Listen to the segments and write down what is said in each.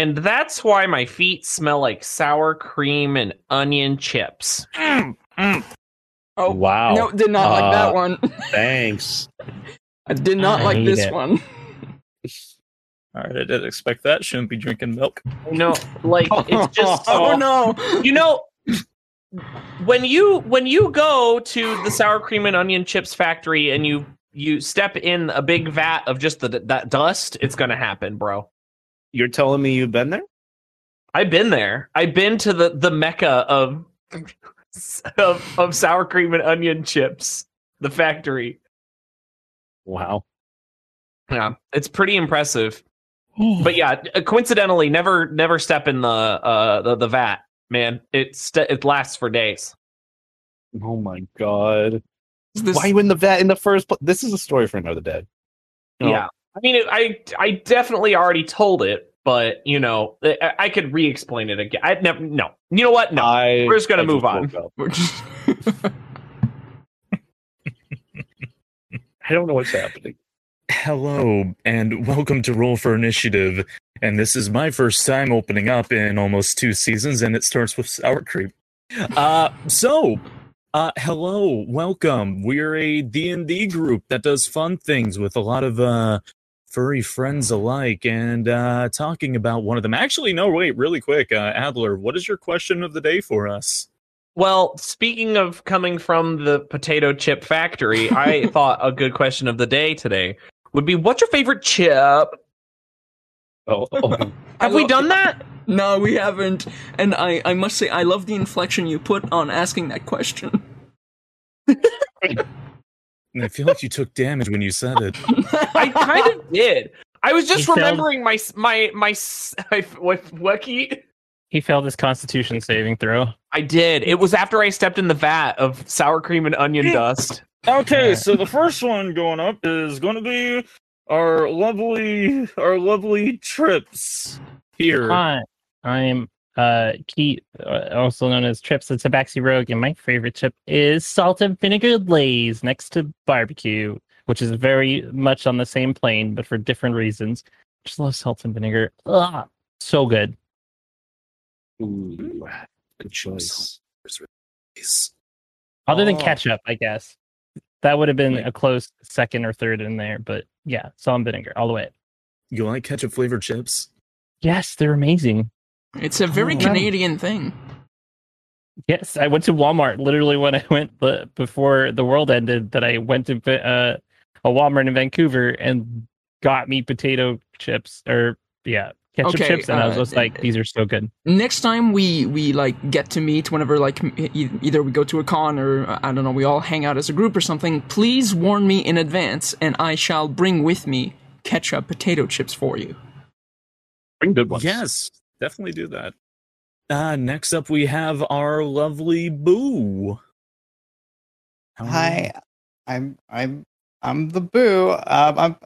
and that's why my feet smell like sour cream and onion chips. Mm, mm. Oh wow. No, did not like that Uh, one. Thanks. I did not I like this it. one. All right, I didn't expect that. Shouldn't be drinking milk. You know, like it's just Oh no. you know when you when you go to the sour cream and onion chips factory and you you step in a big vat of just the that dust, it's gonna happen, bro. You're telling me you've been there? I've been there. I've been to the the mecca of of, of sour cream and onion chips, the factory. Wow. Yeah, it's pretty impressive. But yeah, uh, coincidentally, never never step in the uh the, the vat, man. It st- it lasts for days. Oh my god. This- Why you in the vat in the first place? This is a story for another day. No. Yeah, I mean, it, I I definitely already told it, but you know, I, I could re-explain it again. I never. No, you know what? No, I, we're just gonna I move on. We're just- I don't know what's happening. Hello, and welcome to Roll for Initiative. And this is my first time opening up in almost two seasons, and it starts with sour cream. Uh, so, uh, hello, welcome. We're a D&D group that does fun things with a lot of, uh, furry friends alike, and, uh, talking about one of them. Actually, no, wait, really quick, uh, Adler, what is your question of the day for us? Well, speaking of coming from the potato chip factory, I thought a good question of the day today would be, "What's your favorite chip?" Oh, oh. I Have we love- done that? No, we haven't. And I, I must say, I love the inflection you put on asking that question. I feel like you took damage when you said it. I kind of did. I was just He failed. remembering my s- my my s- what what? He failed his Constitution saving throw. I did. It was after I stepped in the vat of sour cream and onion dust. Okay, so the first one going up is going to be our lovely, our lovely trips here. Hi, I'm uh uh, also known as Trips the Tabaxi Rogue, and my favorite chip is salt and vinegar lays next to barbecue, which is very much on the same plane, but for different reasons. Just love salt and vinegar. Ugh, so good. Ooh, good choice. Other than Oh. ketchup, I guess. That would have been a close second or third in there, but yeah, salt and vinegar all the way. You like ketchup flavored chips? Yes, they're amazing. It's a very Oh. Canadian thing. Yes, I went to Walmart literally when I went uh, before the world ended. That I went to uh, a Walmart in Vancouver and got me potato chips or yeah ketchup Okay, chips, and I was uh, just like, these are so good. Next time we we like get to meet, whenever like m- e- either we go to a con or uh, I don't know, we all hang out as a group or something. Please warn me in advance, and I shall bring with me ketchup potato chips for you. Bring good ones. Yes, definitely do that. Uh, next up, we have our lovely Boo. How? Hi, I'm I'm I'm the boo. Um, I'm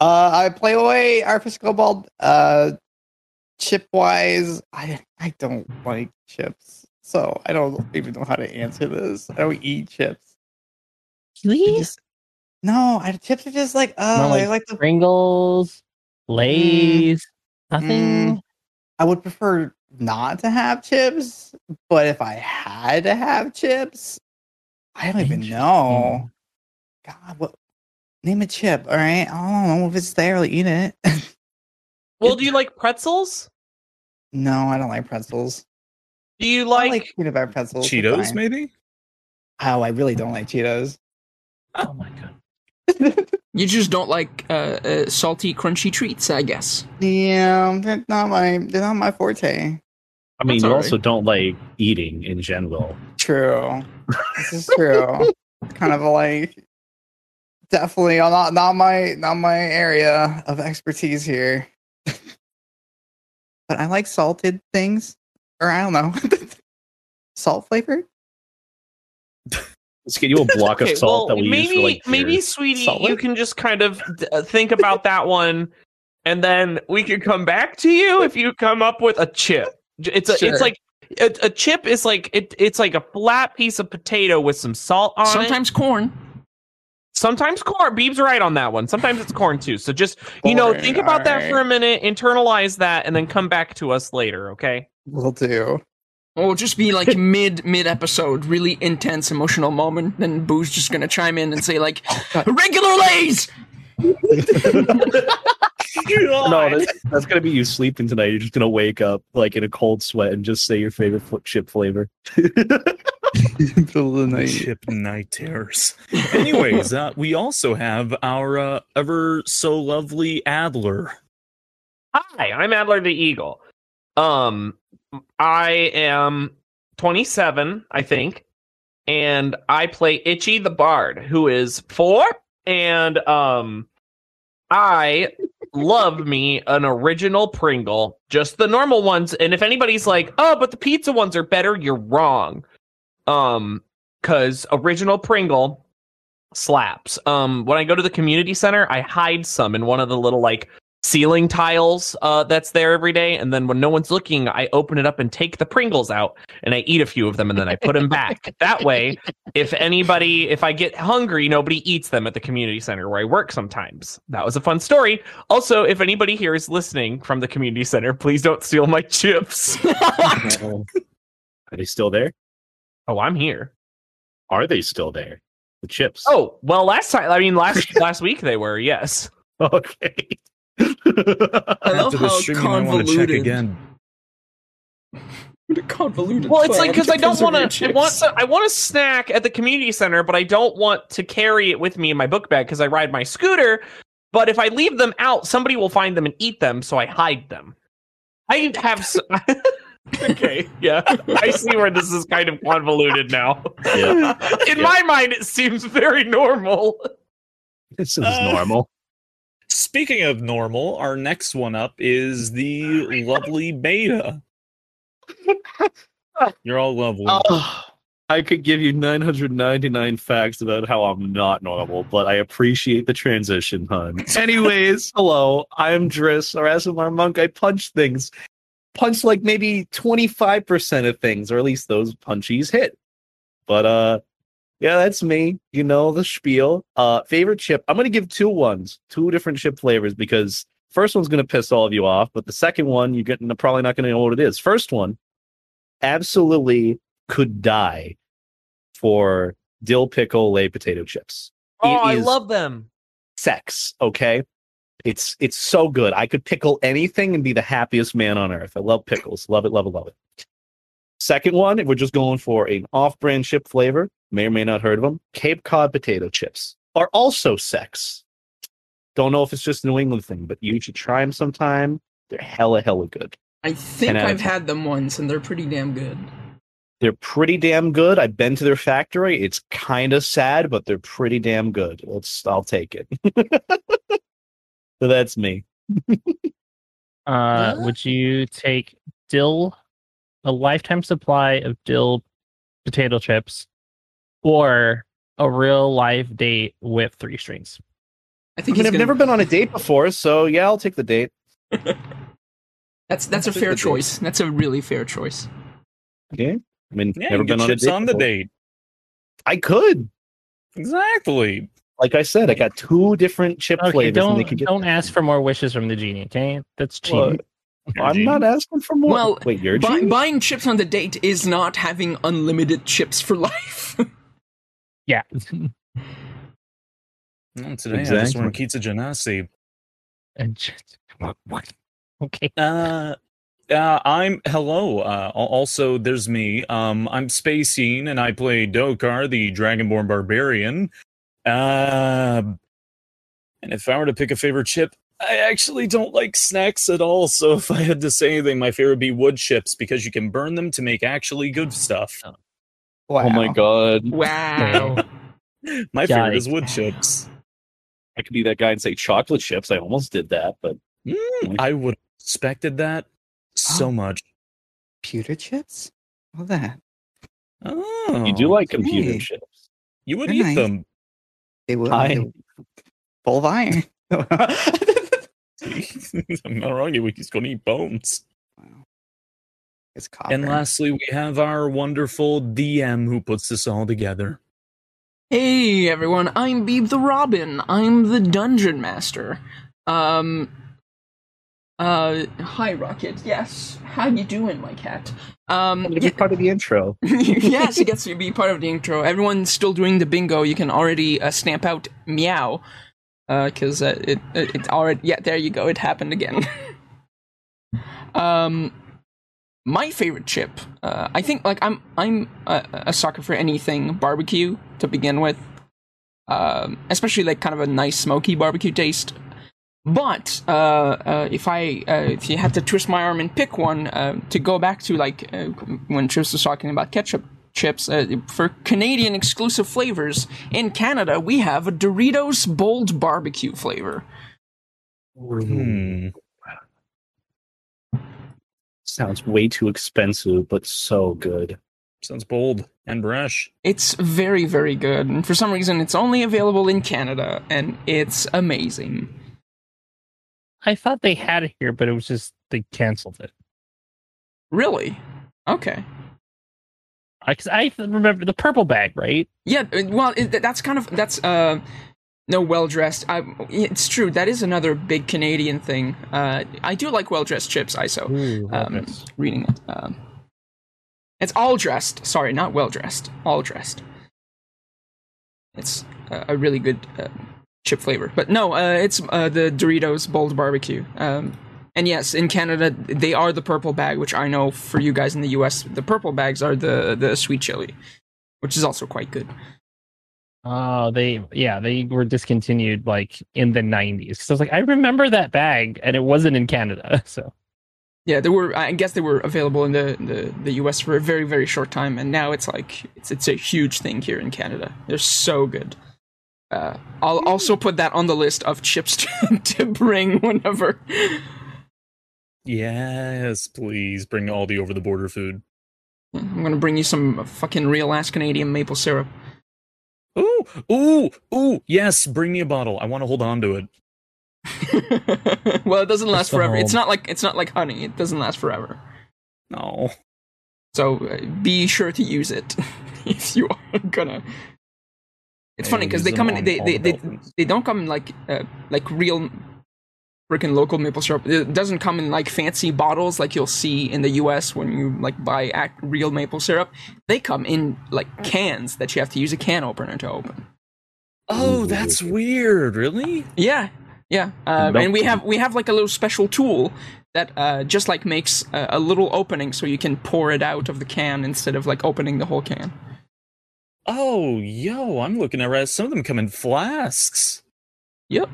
uh I play away our Kobold. Uh, chip wise, I I don't like chips, so I don't even know how to answer this. I don't eat chips. Please, no, I, chips are just like oh, Not I like like the. Pringles, Lay's, nothing. Mm. I would prefer not to have chips, but if I had to have chips, I don't even know. God, what? Name a chip, all right? I don't know if it's there. I'll eat it. Well, do you like pretzels? no, I don't like pretzels. Do you I like? like peanut butter pretzels. Cheetos, maybe? Oh, I really don't like Cheetos. Oh my god. You just don't like uh, uh, salty, crunchy treats, I guess. yeah, they're not my they're not my forte. I mean, That's you also right. don't like eating in general. True. this is true. kind of like definitely not not my not my area of expertise here. but I like salted things, or I don't know, salt flavored. Let's get you a block Okay, of salt well, that we maybe use for like maybe beers. sweetie, Salt you can just kind of d- uh, think about that one, and then we could come back to you if you come up with a chip. It's a Sure. it's like a, a chip is like it, it's like a flat piece of potato with some salt on it. Sometimes corn. Sometimes corn. Beeb's right on that one. Sometimes it's corn too. So just you know, think about that alright. for a minute, internalize that, and then come back to us later. Okay. we'll do. Or just be like mid mid episode, really intense emotional moment. Then Boo's just gonna chime in and say like, "Regular Lays." No, that's, that's gonna be you sleeping tonight. You're just gonna wake up like in a cold sweat and just say your favorite fl- chip flavor. Middle of the night. Chip night terrors. Anyways, uh, we also have our uh, ever so lovely Adler. Hi, I'm Adler the Eagle. Um, I am 27, I think, and I play Itchy the Bard, who is four, and um, I love me an original Pringle, just the normal ones. And if anybody's like, "Oh, but the pizza ones are better," you're wrong. Um, because original Pringle slaps. Um, when I go to the community center, I hide some in one of the little like ceiling tiles uh, that's there every day. And then when no one's looking, I open it up and take the Pringles out and I eat a few of them and then I put them back. That way, if anybody, if I get hungry, nobody eats them at the community center where I work sometimes. That was a fun story. Also, if anybody here is listening from the community center, please don't steal my chips. Are they still there? oh, I'm here. Are they still there? The chips. Oh, well, last time, I mean, last last week they were, yes. okay. I love After the how stream, you might want to check convoluted. again. Convoluted. Well, it's like because I don't want to. I want chips. to. I want a snack at the community center, but I don't want to carry it with me in my book bag because I ride my scooter. But if I leave them out, somebody will find them and eat them, so I hide them. I have. s okay, yeah, I see where this is kind of convoluted now. Yeah. in Yeah. my mind, it seems very normal. This is Uh, normal. Speaking of normal, our next one up is the lovely Beta. You're all lovely. Oh, I could give you 999 facts about how I'm not normal, but I appreciate the transition, hun. Anyways, hello, I'm Driss, or as our monk, I punch things. Punch like maybe 25% of things, or at least those punchies hit. But uh yeah, that's me. You know the spiel. Uh favorite chip. I'm gonna give two ones, two different chip flavors because first one's gonna piss all of you off, but the second one you're getting probably not gonna know what it is. First one, absolutely could die for dill pickle lay potato chips. Oh, I love them. sex, okay? It's it's so good. I could pickle anything and be the happiest man on earth. I love pickles. Love it, love it, love it. Second one, if we're just going for an off-brand chip flavor, may or may not heard of them. Cape Cod potato chips are also sex. Don't know if it's just a New England thing, but you should try them sometime. They're hella hella good. I think 10 out of I've had them once, and they're pretty damn good. They're pretty damn good. I've been to their factory. It's kind of sad, but they're pretty damn good. Let's I'll take it. so that's me. Uh, would you take dill, a lifetime supply of dill potato chips, or a real life date with three strings? I I think mean, he's I've gonna- never been on a date before, so yeah, I'll take the date. That's that's a I'll take fair the date. choice. That's a really fair choice. Okay. I mean, yeah, never you get been on a date. on the before. date. I could. Exactly. Like I said, I got two different chip Okay, flavors, and they don't get. don't ask for more wishes from the genie. Okay, that's cheating. What? I'm not asking for more. Well, wait, you're Buy, buying chips on the date is not having unlimited chips for life. Yeah. No, today I just Exactly. want pizza genasi. And just- what, what? Okay. Uh, uh, I'm hello. Uh, also, there's me. Um, I'm Spacine, and I play Dokar, the Dragonborn Barbarian. Uh, and if I were to pick a favorite chip, I actually don't like snacks at all. So if I had to say anything, my favorite would be wood chips because you can burn them to make actually good stuff. Wow. Oh my god! wow. My favorite is wood chips. I could be that guy and say chocolate chips. I almost did that, but Mm, I would have expected that so much. Pewter chips? All that. Oh, you do like computer hey. chips. You would They're eat nice. them. They will. I- they Full of iron. I'm not wrong. He's going to eat bones. Wow. It's copper. And lastly, we have our wonderful DM who puts this all together. Hey everyone, I'm Beeb the Robin. I'm the dungeon master. Um uh hi Rocket. Yes. How you doing, my cat? Um I'm gonna be part of the intro. yes, it gets to be part of the intro. Everyone's still doing the bingo. You can already uh, stamp out meow because uh, it, it already yeah there you go. It happened again. um, my favorite chip. Uh, I think like I'm I'm a, a sucker for anything barbecue to begin with. Um, especially like kind of a nice smoky barbecue taste. But uh, uh, if I uh, if you had to twist my arm and pick one uh, to go back to like uh, when Tris was talking about ketchup chips uh, for Canadian exclusive flavors in Canada, we have a Doritos bold barbecue flavor. Hmm. Sounds way too expensive, but so good. Sounds bold and brash. It's very very good, and for some reason, it's only available in Canada, and it's amazing. I thought they had it here, but it was just they canceled it. Really? Okay. Because I remember the purple bag, right? Yeah, uh, well, it, that's kind of that's uh no well dressed. I it's true that is another big Canadian thing. Uh, I do like well dressed chips. ISO. Ooh, Um, yes. reading it. Um, it's all dressed. Sorry, not well dressed. All dressed. It's a, a really good uh, chip flavor, but no, uh, it's uh, the Doritos bold barbecue. Um, and yes, in Canada they are the purple bag, which I know for you guys in the U.S. the purple bags are the the sweet chili, which is also quite good. Oh, they yeah, they were discontinued like in the '90s. So I was like, I remember that bag, and it wasn't in Canada. So Yeah, they were. I guess they were available in the, the, the U.S. for a very very short time, and now it's like it's it's a huge thing here in Canada. They're so good. Uh, I'll also put that on the list of chips to, to bring whenever. Yes, please bring all the over the border food. I'm gonna bring you some fucking real ass Canadian maple syrup. Ooh, ooh, ooh. Yes, bring me a bottle. I want to hold on to it. well, it doesn't last the forever. It's not like it's not like honey. It doesn't last forever. No. So uh, be sure to use it if you are gonna. It's I funny because they come in. on They they, they, they don't come in like uh, like real freaking local maple syrup. It doesn't come in like fancy bottles like you'll see in the U.S. when you like buy ac real maple syrup. They come in like cans that you have to use a can opener to open. Oh, that's weird. Really? Yeah, yeah. Uh, Nope. and we have we have like a little special tool that uh, just like makes a, a little opening so you can pour it out of the can instead of like opening the whole can. Oh, yo, I'm looking at right. Some of them come in flasks. Yep.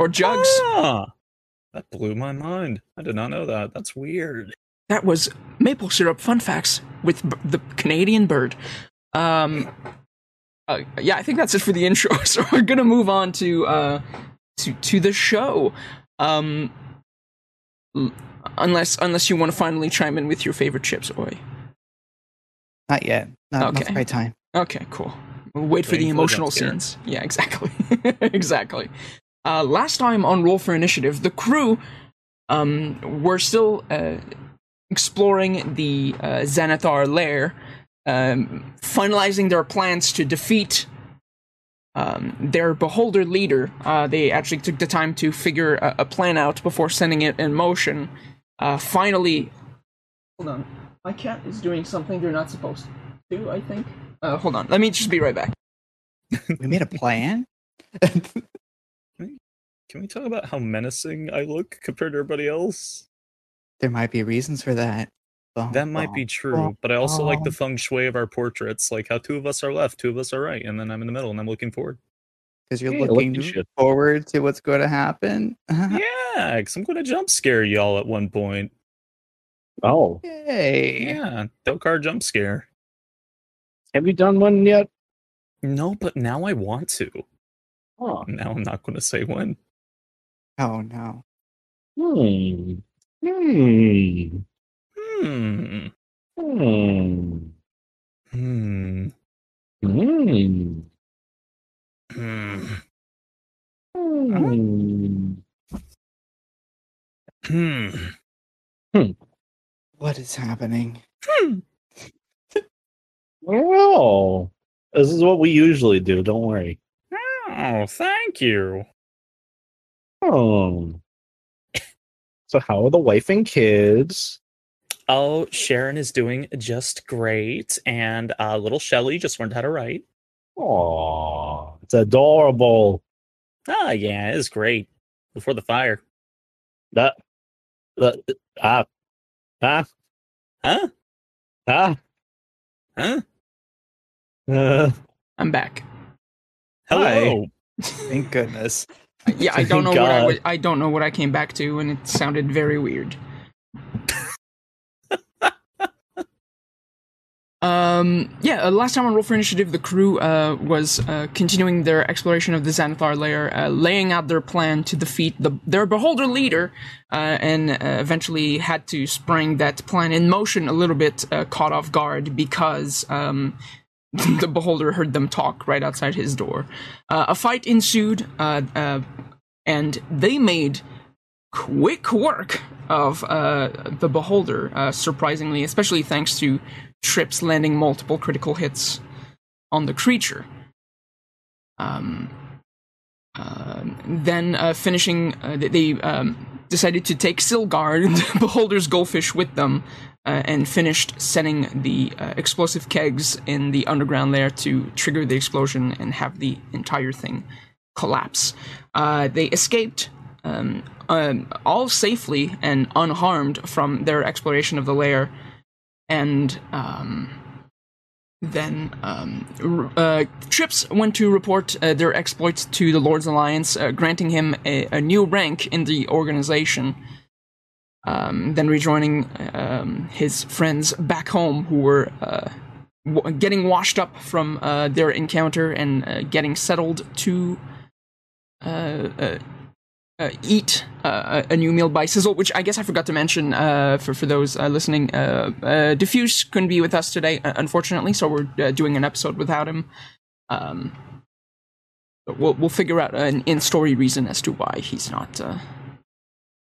Or jugs. Ah, that blew my mind. I did not know that. That's weird. That was maple syrup fun facts with b- the Canadian bird. Um, uh, yeah, I think that's it for the intro. So we're gonna move on to uh, to to the show. Um, unless unless you want to finally chime in with your favorite chips, Oi. Not yet. Not, not Okay. the right time. Okay, cool. We'll wait for Waiting the for the emotional jump scare. scenes. Yeah, exactly. exactly. Uh, last time on Roll for Initiative, the crew um, were still uh, exploring the uh, Xanathar lair, um, finalizing their plans to defeat um, their beholder leader. Uh, they actually took the time to figure a, a plan out before sending it in motion. Uh, finally, hold on. My cat is doing something they're not supposed to do, I think. Uh, hold on. Let me just be right back. We made a plan. Can we talk about how menacing I look compared to everybody else? there might be reasons for that. Bum, That might be bum, true, but I also like the feng shui of our portraits, like how two of us are left, two of us are right, and then I'm in the middle and I'm looking forward. because you're Yeah, look looking forward to what's going to happen. yeah, because I'm going to jump scare y'all at one point. Oh, Yay! Yeah, Dokar jump scare. have you done one yet? No, but now I want to. Oh, Now I'm not going to say when. Oh no! hmm. Hmm. Hmm. Hmm. Hmm. Hmm. Hmm. Hmm. Hmm. What is happening? Hmm. Oh. This is what we usually do. Don't worry. Oh, thank you. Oh. So how are the wife and kids? Oh, Sharon is doing just great, and uh, little Shelly just learned how to write. Oh, it's adorable. Ah, yeah, it's great. Before the fire, That, that, ah, ah, huh? ah, Huh? uh, I'm back. Hello. Thank goodness. Yeah, I don't know what I God. was, I don't know what I came back to, and it sounded very weird. um, yeah, uh, last time on Roll for Initiative, the crew uh, was uh, continuing their exploration of the Xanathar layer, uh, laying out their plan to defeat the, their beholder leader, uh, and uh, eventually had to spring that plan in motion a little bit, uh, caught off guard because um, the beholder heard them talk right outside his door. Uh, a fight ensued, uh, uh, and they made quick work of uh, the beholder, uh, surprisingly, especially thanks to Trips landing multiple critical hits on the creature. Um, then finishing, they- they um, decided to take Sylgar, the beholder's goldfish, with them, uh, and finished setting the uh, explosive kegs in the underground layer to trigger the explosion and have the entire thing collapse. Uh, they escaped um, um, all safely and unharmed from their exploration of the layer, and um, then um, uh, Trips went to report uh, their exploits to the Lord's Alliance, uh, granting him a, a new rank in the organization. Um, then rejoining um, his friends back home, who were uh, w- getting washed up from uh, their encounter and uh, getting settled to uh, uh, uh, eat a new meal by Sizzle, which I guess I forgot to mention for for those listening. Diffuse couldn't be with us today, unfortunately, so we're doing an episode without him. Um, we'll we'll figure out an in story reason as to why he's not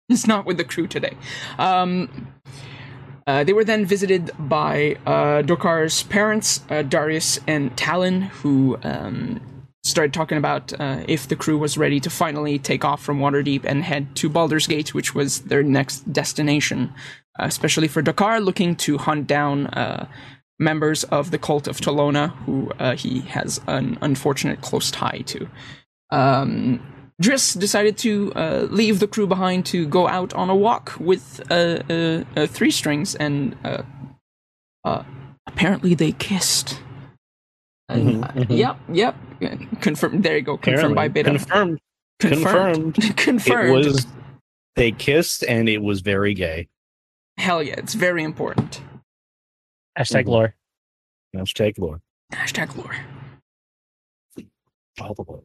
he's not with the crew today. Um, uh, they were then visited by uh, Dokar's parents, uh, Darius and Talon, who um, started talking about uh, if the crew was ready to finally take off from Waterdeep and head to Baldur's Gate, which was their next destination. Uh, especially for Dokar, looking to hunt down uh, members of the cult of Tolona, who he has an unfortunate close tie to. Um, Driss decided to uh, leave the crew behind to go out on a walk with uh, uh, uh, three strings, and uh, uh, apparently they kissed. And, Mhm, uh, mhm. Yep, yep. Confirmed. There you go. Confirmed by Apparently. Beta. Confirmed. Confirmed. Confirmed. Confirmed. It was. They kissed, and it was very gay. Hell yeah! It's very important. Hashtag Mhm. lore. Hashtag lore. Hashtag lore. All the way.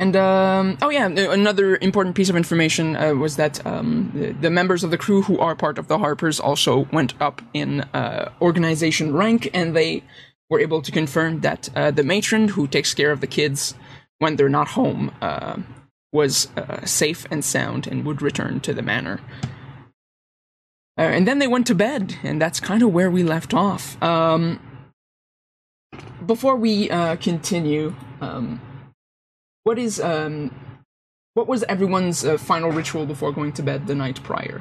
And um, oh yeah, uh, another important piece of information uh, was that um, the, the members of the crew who are part of the Harpers also went up in uh, organization rank, and they were able to confirm that uh, the matron who takes care of the kids when they're not home uh, was uh, safe and sound and would return to the manor. And then they went to bed, and that's kind of where we left off. Um, before we continue. Um, what is um what was everyone's uh, final ritual before going to bed the night prior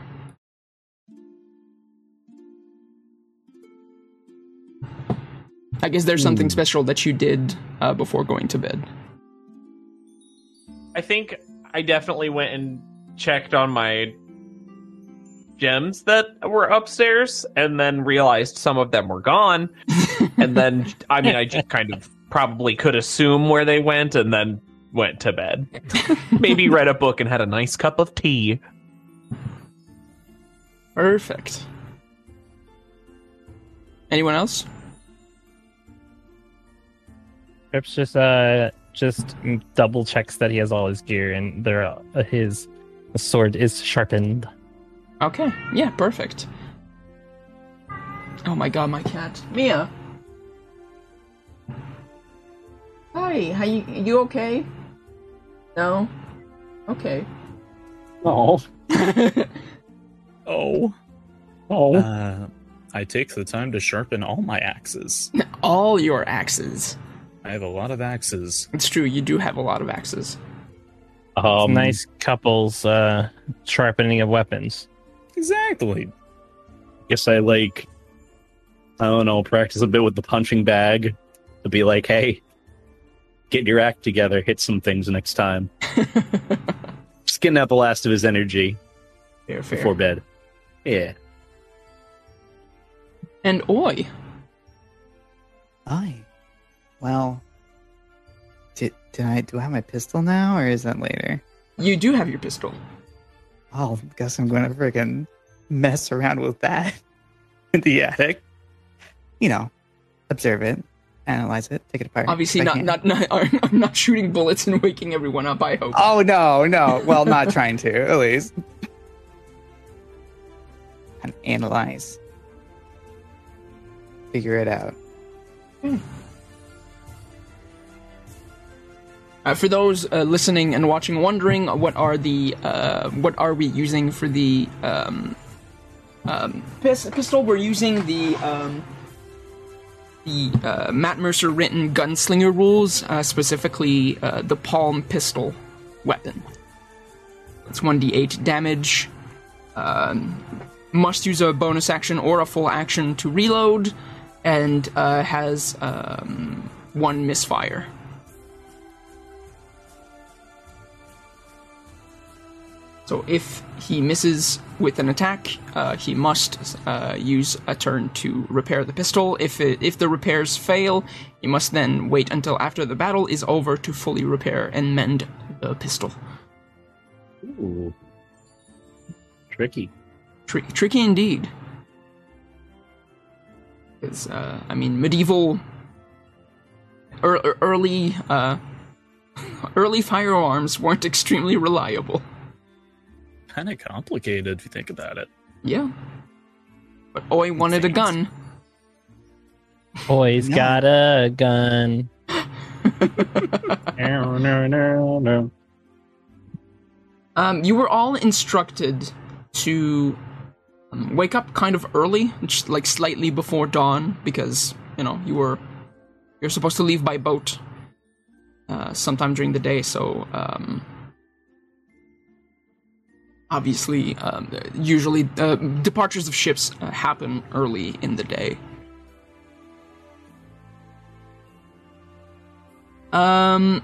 i guess there's something Hmm. special that you did uh, before going to bed I think I definitely went and checked on my gems that were upstairs and then realized some of them were gone. and then, I mean, I just kind of probably could assume where they went and then went to bed. Maybe read a book and had a nice cup of tea. perfect anyone else Trips just uh just double checks that he has all his gear and there uh, his sword is sharpened. okay yeah perfect oh my god my cat mia hi how you you okay no okay Oh. Oh. Oh. Uh, I take the time to sharpen all my axes. All your axes. I have a lot of axes. It's true, you do have a lot of axes. Um, nice couples uh, sharpening of weapons. Exactly. Guess I like. I don't know. Practice a bit with the punching bag to be like, hey, get your act together. Hit some things next time. Just getting out the last of his energy Fair, fair. before bed. Yeah. And Oi. I. Well, did did I do I have my pistol now, or is that later? You do have your pistol. Oh, guess I'm going to freaking mess around with that in the attic. You know, observe it, analyze it, take it apart. Obviously, not, not not I'm not shooting bullets and waking everyone up. I hope. Oh no, no. Well, not trying to at least. And analyze, figure it out. Uh, for those uh, listening and watching, wondering what are the uh, what are we using for the um, um, pistol? We're using the um, the uh, Matt Mercer written gunslinger rules, uh, specifically uh, the palm pistol weapon. It's one d8 damage. Um, must use a bonus action or a full action to reload, and uh, has um, one misfire. So if he misses with an attack, uh, he must uh, use a turn to repair the pistol. If it, if the repairs fail, he must then wait until after the battle is over to fully repair and mend the pistol. Ooh. Tricky. Tri- tricky indeed. Because uh, I mean, medieval, ear- early, uh, early firearms weren't extremely reliable. Kind of complicated if you think about it. Yeah. But Oi wanted a gun. Boy's No. got a gun. no, no, no, no. Um, you were all instructed to um, wake up kind of early, just like slightly before dawn, because you know you were you're supposed to leave by boat uh, sometime during the day. So um, obviously, um, usually uh, departures of ships uh, happen early in the day. Um,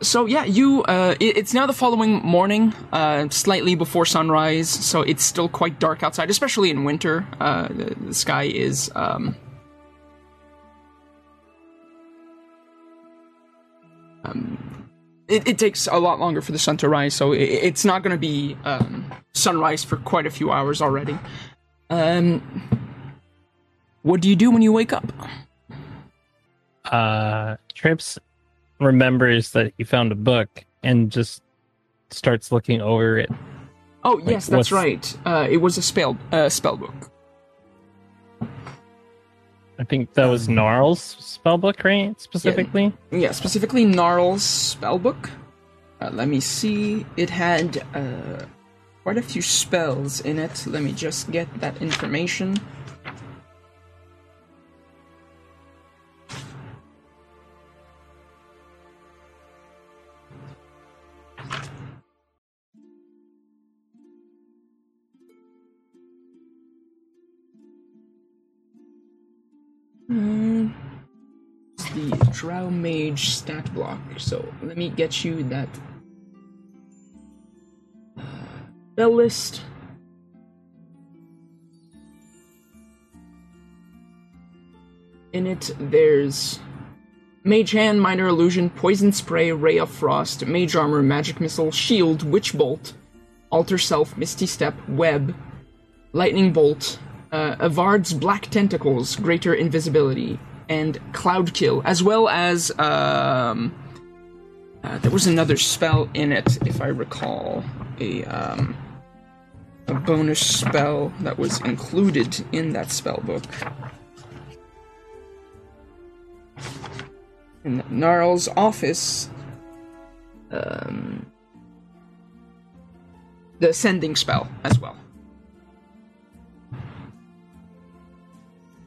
so yeah, you. Uh, it, it's now the following morning, uh, slightly before sunrise. So it's still quite dark outside, especially in winter. Uh, the, the sky is. Um, um, it, it takes a lot longer for the sun to rise, so it, it's not going to be um, sunrise for quite a few hours already. Um, what do you do when you wake up? Uh, Trips remembers that he found a book and just starts looking over it. Oh yes, that's what's- right. Uh, it was a spell uh, spell book. I think that was Gnarl's spellbook, right? Specifically. Yeah, specifically Gnarl's spellbook. Uh, let me see. It had uh, quite a few spells in it. Let me just get that information. Drow Mage stat block. So let me get you that uh, spell list. In it, there's Mage Hand, Minor Illusion, Poison Spray, Ray of Frost, Mage Armor, Magic Missile, Shield, Witch Bolt, Alter Self, Misty Step, Web, Lightning Bolt, uh, Evard's Black Tentacles, Greater Invisibility, and Cloud Kill, as well as um, uh, there was another spell in it, if I recall, a um, a bonus spell that was included in that spell book. In Gnarl's office, um, the sending spell as well.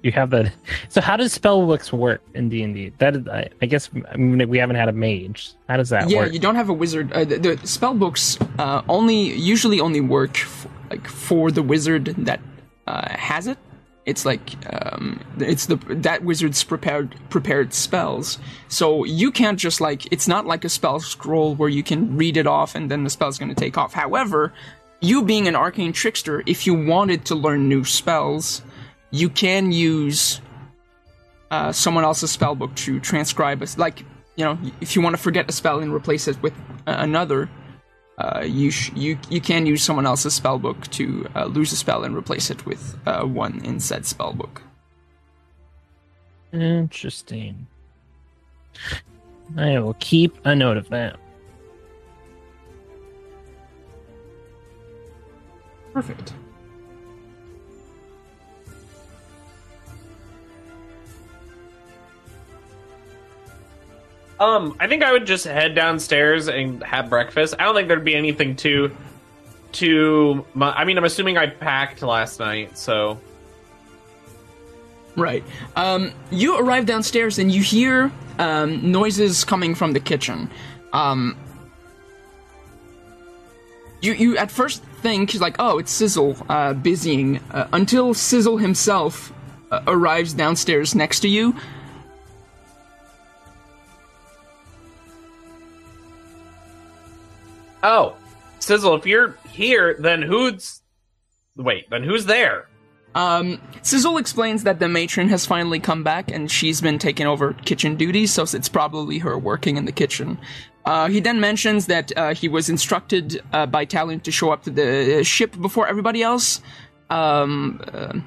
You have that. So how does spellbooks work in D and D? That is, I, I guess I mean, we haven't had a mage. How does that work? yeah, work? you don't have a wizard. Uh, the, the spell books uh, only usually only work f- like for the wizard that uh, has it. It's like um, it's the that wizard's prepared prepared spells. So you can't just like it's not like a spell scroll where you can read it off and then the spell's going to take off. However, you being an arcane trickster, if you wanted to learn new spells, you can use uh, someone else's spell book to transcribe a, like you know if you want to forget a spell and replace it with uh, another uh, you sh- you you can use someone else's spell book to uh, lose a spell and replace it with uh, one in said spell book. Interesting. I will keep a note of that. Perfect. Um, I think I would just head downstairs and have breakfast. I don't think there'd be anything too, too. I mean, I'm assuming I packed last night, so Right. Um, you arrive downstairs and you hear um, noises coming from the kitchen. Um, you you at first think like, oh, it's Sizzle uh, busying uh, until Sizzle himself uh, arrives downstairs next to you. Oh, Sizzle, if you're here, then who's. Wait, then who's there? Um, Sizzle explains that the matron has finally come back and she's been taking over kitchen duties, so it's probably her working in the kitchen. Uh, he then mentions that uh, he was instructed uh, by Talion to show up to the ship before everybody else, um, uh,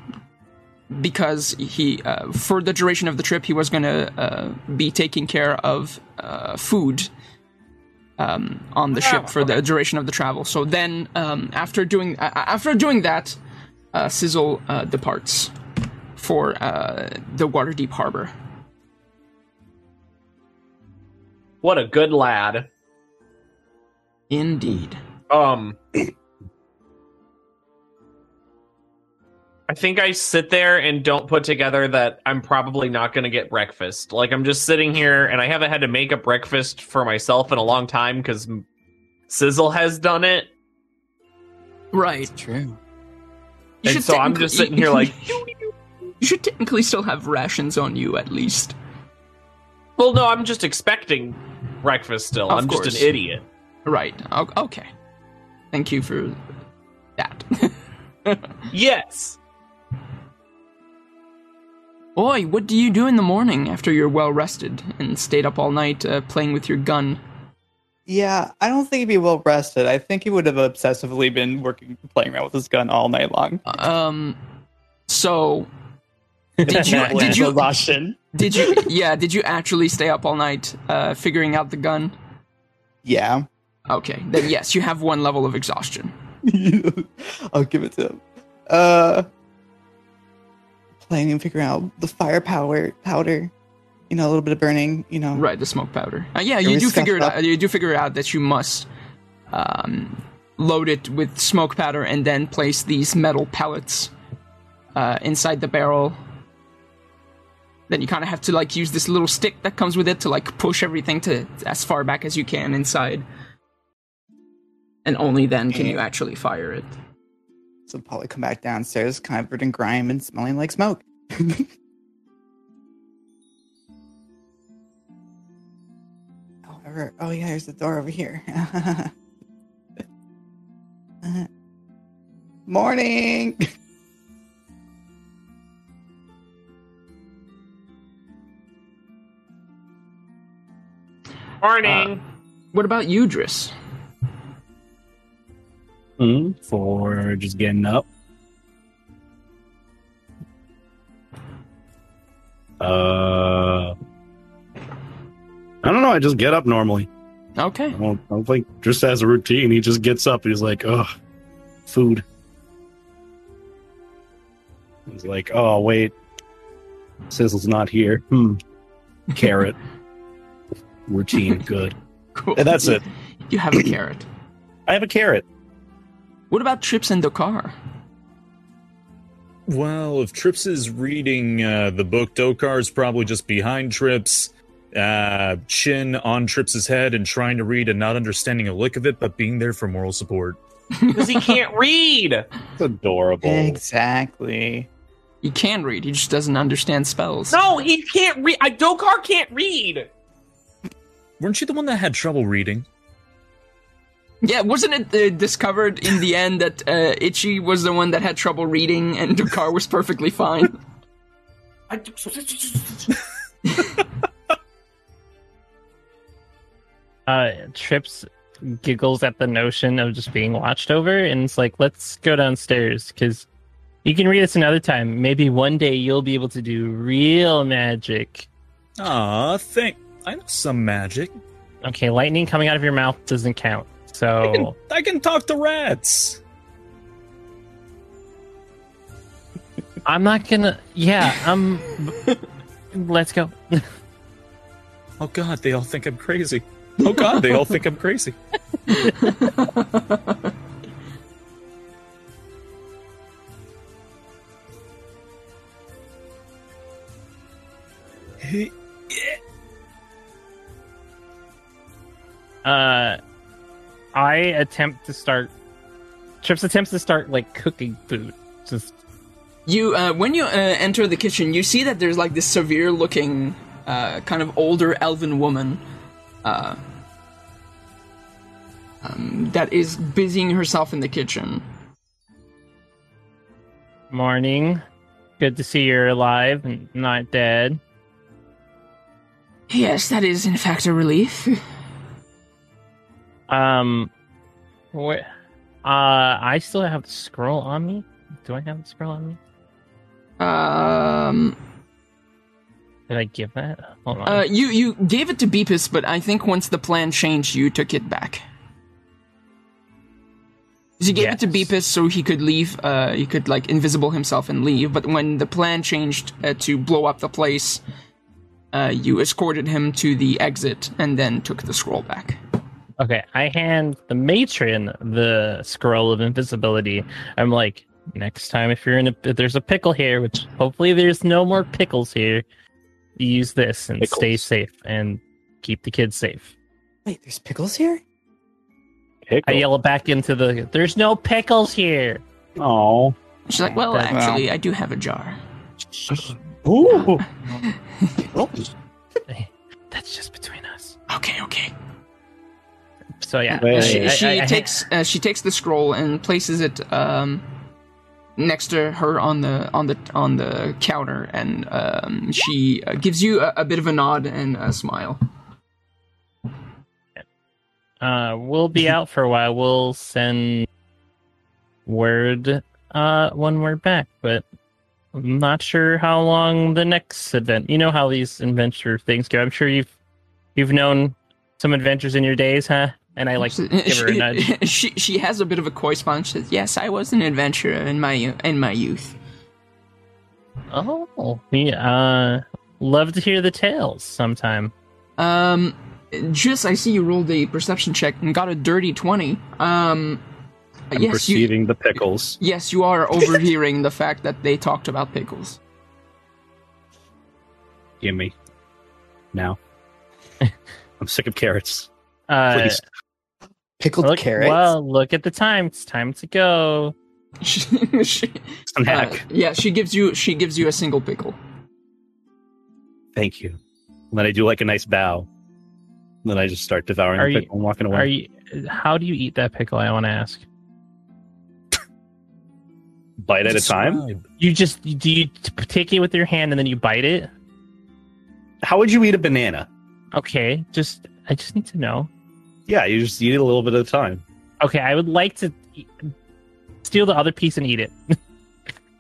because he, uh, for the duration of the trip, he was going to uh, be taking care of food um, on the ship for the duration of the travel. So then, um, after doing uh, after doing that, uh, Sizzle uh, departs for uh, the Waterdeep Harbor. What a good lad. Indeed. Um, I think I sit there and don't put together that I'm probably not going to get breakfast. Like I'm just sitting here and I haven't had to make a breakfast for myself in a long time because Sizzle has done it. Right. True. You And so I'm just sitting here like, you should technically still have rations on you at least. well, no, I'm just expecting breakfast still. Of I'm course. just an idiot. Right. Okay. Thank you for that. Yes. Oi, what do you do in the morning after you're well rested and stayed up all night uh, playing with your gun? Yeah, I don't think he'd be well rested. I think he would have obsessively been working, playing around with his gun all night long. Um. So, did you did you exhaustion? did you yeah did you actually stay up all night uh, figuring out the gun? Yeah. Okay, then yes, you have one level of exhaustion. I'll give it to him. Uh, playing and figuring out the firepower powder. You know, a little bit of burning. You know, Right, the smoke powder. Uh, yeah, you do figure it up? out. You do figure out that you must um, load it with smoke powder and then place these metal pellets uh, inside the barrel. Then you kind of have to like use this little stick that comes with it to like push everything to as far back as you can inside, and only then can you actually fire it. So probably come back downstairs, covered in grime and smelling like smoke. However, oh yeah, there's the door over here. Uh, Morning. Morning. What about you, Driss? Hmm, for just getting up. Uh, I don't know. I just get up normally. Okay. I don't, I don't think just as a routine. He just gets up he's like, "Ugh, food." He's like, "Oh wait, Sizzle's not here." Hmm. Carrot. routine. Good. Cool. And that's it. You have a carrot. I have a carrot. What about Chips and Dokar? Well, if Trips is reading uh, the book, Dokar's probably just behind Trips, uh, chin on Trips's head, and trying to read and not understanding a lick of it, but being there for moral support. Because he can't read. It's adorable. Exactly. He can read. He just doesn't understand spells. No, he can't read. I Dokar can't read. Weren't you the one that had trouble reading? Yeah, wasn't it uh, discovered in the end that uh, Itchy was the one that had trouble reading and Dokar was perfectly fine? I, Uh, Trips giggles at the notion of just being watched over, and it's like, let's go downstairs because you can read this another time. Maybe one day you'll be able to do real magic. Aw, think I know some magic. Okay, lightning coming out of your mouth doesn't count. I can, So I can talk to rats. I'm not gonna. Yeah, I'm. let's go. Oh God, they all think I'm crazy. Oh God, they all think I'm crazy. Uh, I attempt to start. Trips attempts to start like cooking food. Just You, uh, when you uh, enter the kitchen, you see that there's like this severe-looking, uh, kind of older elven woman, uh, um, that is busying herself in the kitchen. morning. Good to see you're alive and not dead. Yes, that is in fact a relief. Um, wh- uh, I still have the scroll on me. Do I have the scroll on me? um, Did I give that? Hold on. uh, you you gave it to Beepus, but I think once the plan changed, you took it back. 'Cause You gave it to Yes. Beepus so he could leave. Uh, he could like invisible himself and leave. But when the plan changed uh, to blow up the place, uh, you escorted him to the exit and then took the scroll back. Okay, I hand the matron the scroll of invisibility. I'm like, next time if you're in a if there's a pickle here, which hopefully there's no more pickles here, use this and stay safe and keep the kids safe. Wait, there's pickles here? I Pickle. yell back into the there's no pickles here. Oh. She's like, "Well, That- actually, I do have a jar." Ooh. That's just between us. Okay, okay. So yeah, Wait. She I- she I- I- takes uh, she takes the scroll and places it um, next to her on the on the on the counter, and um, she uh, gives you a, a bit of a nod and a smile. Uh, we'll be out for a while. We'll send word uh when we're back, but I'm not sure how long the next event. You know how these adventure things go. I'm sure you've you've known some adventures in your days, huh? And I like She- give her a nudge. She she has a bit of a coy smile. She says, "Yes, I was an adventurer in my in my youth." Oh, we uh love to hear the tales sometime. Um, just I see you rolled a perception check and got a dirty twenty. Um, I'm yes, you perceiving the pickles. yes you are overhearing the fact that they talked about pickles. Give me. Now. I'm sick of carrots. Uh, Please. Pickled look, carrots? well, look at the time. It's time to go. she, she- uh, yeah, she gives you she gives you a single pickle. Thank you. And then I do like a nice bow. And then I just start devouring Are the you- and walking away. Are you? How do you eat that pickle? I want to ask. Bite at a time? You just do you take it with your hand and then you bite it? How would you eat a banana? Okay, just I just need to know. Yeah, you just eat it a little bit at a time. Okay, I would like to e- steal the other piece and eat it.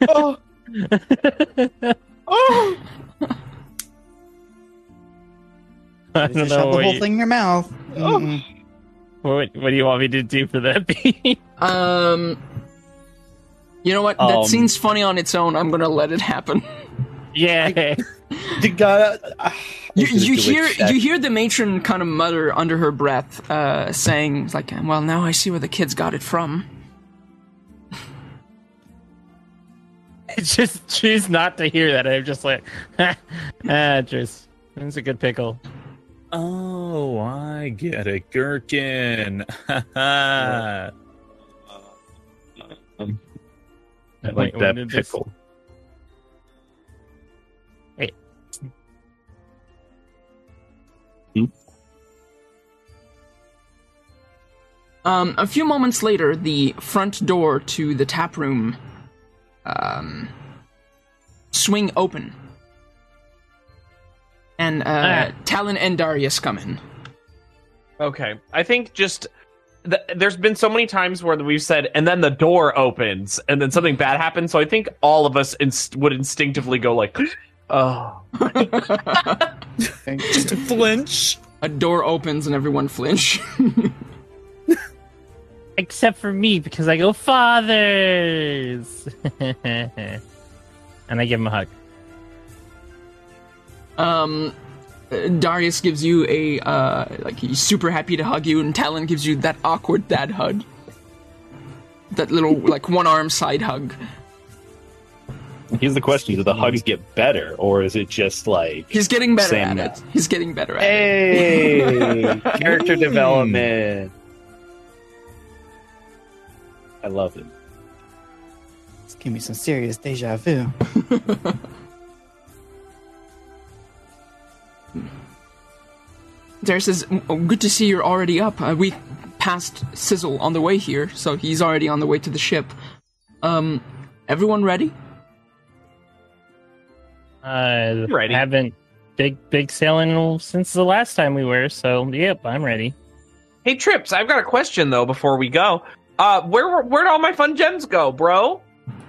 oh, oh. I don't shove know the whole you, thing in your mouth. Mm-mm. what, what do you want me to do for that piece? Um, you know what? That Um, seems funny on its own. I'm gonna let it happen. yeah, The guy, uh, You, you hear check. you hear the matron kind of mutter under her breath, uh, saying like, "Well, now I see where the kids got it from." It's just choose not to hear that. I'm just like, ah, just it's a good pickle. Oh, I get it. Gherkin. Ha I Wait, like that did this- pickle. Um, a few moments later, the front door to the tap room um, swing open, and uh, Ah. Talon and Darius come in. Okay, I think just th- there's been so many times where we've said, and then the door opens, and then something bad happens. So I think all of us inst- would instinctively go like, "Oh, Just a flinch. A door opens and everyone flinch. Except for me, because I go fathers. and I give him a hug. um, uh, Darius gives you a uh, like he's super happy to hug you, and Talon gives you that awkward dad hug. That little like one arm side hug. Here's the question: Do the hugs get better, or is it just like He's getting better Same at it. He's getting better at it. Hey, character development. I love it. It's giving me some serious deja vu. Darius says, oh, "Good to see you're already up. Uh, we passed Sizzle on the way here, so he's already on the way to the ship. Um, everyone ready? Uh, Ready. Haven't big big sailing since the last time we were. So yep, I'm ready. hey Trips, I've got a question though before we go. Uh, where where'd all my fun gems go, bro?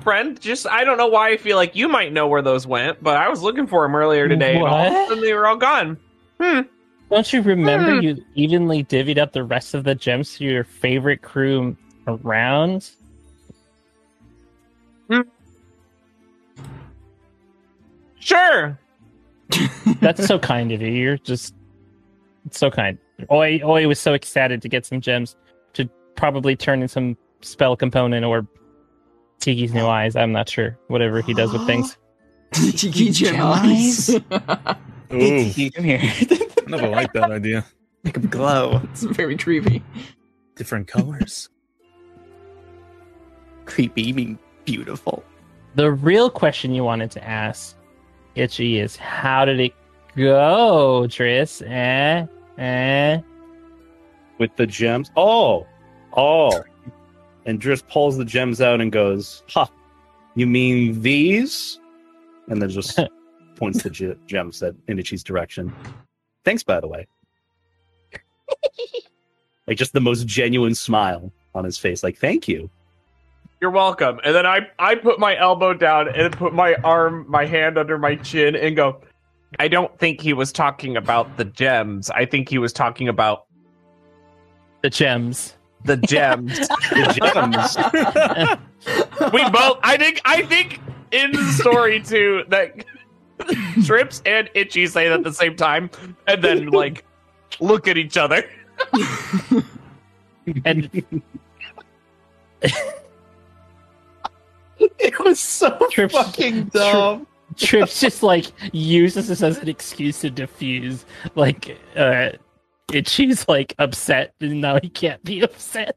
Friend, just I don't know why I feel like you might know where those went, but I was looking for them earlier today, and all of a sudden they were all gone. Hmm. Don't you remember Hmm. you evenly divvied up the rest of the gems to your favorite crew around? Sure. That's so kind of you. You're just so kind. Oi Oi was so excited to get some gems probably turn in some spell component or Tiki's new eyes. I'm not sure. Whatever he does with things. Tiki gem Gem eyes. Ooh, Come here. I never liked that idea. Make them glow. it's very creepy. Different colors. Creepy, you mean beautiful. The real question you wanted to ask, Itchy, is how did it go, Tris? Eh? Eh? with the gems. Oh, oh. And Driss pulls the gems out and goes, "Ha, you mean these?" And then just points the ge- gems at Inichi's direction. Thanks, by the way. like just the most genuine smile on his face. Like, thank you. You're welcome. And then I I put my elbow down and put my arm, my hand under my chin and go, I don't think he was talking about the gems. I think he was talking about The gems. The gems. The gems. we both I think I think in the story too that Trips and Itchy say that at the same time and then like look at each other. And It was so Trips- fucking dumb. Trips just like uses this as an excuse to diffuse. Like, uh, Itchy's like upset, and now he can't be upset.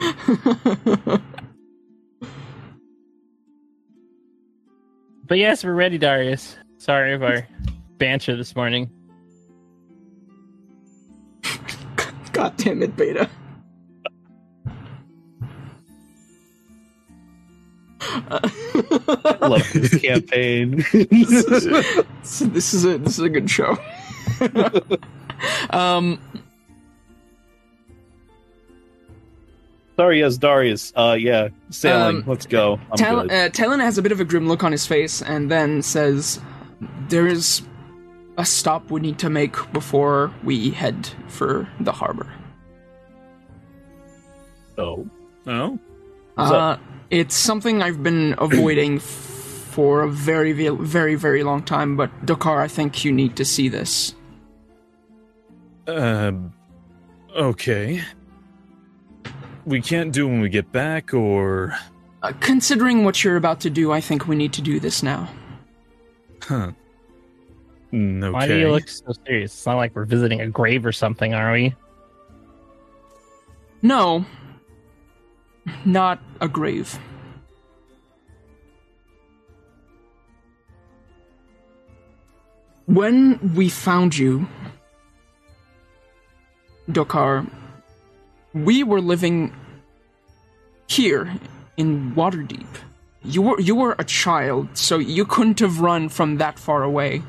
But yes, we're ready, Darius. Sorry of our banter this morning. God damn it, Beta. Love this campaign. So this is a this is a good show. Um, Sorry, yes, Darius. Uh, yeah, sailing. Um, Let's go. I'm Tal- uh, Talon has a bit of a grim look on his face and then says, There is a stop we need to make before we head for the harbor. oh, Oh, What's Uh, it's something I've been avoiding for a very, very, very long time, but Dokar, I think you need to see this. Um, okay. We can't do when we get back, or Uh, considering what you're about to do, I think we need to do this now. Huh. Mm, Okay. Why do you look so serious? It's not like we're visiting a grave or something, are we? No, not a grave. When we found you, Dokar, we were living here in Waterdeep. You were you were a child, so you couldn't have run from that far away,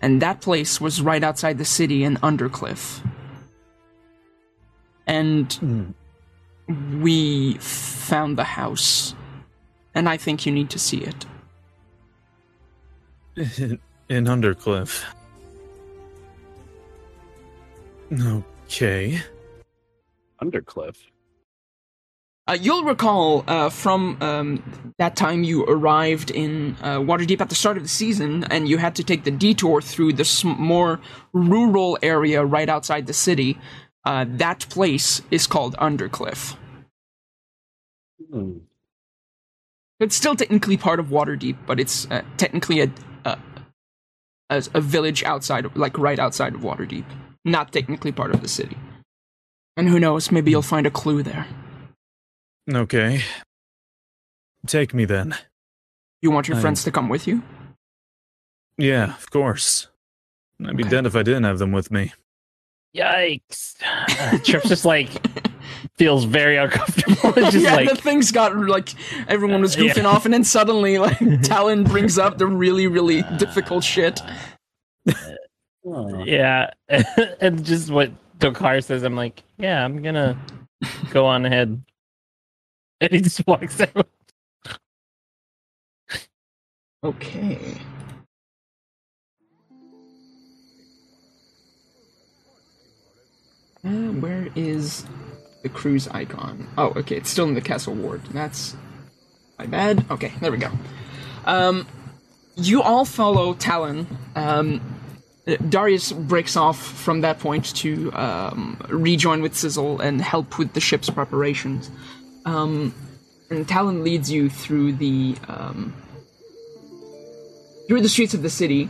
and that place was right outside the city in Undercliff. And hmm. we found the house, and I think you need to see it. In, in Undercliff. Okay. Undercliff. Uh, you'll recall uh, from um, that time you arrived in uh, Waterdeep at the start of the season, and you had to take the detour through this sm- more rural area right outside the city. Uh, that place is called Undercliff. Hmm. It's still technically part of Waterdeep, but it's uh, technically a, a a a village outside, like right outside of Waterdeep, not technically part of the city. And who knows? Maybe you'll find a clue there. Okay. Take me then. You want your I'm- friends to come with you? Yeah, of course. I'd be Okay. dead if I didn't have them with me. Yikes! Uh, Trips just like feels very uncomfortable. It's just yeah, like the things got like everyone was Uh, yeah. goofing off, and then suddenly, like Talon brings up the really, really difficult shit. Oh. yeah, and just what Dokar says, I'm like, yeah, I'm gonna go on ahead, and he just walks out. Okay. Uh, where is the cruise icon? Oh, okay, it's still in the castle ward. That's my bad. Okay, there we go. Um, you all follow Talon. Um, Darius breaks off from that point to um, rejoin with Sizzle and help with the ship's preparations. Um, and Talon leads you through the um, through the streets of the city,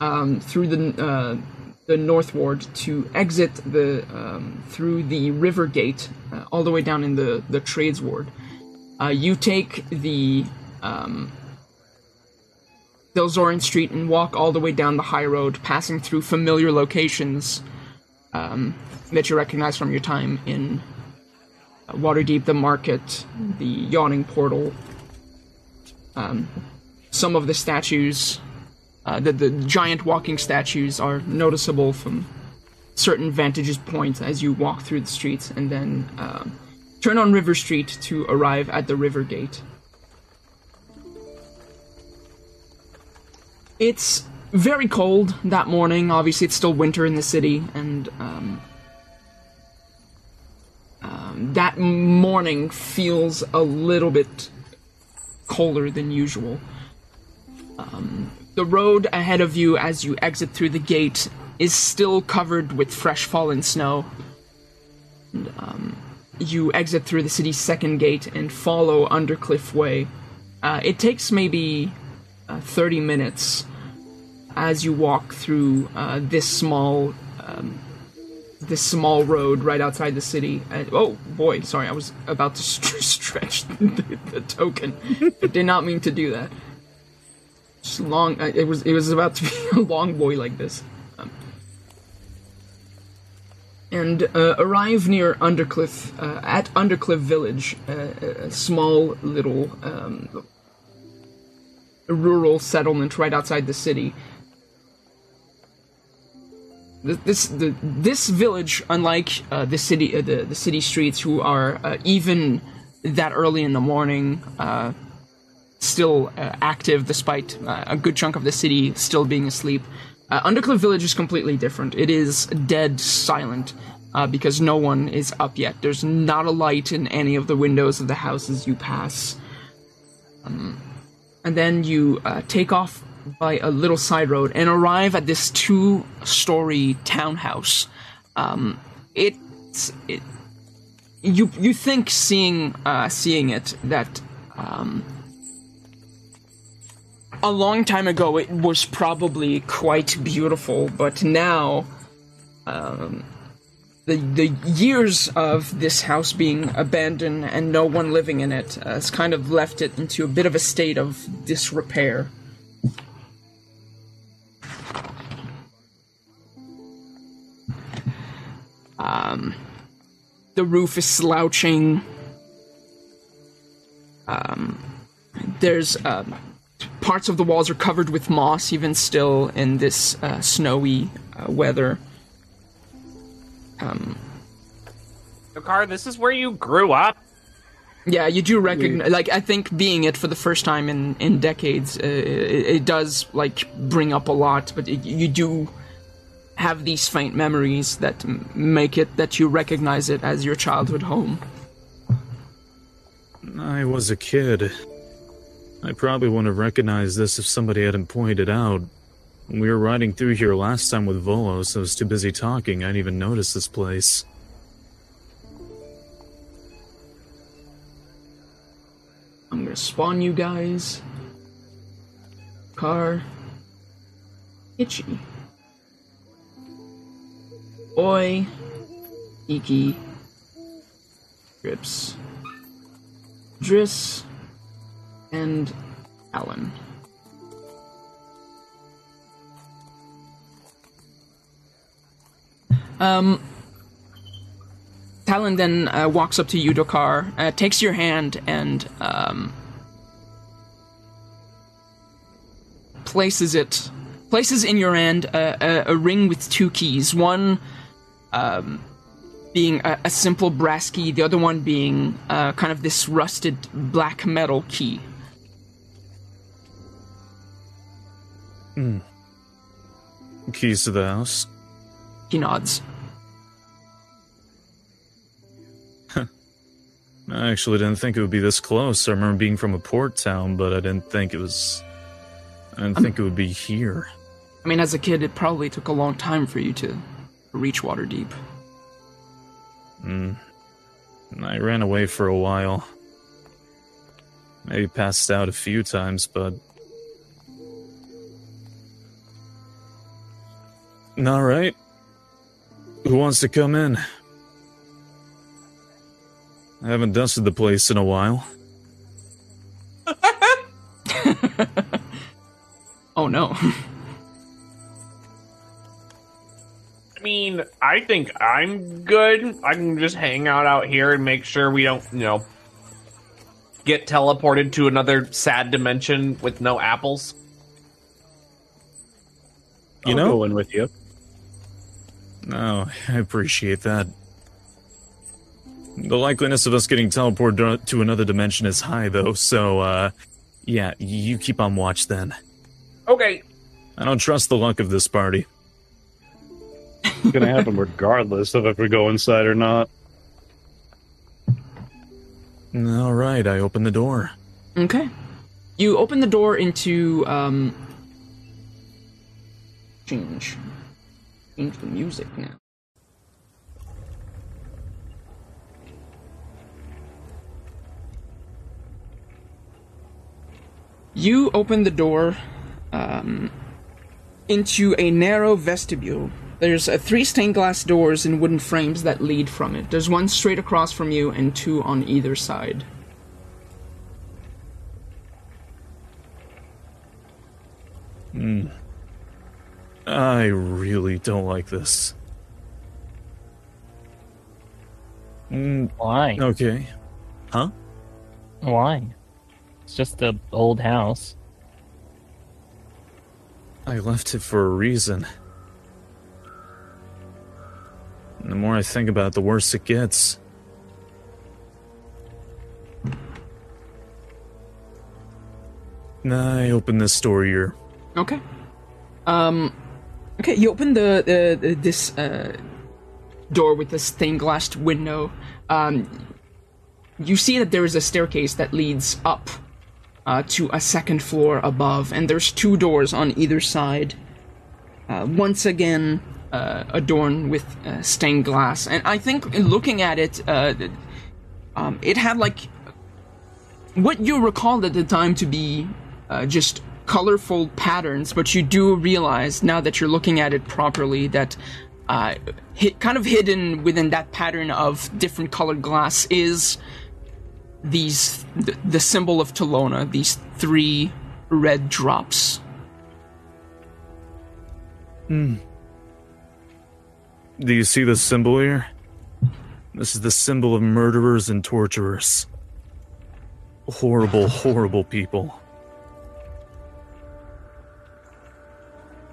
um, through the uh, the north ward to exit the um, through the river gate, uh, all the way down in the the trades ward. Uh, you take the um, Delzorin Street and walk all the way down the high road, passing through familiar locations um, that you recognize from your time in uh, Waterdeep, the market, the yawning portal. Um, some of the statues, uh, the, the giant walking statues, are noticeable from certain vantage points as you walk through the streets, and then um, turn on River Street to arrive at the river gate. It's very cold that morning. Obviously, it's still winter in the city, and um, um, that morning feels a little bit colder than usual. Um, the road ahead of you as you exit through the gate is still covered with fresh fallen snow. And, um, you exit through the city's second gate and follow Undercliff Way. Uh, it takes maybe uh, 30 minutes as you walk through uh, this small um, this small road right outside the city. And, oh boy, sorry, I was about to st- stretch the, the token. I did not mean to do that. Just long. uh, It was it was about to be a long boy like this. Um, and uh, arrive near Undercliff uh, at Undercliff Village, uh, a small little um, rural settlement right outside the city. Th- This the this village, unlike uh, the city uh, the the city streets, who are uh, even that early in the morning, uh, still uh, active despite uh, a good chunk of the city still being asleep. Undercliff Village is completely different. It is dead silent because no one is up yet. There's not a light in any of the windows of the houses you pass. Um, and then you take off by a little side road and arrive at this two-story townhouse. Um, it's it, you you think seeing uh, seeing it that Um, a long time ago, it was probably quite beautiful, but now, um, the the years of this house being abandoned and no one living in it uh, has kind of left it into a bit of a state of disrepair. Um, the roof is slouching. Um, there's um, parts of the walls are covered with moss, even still in this uh, snowy uh, weather. Um, Car, this is where you grew up. yeah, you do recognize. Like, I think being it for the first time in in decades, uh, it, it does like bring up a lot. But it, you do have these faint memories that m- make it that you recognize it as your childhood home. I was a kid. I probably wouldn't have recognized this if somebody hadn't pointed out. When we were riding through here last time with Volos, I was too busy talking, I didn't even notice this place. I'm gonna spawn you guys. Car. Itchy. Boy. Iki. Drips. Driss. And Alan. Um, Talon then uh, walks up to you, Dokar, uh, takes your hand, and um, places it, places in your hand a, a, a ring with two keys. One um, being a, a simple brass key, the other one being uh, kind of this rusted black metal key. Keys to the house. He nods. I actually didn't think it would be this close. I remember being from a port town, but I didn't think it was. I didn't think it would be here. I mean, as a kid, it probably took a long time for you to reach Waterdeep. Mm. I ran away for a while. Maybe passed out a few times, but. Alright. Who wants to come in? I haven't dusted the place in a while. Oh no. mean, I think I'm good. I can just hang out out here and make sure we don't, you know, get teleported to another sad dimension with no apples. You I'll know? go in with you. No, I appreciate that. The likeliness of us getting teleported to another dimension is high, though, so, uh, yeah, you keep on watch then. Okay. I don't trust the luck of this party. It's gonna happen regardless of if we go inside or not. Alright, I open the door. Okay. You open the door into um change. Change the music now. You open the door um, into a narrow vestibule. There's uh, three stained glass doors in wooden frames that lead from it. There's one straight across from you and two on either side. Hmm I really don't like this. Mm, Why? okay. Huh? Why? It's just a old house. I left it for a reason. And the more I think about it, the worse it gets. I open this door here. Okay. Um. Okay, you open the, the, the this uh, door with the stained glass window. Um, you see that there is a staircase that leads up uh, to a second floor above, and there's two doors on either side. Uh, once again, uh, adorned with uh, stained glass, and I think looking at it, uh, um, it had like what you recalled at the time to be uh, just colorful patterns, but you do realize now that you're looking at it properly that uh, hit, kind of hidden within that pattern of different colored glass is these the, the symbol of Talona, these three red drops. Do you see the symbol here? This is the symbol of murderers and torturers. Horrible, horrible people.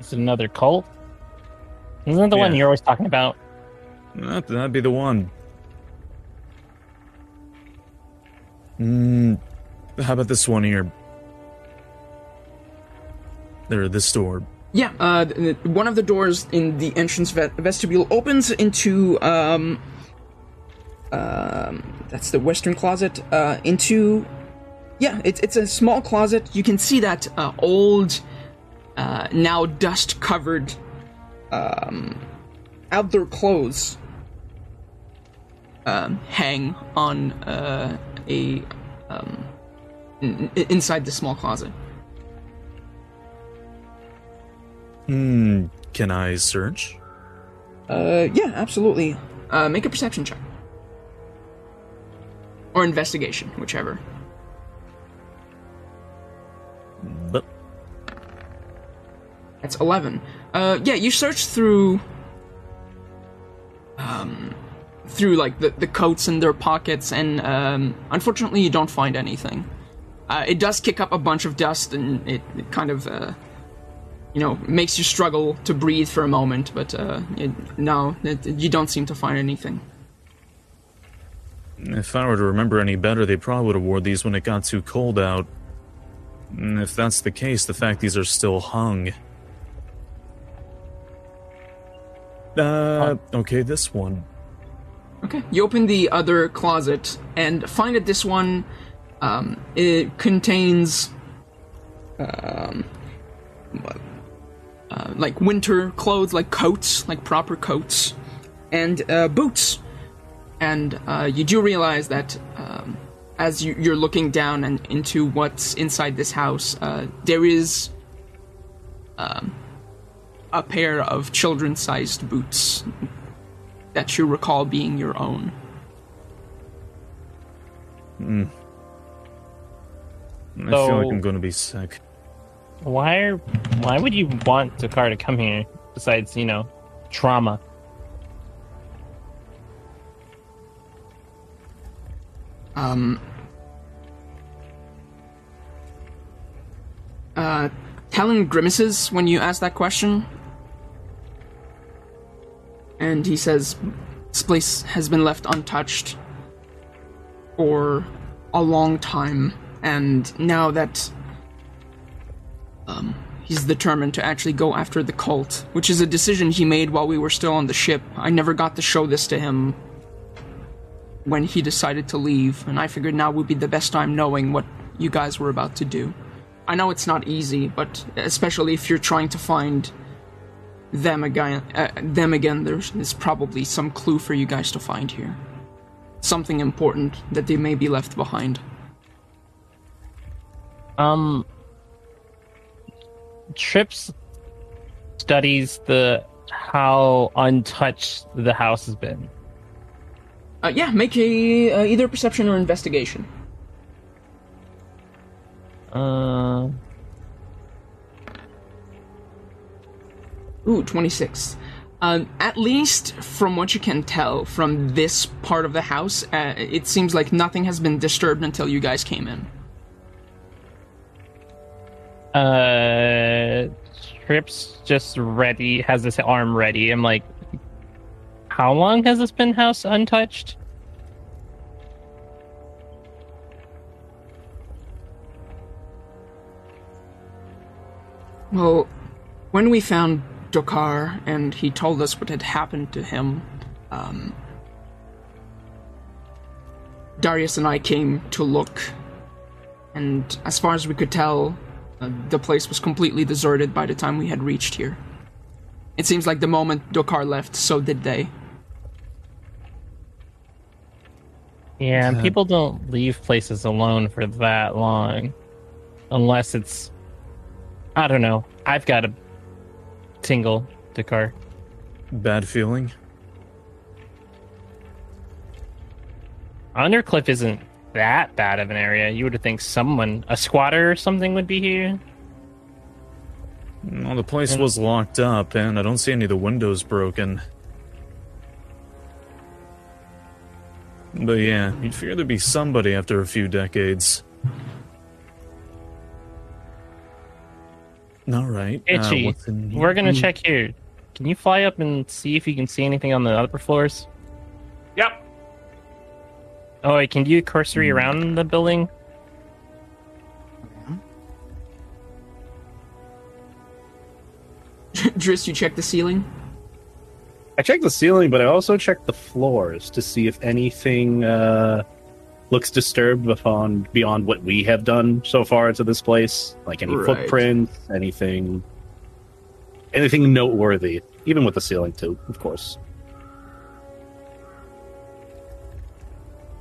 Is it another cult? Isn't that the one you're always talking about? That, that'd be the one. Mm, how about this one here? There, this door. Yeah, uh, one of the doors in the entrance vestibule opens into um, um, that's the western closet. Uh, into yeah, it's it's a small closet. You can see that uh, old, uh, now dust covered, um, outdoor clothes um, hang on uh, a um, in- inside the small closet. Hmm, can I search? Uh, yeah, absolutely. Uh, make a perception check. Or investigation, whichever. But That's 11. Uh, yeah, you search through. Um, through, like, the, the coats in their pockets, and, um, unfortunately, you don't find anything. Uh, it does kick up a bunch of dust, and it, it kind of, uh, you know, makes you struggle to breathe for a moment, but, uh, it, no, it, you don't seem to find anything. if I were to remember any better, they probably would have wore these when it got too cold out. If that's the case, the fact these are still hung. Uh, okay, this one. Okay. You open the other closet and find that this one um, it contains um, uh, like winter clothes, like coats, like proper coats, and uh, boots. And uh, you do realize that um, as you, you're looking down and into what's inside this house, uh, there is um, a pair of children-sized boots that you recall being your own. I feel like I'm going to be sick. Why are, why would you want Dokar to come here besides, you know, trauma? Um. Uh, Talon grimaces when you ask that question. And he says, This place has been left untouched for a long time, and now that um, he's determined to actually go after the cult, which is a decision he made while we were still on the ship. I never got to show this to him when he decided to leave, and I figured now would be the best time knowing what you guys were about to do. I know it's not easy, but especially if you're trying to find them again, uh, them again, there's, probably some clue for you guys to find here. Something important that they may be left behind. Um, Trips studies the how untouched the house has been. Uh, yeah, make a uh, either perception or investigation. Uh, Ooh, 26. Um, at least from what you can tell from this part of the house, uh, it seems like nothing has been disturbed until you guys came in. Uh, Trips just ready has this arm ready. I'm like, how long has this been house untouched? Well, when we found Dokar and he told us what had happened to him, um, Darius and I came to look, and as far as we could tell, the place was completely deserted by the time we had reached here. It seems like the moment Dokar left, so did they. Yeah, and Uh, people don't leave places alone for that long. Unless it's. I don't know. I've got a tingle, Dokar. Bad feeling. Undercliff isn't that bad of an area. You would think someone, a squatter or something, would be here. Well, the place And- was locked up, and I don't see any of the windows broken. But yeah, you'd figure there'd be somebody after a few decades. All right. uh, Itchy, what's? We're gonna Mm. check here. Can you fly up and see if you can see anything on the upper floors? Yep. Oh, wait, can you cursory Hmm. around the building? Driss, you check the ceiling. I checked the ceiling, but I also checked the floors to see if anything uh, looks disturbed beyond beyond what we have done so far to this place. Like any Right. footprints, anything, anything noteworthy. Even with the ceiling too, of course.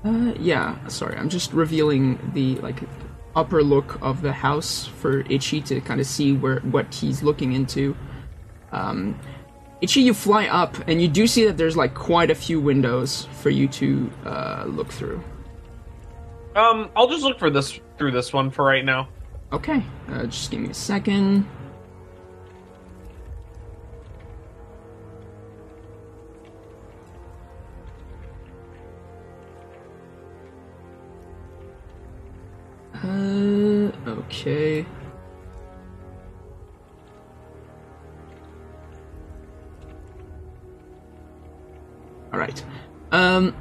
Uh, yeah. Sorry, I'm just revealing the like upper look of the house for Itchy to kind of see where what he's looking into. Um, Itchy, you fly up and you do see that there's like quite a few windows for you to uh, look through. Um, I'll just look for this through this one for right now. Okay, uh, just give me a second. Uh, okay. All right. Um,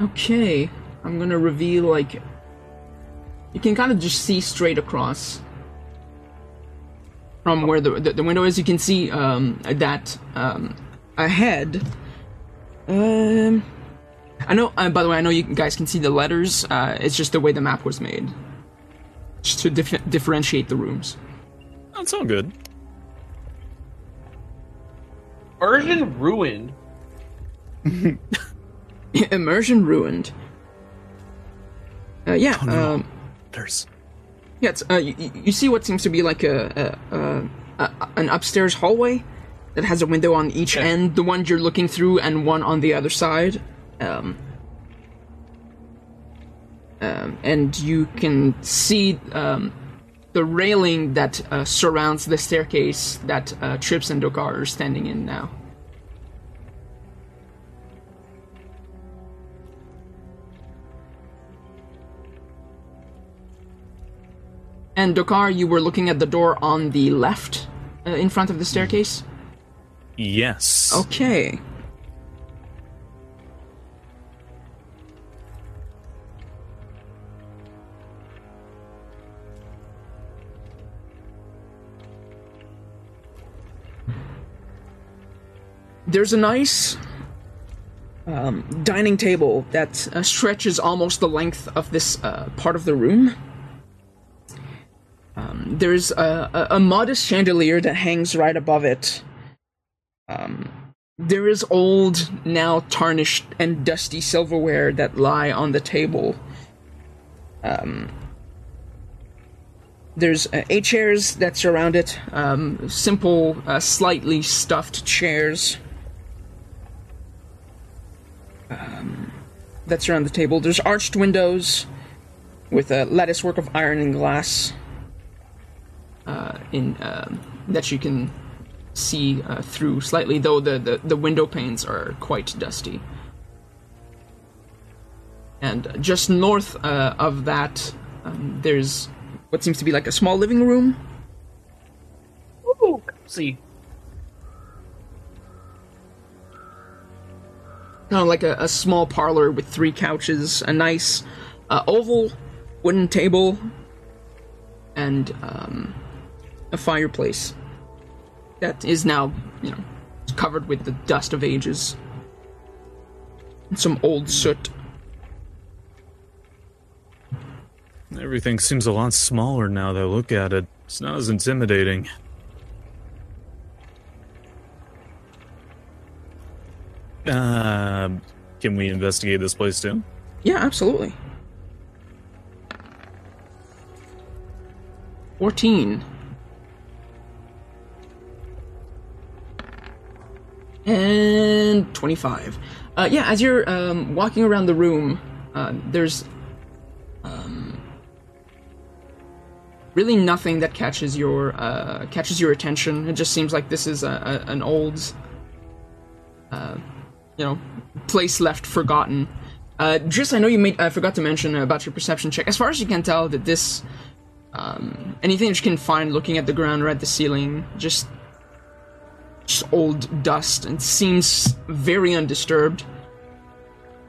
okay. I'm gonna reveal like you can kind of just see straight across from where the, the, the window is. You can see um, that um, ahead. Um, I know. Uh, by the way, I know you guys can see the letters. Uh, it's just the way the map was made, just to dif- differentiate the rooms. That's all good. Version ruined. Immersion ruined. Uh, yeah. Oh, no. Um, There's. Yeah, it's, uh, you, you see what seems to be like a, a, a, a an upstairs hallway that has a window on each Okay. end, the one you're looking through, and one on the other side. Um, um, and you can see um, the railing that uh, surrounds the staircase that uh, Trips and Dokar are standing in now. And Dokar, you were looking at the door on the left, uh, in front of the staircase. Yes. Okay. There's a nice um, dining table that uh, stretches almost the length of this uh, part of the room. Um, there's a, a, a modest chandelier that hangs right above it. Um, there is old, now tarnished and dusty silverware that lie on the table. Um, there's uh, eight chairs that surround it, um, simple, uh, slightly stuffed chairs um, that surround the table. There's arched windows with a lattice work of iron and glass uh, in um that you can see uh, through slightly, though the, the, the window panes are quite dusty. And just north uh, of that, um, there's what seems to be like a small living room. Ooh, see. Kind of like a, a small parlor with three couches, a nice uh, oval wooden table, and um, a fireplace that is now, you know, covered with the dust of ages. And some old soot. Everything seems a lot smaller now that I look at it. It's not as intimidating. Uh, can we investigate this place too? Yeah, absolutely. 14. And 25. Uh, yeah, as you're um, walking around the room, uh, there's um, really nothing that catches your uh, catches your attention. It just seems like this is a, a, an old, uh, you know, place left forgotten. Uh, just I know you made I forgot to mention about your perception check. As far as you can tell, that this um, anything that you can find looking at the ground or at the ceiling, just just old dust and seems very undisturbed.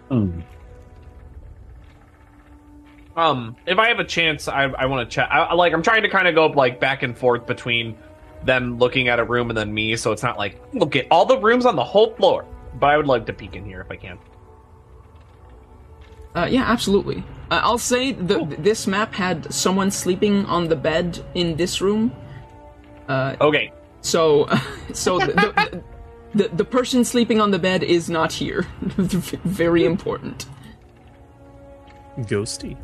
Hmm. Um, if I have a chance, I I want to check. I, I- like I'm trying to kind of go like back and forth between them looking at a room and then me, so it's not like look at all the rooms on the whole floor. But I would like to peek in here if I can. Uh, yeah, absolutely. Uh, I'll say the, this map had someone sleeping on the bed in this room. Okay, So, so the, the, the the person sleeping on the bed is not here. Very important. Ghosty.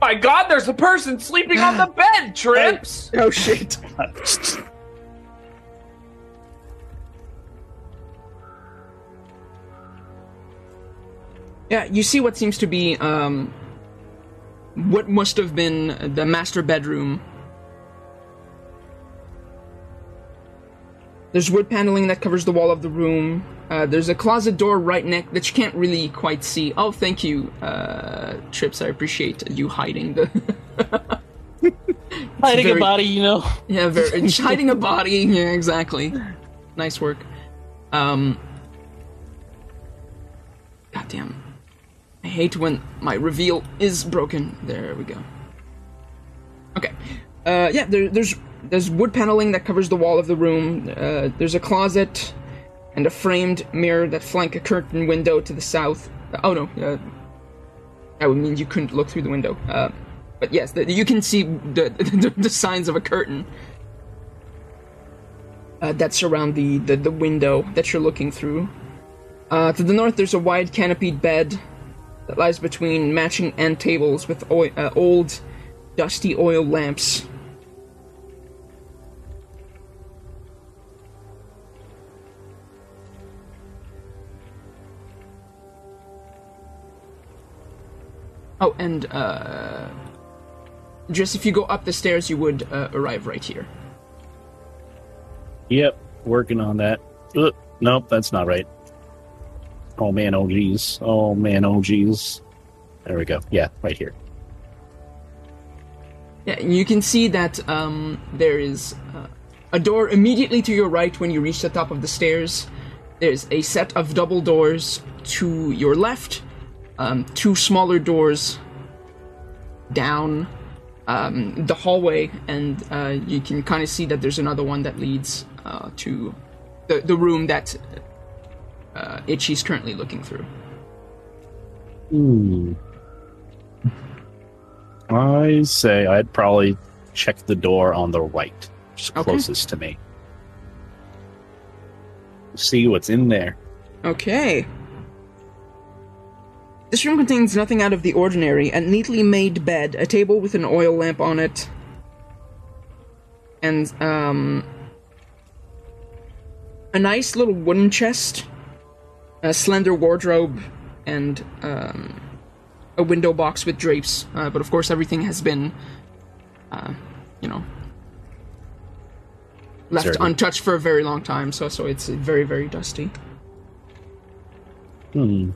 my God, there's a person sleeping on the bed. Trips. Oh shit! Yeah, you see what seems to be um, what must have been the master bedroom. There's wood paneling that covers the wall of the room. Uh, there's a closet door right next that you can't really quite see. Oh, thank you, uh, Trips. I appreciate you hiding the. Hiding very- a body, you know. Yeah, very hiding a body. Yeah, exactly. Nice work. Um. Goddamn. I hate when my reveal is broken. There we go. Okay. Uh, yeah, there, there's there's wood paneling that covers the wall of the room. Uh, there's a closet and a framed mirror that flank a curtain window to the south. Uh, oh no, uh, that would mean you couldn't look through the window. Uh, but yes, the, you can see the, the the signs of a curtain uh, that surround the, the the window that you're looking through. Uh, to the north, there's a wide canopied bed that lies between matching end tables with oi- uh, old, dusty oil lamps. Oh, and uh, just if you go up the stairs, you would uh, arrive right here. Yep, working on that. Ugh, nope, that's not right. Oh man, oh geez. Oh man, oh geez. There we go. Yeah, right here. Yeah, you can see that um, there is uh, a door immediately to your right when you reach the top of the stairs. There's a set of double doors to your left, um, two smaller doors down um, the hallway, and uh, you can kind of see that there's another one that leads uh, to the, the room that uh, Itchy's currently looking through. Hmm. I say I'd probably check the door on the right, just Okay. closest to me. See what's in there. Okay. This room contains nothing out of the ordinary a neatly made bed, a table with an oil lamp on it, and, um. a nice little wooden chest, a slender wardrobe, and, um. a window box with drapes. Uh, but of course, everything has been, uh, you know. Left Certainly. untouched for a very long time, so so it's very very dusty. Hmm.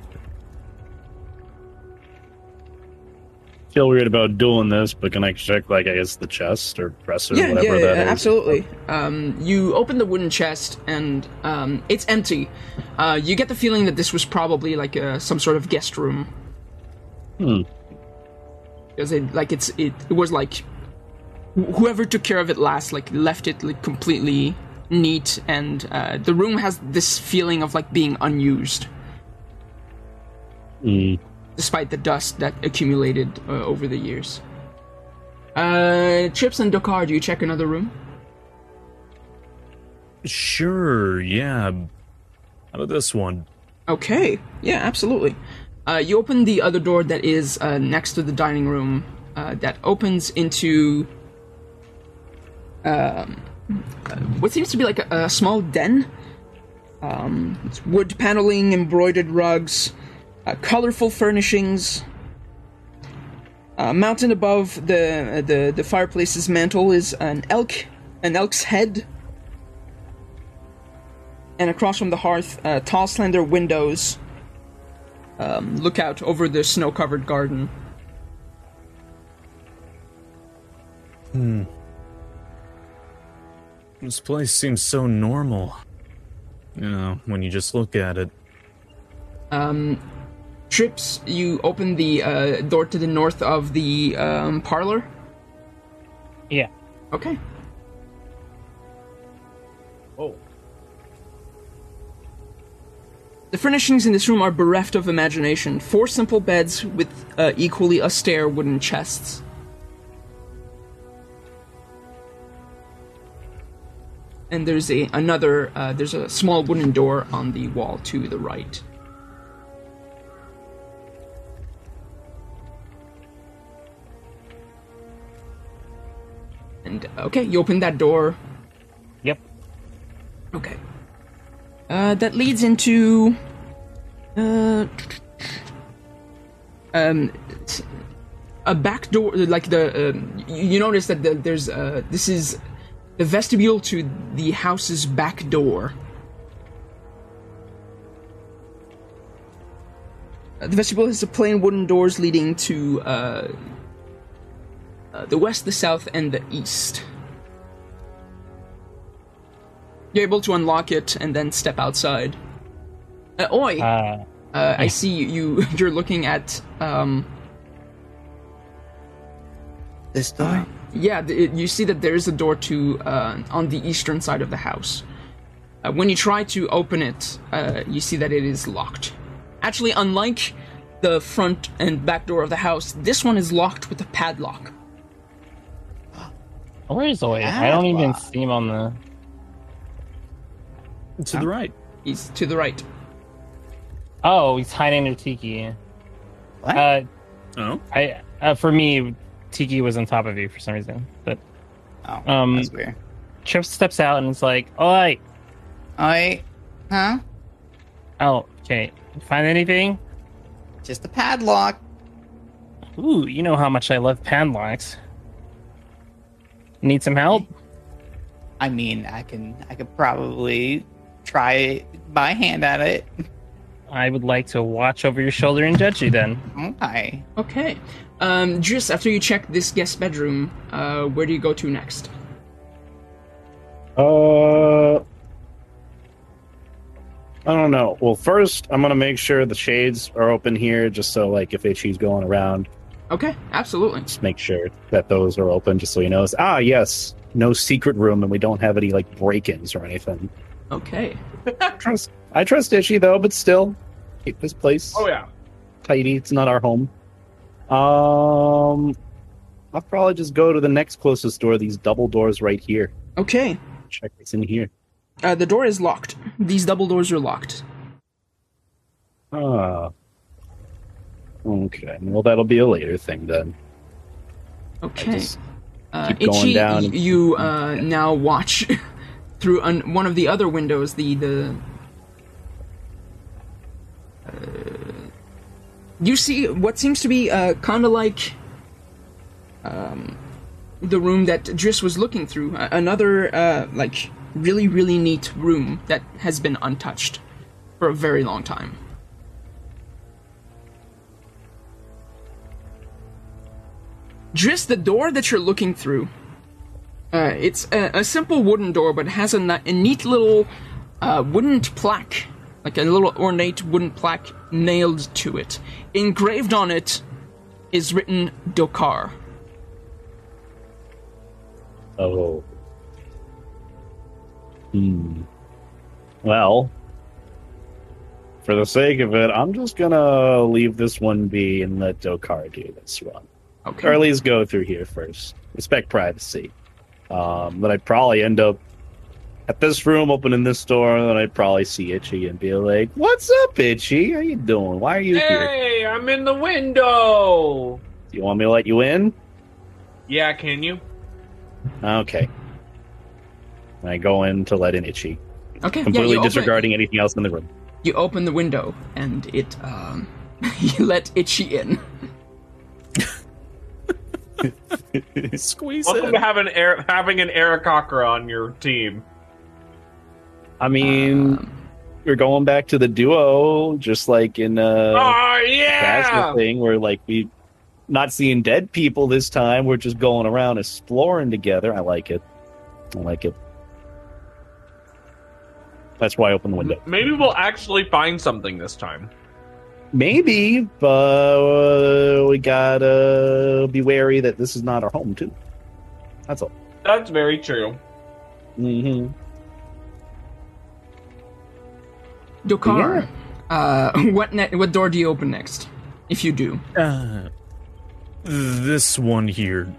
Feel weird about doing this, but can I check, like, I guess the chest or dresser, yeah, whatever yeah, that yeah, is? absolutely. Um, you open the wooden chest and um, it's empty. Uh, you get the feeling that this was probably like uh, some sort of guest room. Hmm. Because it like it's it, it was like wh- whoever took care of it last like left it like completely neat and uh, the room has this feeling of like being unused Hmm. Despite the dust that accumulated uh, over the years. Uh, Trips and Dokar, do you check another room? Sure, yeah. How about this one? Okay, yeah, absolutely. Uh, you open the other door that is uh, next to the dining room. Uh, that opens into um, uh, what seems to be like a, a small den. Um, it's wood paneling, embroidered rugs, uh, colorful furnishings. Uh, mounted above the the the fireplace's mantle is an elk, an elk's head, and across from the hearth, uh, tall, slender windows um, look out over the snow-covered garden. Hmm. This place seems so normal. You know, when you just look at it. Um, Trips, you open the uh, door to the north of the um, parlor. Yeah. Okay. Oh. The furnishings in this room are bereft of imagination. Four simple beds with uh, equally austere wooden chests. And there's a another. Uh, there's a small wooden door on the wall to the right. And okay, you open that door. Yep. Okay. Uh, that leads into. Uh, um, a back door, like the. Um, you notice that the, there's. Uh, this is the vestibule to the house's back door. Uh, The vestibule has a plain wooden doors leading to uh, uh, the west, the south, and the east. You're able to unlock it and then step outside. Uh, oi, uh, Uh, I see you, you. You're looking at. Um, This door? yeah, the, you see that there is a door to uh, on the eastern side of the house. Uh, when you try to open it, uh, you see that it is locked. Actually, unlike the front and back door of the house, this one is locked with a padlock. Where is Oi? I don't even see him on the. To the right. He's to the right. Oh, he's hiding under Tiki. What? Uh, Oh. I uh, for me, Tiki was on top of you for some reason. But oh, um, that's weird. Chip steps out and it's like, "Oi, I, huh? oh, okay, find anything? Just a padlock. Ooh, you know how much I love padlocks. Need some help? I mean, I can, I could probably try my hand at it. I would like to watch over your shoulder and judge you then. Okay. Okay. Um, just after you check this guest bedroom, uh, where do you go to next? Uh, I don't know. Well, first I'm gonna make sure the shades are open here, just so like if Itchy's going around, Okay, absolutely. just make sure that those are open, just so he knows. Ah, yes, no secret room, and we don't have any like break-ins or anything. Okay. Trust, I trust Ishi though, but still, keep this place Oh yeah. tidy. It's not our home. Um, I'll probably just go to the next closest door. These double doors right here. Okay. Check what's in here. Uh, the door is locked. These double doors are locked. Ah. Okay. Well, that'll be a later thing then. Okay. Uh, Ichi, down you uh, now watch through un- one of the other windows. The the. Uh, you see what seems to be uh, kind of like um, the room that Driss was looking through. Another uh, like really really neat room that has been untouched for a very long time. Driss, the door that you're looking through, uh, it's a, a simple wooden door, but it has a, a neat little uh, wooden plaque, like a little ornate wooden plaque nailed to it. Engraved on it is written Dokar. Oh. Hmm. Well, for the sake of it, I'm just gonna leave this one be and let Dokar do this one. Okay. Or at least go through here first. Respect privacy. Um, but I'd probably end up at this room, opening this door, then I'd probably see Itchy and be like, "What's up, Itchy? How you doing? Why are you here? Hey, I'm in the window. Do you want me to let you in?" Yeah, can you? Okay. And I go in to let in Itchy, Okay, completely you open- disregarding anything else in the room. You open the window and it um you let Itchy in. Squeeze Welcome in. to having an Eric, having an Aarakocra on your team. I mean, Um, we're going back to the duo, just like in uh, oh Phasma yeah! thing, where like we not seeing dead people this time. We're just going around exploring together. I like it. I like it. That's why I opened the window. Maybe we'll actually find something this time. Maybe, but we gotta be wary that this is not our home too. That's all. That's very true. hmm Dokar, uh, what ne- what door do you open next? If you do. Uh, this one here.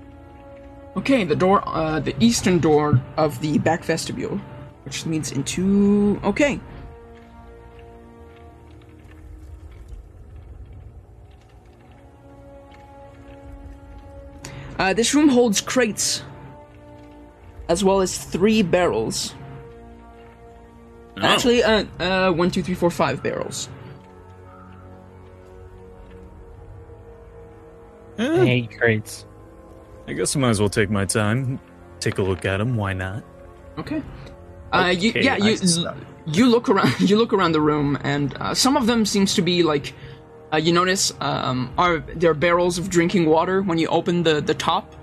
Okay, the door, uh, the eastern door of the back vestibule, which leads into. Okay. Uh, this room holds crates, as well as three barrels. Actually, uh, uh, one, two, three, four, five barrels. Eh, I hate crates. I guess I might as well take my time, take a look at them. Why not? Okay. Uh, you, Okay, yeah, you nice stuff. you look around. You look around the room, and uh, some of them seems to be like. Uh, you notice um, are there are barrels of drinking water when you open the the top.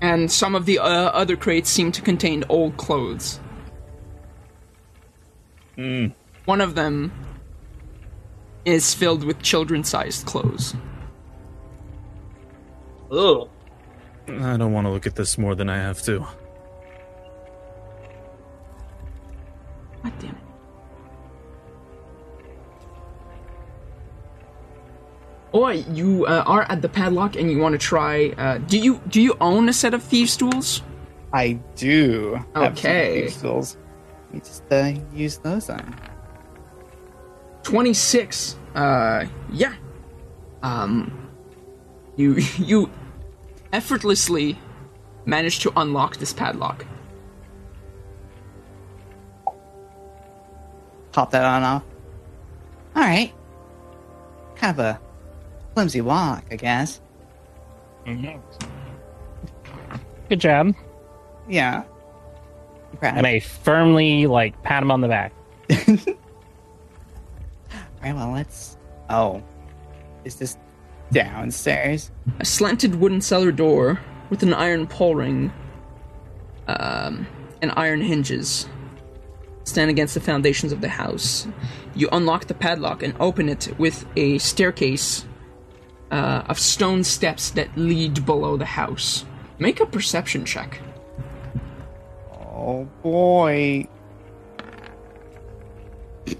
And some of the uh, other crates seem to contain old clothes. Mm. One of them is filled with children-sized clothes. Ugh. I don't want to look at this more than I have to. God damn it. Or you uh, are at the padlock and you want to try. Uh, do you do you own a set of thieves' tools? I do. have some Okay. thieves' tools. Let me just uh, use those on. Twenty six. Uh, yeah. Um, you you effortlessly managed to unlock this padlock. Pop that on off. All right. Kind of a flimsy walk, I guess. Mhm. Good job. Yeah. I'm proud. And I firmly like pat him on the back. All right. Well, let's. Oh, is this downstairs? A slanted wooden cellar door with an iron pull ring um, and iron hinges stand against the foundations of the house. You unlock the padlock and open it with a staircase uh, of stone steps that lead below the house. Make a perception check. Oh boy.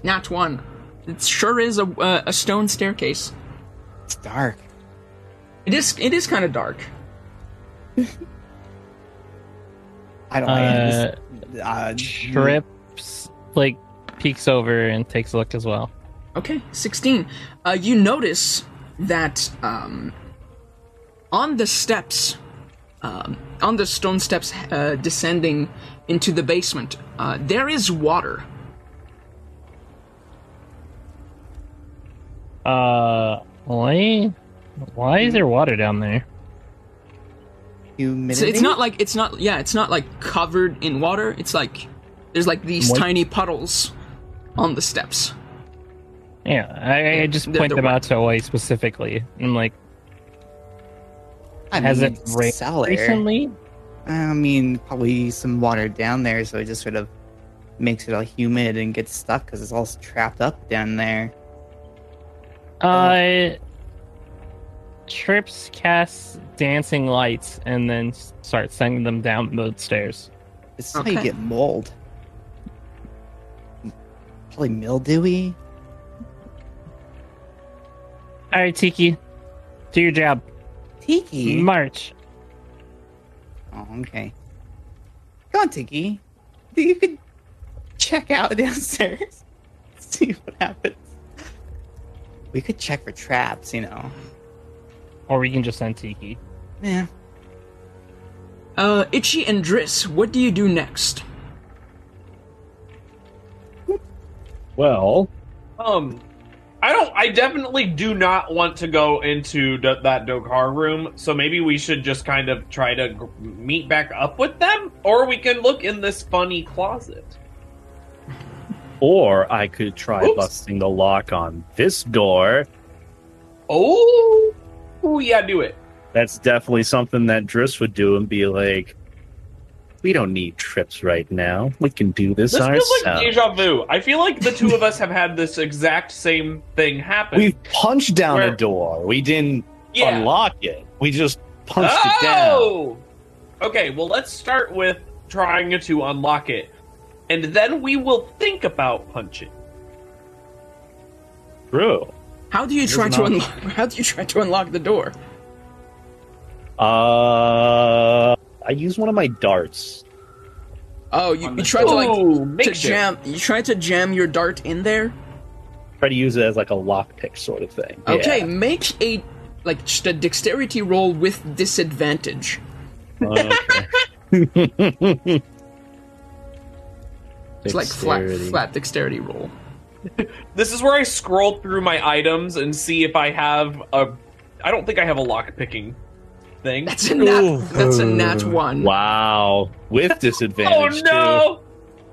Nat one. It sure is a, uh, a stone staircase. It's dark. It is. It is kind of dark. I don't Uh, like uh, Trips like peeks over and takes a look as well. Okay, 16. Uh, you notice that um, on the steps, um, on the stone steps uh, descending into the basement, uh, there is water. Uh, why? Why is there water down there? humidity. So it's not like it's not yeah, it's not like covered in water. It's like there's like these Moist. tiny puddles on the steps. Yeah, I, I just They're- point they're them wet. out to Oi specifically. I'm like, I has mean, it it's rained cellar. recently? I mean, probably some water down there, so it just sort of makes it all humid and gets stuck because it's all trapped up down there. Uh, Trips casts dancing lights and then s- starts sending them down the stairs. This is how you get mold. Probably mildewy. All right, Tiki, do your job. Tiki. March. Oh, okay. Go on, Tiki. You could check out downstairs. See what happens. We could check for traps, you know. Or we can just send Tiki. Yeah. Uh, Itchy and Driss, what do you do next? Well, Um, I don't. I definitely do not want to go into d- that Dokar room. So maybe we should just kind of try to g- meet back up with them, or we can look in this funny closet. or I could try Oops. busting the lock on this door. Oh, oh yeah, do it. That's definitely something that Driss would do and be like, "We don't need trips right now. We can do this, This feels ourselves." like deja vu. I feel like the two of us have had this exact same thing happen. We've punched down Where- a door. We didn't yeah. unlock it. We just punched it down. Oh! Okay, well, let's start with trying to unlock it, and then we will think about punching. True. How do you There's try to unlock? How do you try to unlock the door? Uh, I use one of my darts. Oh, you, On you the try to like Ooh, to jam. You try to jam your dart in there. Try to use it as like a lockpick sort of thing. Okay, Yeah. make a like just a dexterity roll with disadvantage. Okay. It's like flat flat dexterity roll. This is where I scroll through my items and see if I have a. I don't think I have a lock picking thing. That's a nat. Ooh. That's a nat one. Wow, with disadvantage. Oh disadvantage. no!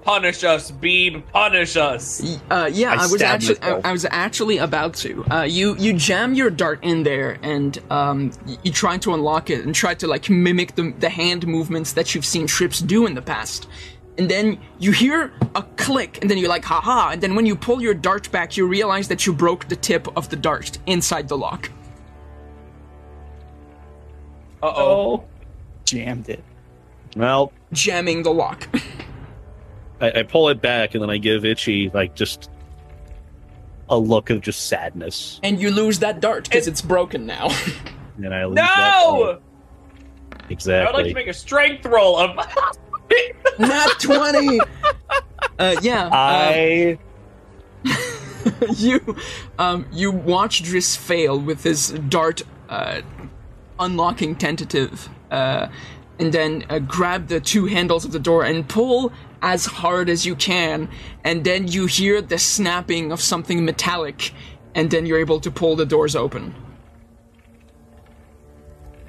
Punish us, Beeb. Punish us. Uh, yeah, I I, was actually I. I was actually about to. Uh, you you jam your dart in there and um, y- you try to unlock it and try to like mimic the the hand movements that you've seen Trips do in the past. And then you hear a click, and then you're like, haha. And then when you pull your dart back, you realize that you broke the tip of the dart inside the lock. Uh oh. Jammed it. Well, Jamming the lock. I, I pull it back and then I give Itchy like just a look of just sadness, and you lose that dart because it's broken now. and I lose that No! point. I would exactly. like to make a strength roll of. Not 20! Uh, yeah. uh, I you um you watch Driss fail with his dart uh unlocking tentative uh and then uh, grab the two handles of the door and pull as hard as you can and then you hear the snapping of something metallic and then you're able to pull the doors open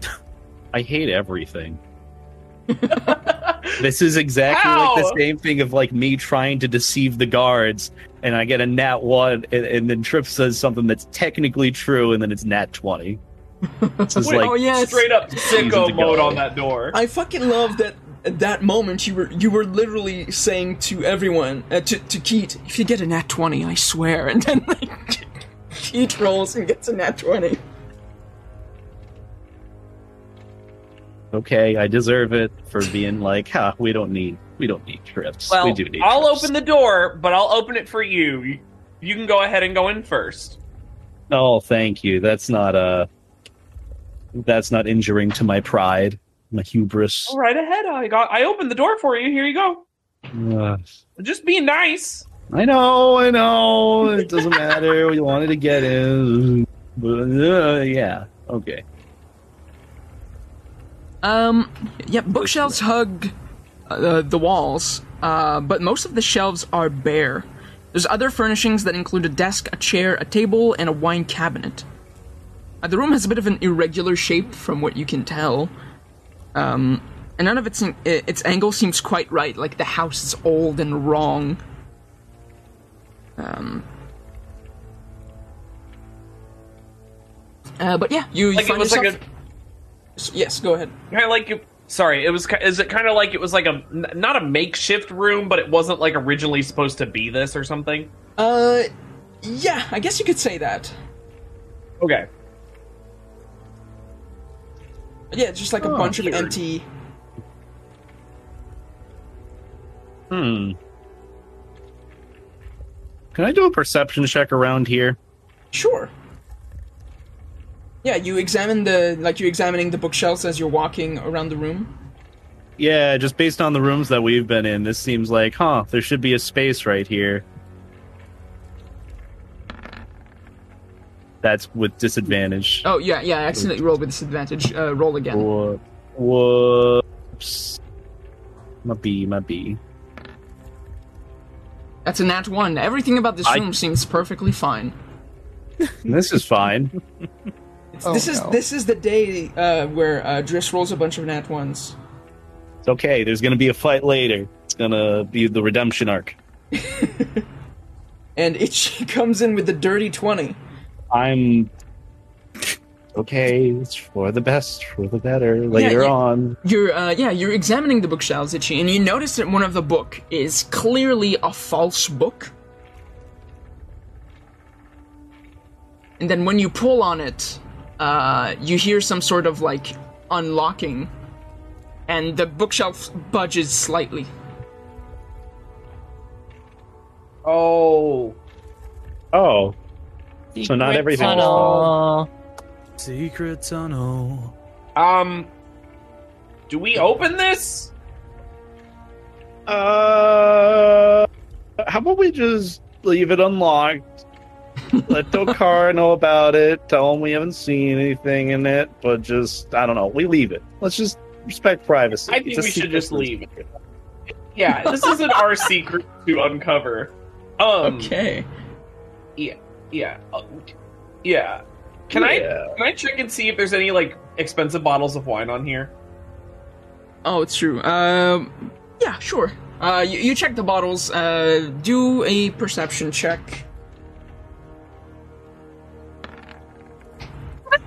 I hate everything. this is exactly like the same thing of like me trying to deceive the guards, and I get a nat one, and, and then Trip says something that's technically true, and then it's nat twenty. This is Wait, like oh yeah Straight up Seasons sicko mode on that door. I fucking love that at that moment you were you were literally saying to everyone uh, to to Keat, if you get a nat twenty, I swear, and then like Keat rolls and gets a nat twenty. okay, I deserve it for being like, huh, we don't need we don't need trips. Well, we do need I'll trips. open the door, but I'll open it for you. You, you can go ahead and go in first. Oh, thank you. That's not uh that's not injuring to my pride, my hubris. Go right ahead. I got. I opened the door for you. Here you go. Uh, Just being nice. I know, I know. It doesn't matter. We wanted to get in, but uh, yeah, okay. Um, yeah, bookshelves hug uh, the walls, uh, but most of the shelves are bare. There's other furnishings that include a desk, a chair, a table, and a wine cabinet. Uh, the room has a bit of an irregular shape from what you can tell. Um, and none of its its angle seems quite right. Like the house is old and wrong. Um. Uh, but yeah, you, you Like it find was yourself. like a yes, go ahead. kind of like you. Sorry, it was. Is it kind of like it was like a not a makeshift room, but it wasn't like originally supposed to be this or something. Uh, yeah, I guess you could say that. Okay. Yeah, just like a Oh, bunch of empty. Hmm. Can I do a perception check around here? Sure. Yeah, you examine the like you're examining the bookshelves as you're walking around the room. Yeah, just based on the rooms that we've been in, this seems like, huh, there should be a space right here. That's with disadvantage. Oh yeah, yeah. I accidentally rolled with disadvantage. Uh, roll again. Whoop- Whoops. My B, my B. That's a nat one. Everything about this I- room seems perfectly fine. This is fine. Oh, this is no. this is the day uh, where uh, Driss rolls a bunch of nat ones. It's okay. There's gonna be a fight later. It's gonna be the redemption arc. And it comes in with the dirty twenty. I'm okay. It's for the best, for the better. Later yeah. on, You're uh, yeah, you're examining the bookshelves, Itchy, and you notice that one of the book is clearly a false book. And then when you pull on it, uh, you hear some sort of like unlocking, and the bookshelf budges slightly. Oh. oh, So not Secret everything is tunnel. Secret tunnel. Um. Do we open this? uh, how about we just leave it unlocked? Let Dokar know about it. Tell him we haven't seen anything in it, but just I don't know. We leave it. Let's just respect privacy. I think we should just leave it. Yeah, this isn't our secret to uncover. Um. Okay. Yeah. Uh, yeah. Can I can I check and see if there's any like expensive bottles of wine on here? Oh, it's true. Um, yeah, sure. Uh, you, you check the bottles. Uh, do a perception check.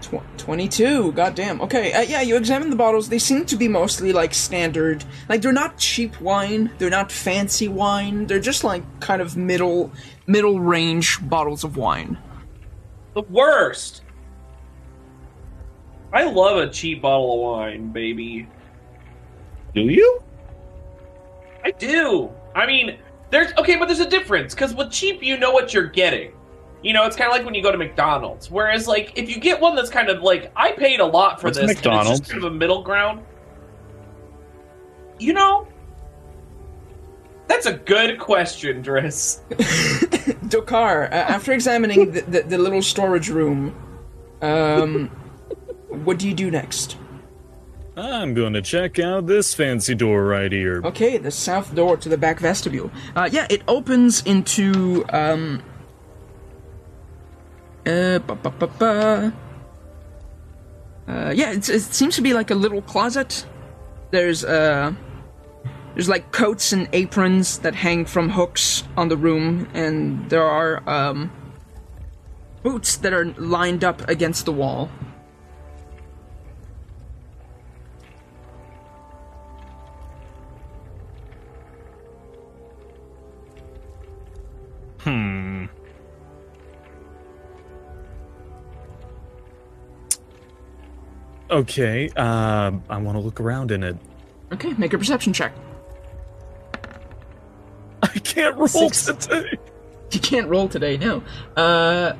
Tw- 22 goddamn okay uh, yeah you examine the bottles they seem to be mostly like standard like they're not cheap wine they're not fancy wine they're just like kind of middle middle range bottles of wine The worst. I love a cheap bottle of wine, baby. Do you? I do. I mean, there's okay, but there's a difference because with cheap, you know what you're getting. You know, it's kind of like when you go to McDonald's. Whereas, like, if you get one that's kind of like, I paid a lot for What's this, and McDonald's? it's just kind of a middle ground. You know, that's a good question, Driss. Dokar, uh, after examining the, the, the little storage room, um, what do you do next? I'm going to check out this fancy door right here. Okay, the south door to the back vestibule. Uh, yeah, it opens into um. Uh, ba, ba, ba, ba. Uh, yeah, it's, it seems to be like a little closet. There's uh, there's like coats and aprons that hang from hooks on the room, and there are um boots that are lined up against the wall. Hmm. Okay, uh, I want to look around in it. Okay, make a perception check. I can't roll Six. today. You can't roll today, no. Uh,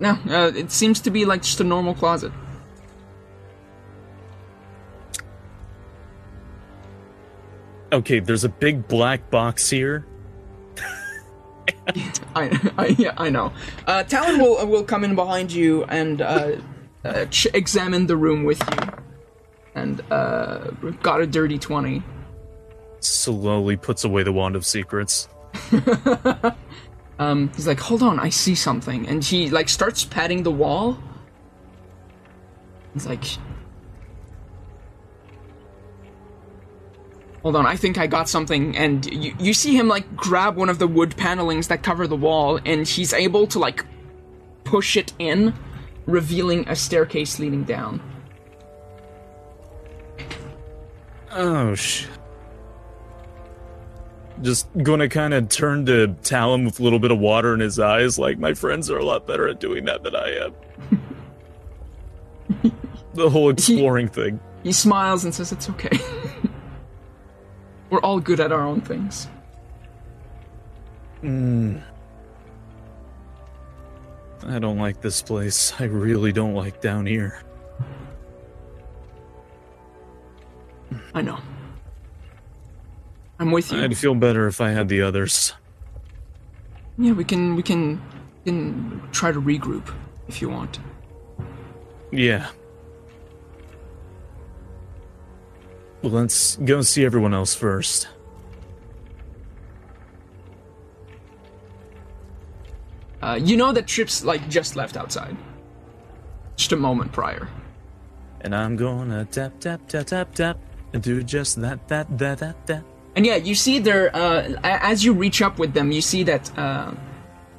no, uh, it seems to be like just a normal closet. Okay, there's a big black box here. I, I, yeah, I know. Uh, Talon will will come in behind you and uh, uh, ch- examine the room with you, and uh, got a dirty twenty. Slowly puts away the wand of secrets. Um, he's like, "Hold on, I see something," and he like starts patting the wall. He's like, "Hold on, I think I got something." And you you see him like grab one of the wood panelings that cover the wall, and he's able to like push it in, revealing a staircase leading down. Oh sh. Just gonna kind of turn to Talon with a little bit of water in his eyes, like my friends are a lot better at doing that than I am. the whole exploring thing. He smiles and says, "It's okay. We're all good at our own things." Mm. I don't like this place. I really don't like down here. I know. I'm with you. I'd feel better if I had the others. Yeah, we can we can can try to regroup if you want. Yeah. Well, let's go see everyone else first. Uh, you know that Trips like just left outside. Just a moment prior. And I'm gonna tap, tap, tap, tap, tap, and do just that, that, that, that, that. And yeah, you see there uh, as you reach up with them, you see that uh,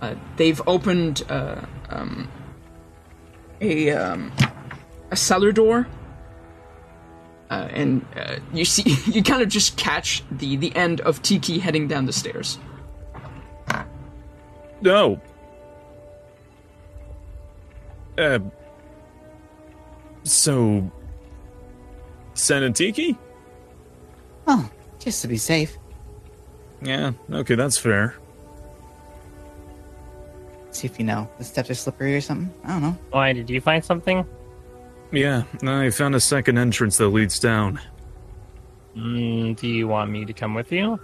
uh, they've opened uh, um, a um, a cellar door, uh, and uh, you see you kind of just catch the the end of Tiki heading down the stairs. No. Uh. So. Sanatiki? Oh, just to be safe. Yeah, okay, that's fair. See if you know the steps are slippery or something. I don't know. Why did you find something? Yeah, I found a second entrance that leads down. Mm, do you want me to come with you?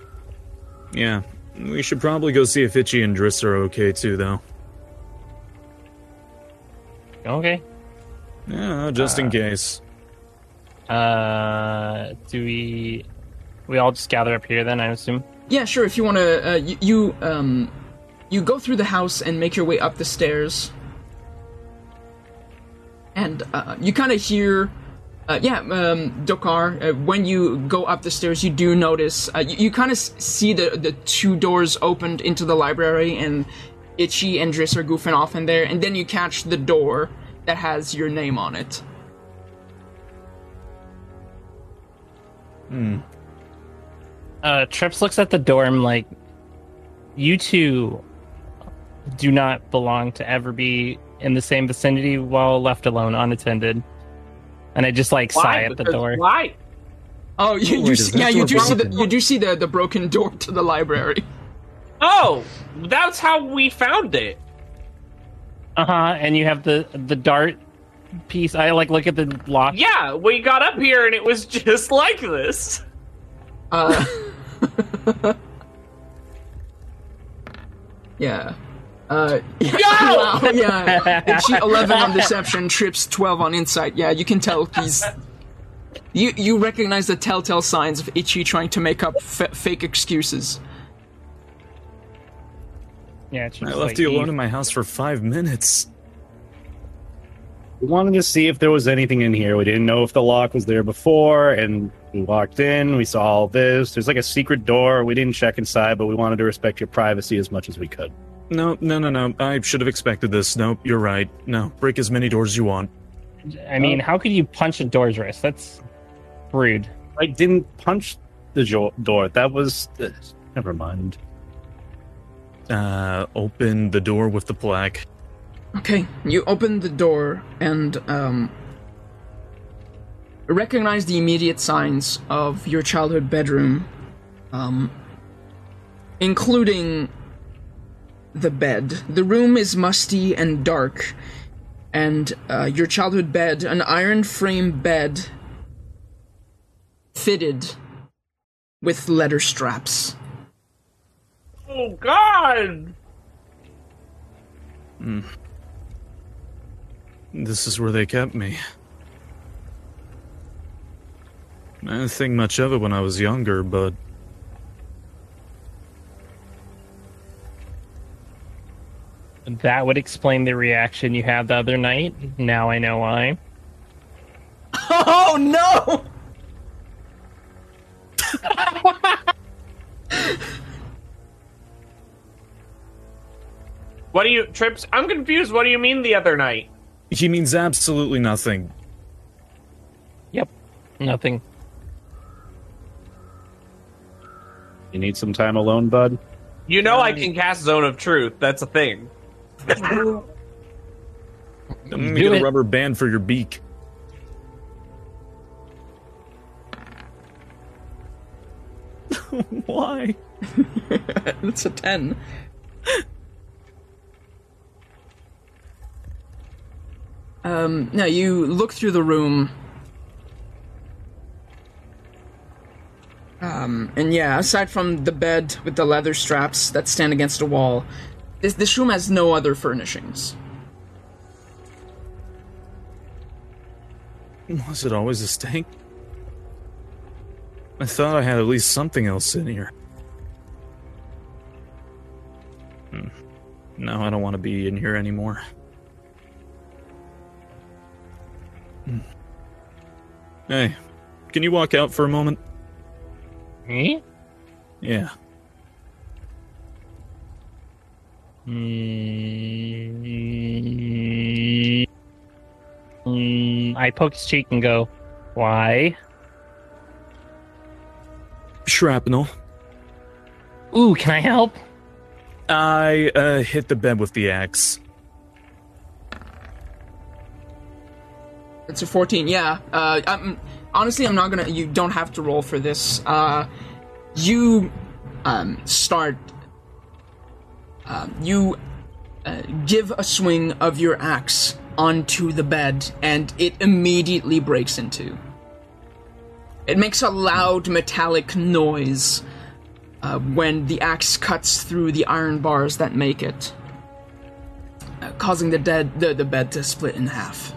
Yeah, we should probably go see if Itchy and Driss are okay too, though. Okay. Yeah, just in case. Uh, do we? We all just gather up here then, I assume. Yeah, sure. If you want to, uh, you, you um, you go through the house and make your way up the stairs, and uh, you kind of hear, uh, yeah, um, Dokar. Uh, when you go up the stairs, you do notice uh, you, you kind of see the the two doors opened into the library, and Itchy and Driss are goofing off in there, and then you catch the door that has your name on it. Uh, Trips looks at the dorm like, you two do not belong to ever be in the same vicinity while left alone unattended. And I just like sigh at the Because door. Why? Oh, you, you Wait, see, yeah, you door do see the broken? you do see the the broken door to the library. Oh, that's how we found it. Uh huh. And you have the the dart piece. I like look at the lock. Yeah, we got up here and it was just like this. Uh, yeah. Uh, yeah, Go! wow, yeah. And she 11 on deception, trips 12 on insight. Yeah, you can tell he's. You you recognize the telltale signs of Ichi trying to make up f- fake excuses. Yeah. I left like, you alone "Eve." in my house for five minutes. We wanted to see if there was anything in here. We didn't know if the lock was there before, and we walked in. We saw all this. There's like a secret door. We didn't check inside, but we wanted to respect your privacy as much as we could. No, no, no, no. I should have expected this. Nope, you're right. No, break as many doors as you want. I mean, how could you punch a door's wrist? That's rude. I didn't punch the jo- door. That was. Uh, never mind. Uh, open the door with the plaque. Okay, you open the door and um, recognize the immediate signs of your childhood bedroom, um, including the bed. The room is musty and dark, and uh, your childhood bed, an iron frame bed, fitted with leather straps. Oh God! This is where they kept me. I didn't think much of it when I was younger, but That would explain the reaction you had the other night. Now I know why. Oh no! What do you trips? I'm confused. What do you mean the other night? he means absolutely nothing. Yep. Nothing. You need some time alone, bud. You know I can cast Zone of Truth. That's a thing. I'm gonna Do get a rubber band for your beak. Why? It's a 10. um, now you look through the room. Um, and yeah, aside from the bed with the leather straps that stand against a wall, this this room has no other furnishings. Was it always a stank? I thought I had at least something else in here. Hmm. No, I don't want to be in here anymore. Hmm. Hey, can you walk out for a moment? Me? Yeah. Mm, mm, I poke his cheek and go, "Why?" Shrapnel. Ooh, can I help? I uh, hit the bed with the axe. It's a 14, yeah. Uh, I'm, honestly, I'm not gonna. You don't have to roll for this. Uh, you um, start. Uh, you uh, give a swing of your axe onto the bed, and it immediately breaks in two. It makes a loud metallic noise uh, when the axe cuts through the iron bars that make it, uh, causing the dead the, the bed to split in half.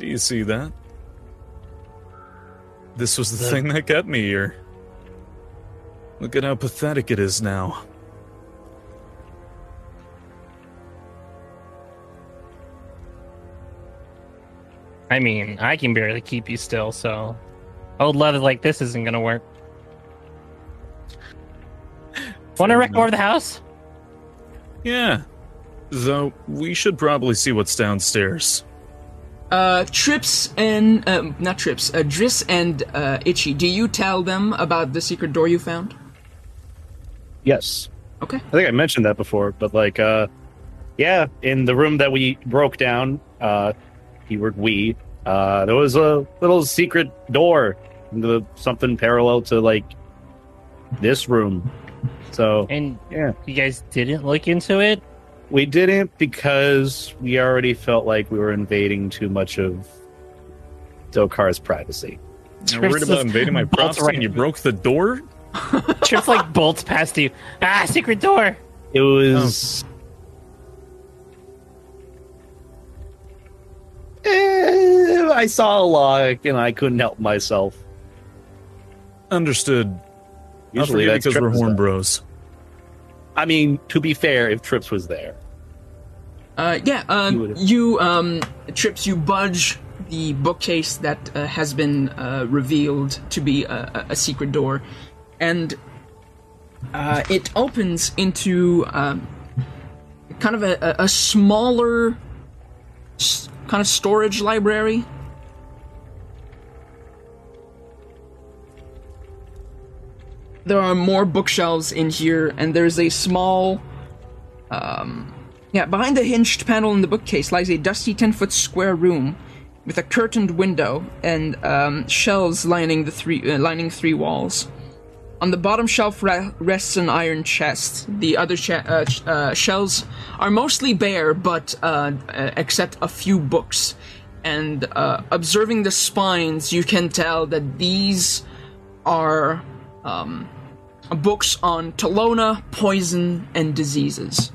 Do you see that? This was the thing that got me here. Look at how pathetic it is now. I mean, I can barely keep you still, so old leather like this isn't gonna work. Want to wreck more of the house? Yeah. Though, we should probably see what's downstairs. Uh, Trips and um, not Trips, uh, Driss and uh, Itchy. Do you tell them about the secret door you found? Yes. Okay. I think I mentioned that before, but like, uh, yeah, in the room that we broke down, uh, keyword we, uh, there was a little secret door into something parallel to like this room. So And yeah, you guys didn't look into it? We didn't because we already felt like we were invading too much of Dokar's privacy. You're worried about invading my Bolts property right and you broke the door? Trips like bolts past you. Ah, secret door. It was. Eh, I saw a lock and I couldn't help myself. Understood. Usually forget that's because we're horn bros. I mean, to be fair, if Trips was there, Uh, yeah. Uh, You um, Trips. You budge the bookcase that uh, has been uh, revealed to be a, a- secret door, and uh, it opens into um, kind of a, a, a smaller, s- kind of storage library. There are more bookshelves in here, and there's a small um, yeah, behind the hinged panel in the bookcase lies a dusty 10 foot square room with a curtained window and um, shelves lining the three uh, lining three walls. On the bottom shelf re- rests an iron chest. The other uh, sh- uh, shelves are mostly bare, but uh, uh, except a few books. And uh, observing the spines, you can tell that these are um, books on Talona, poison, and diseases.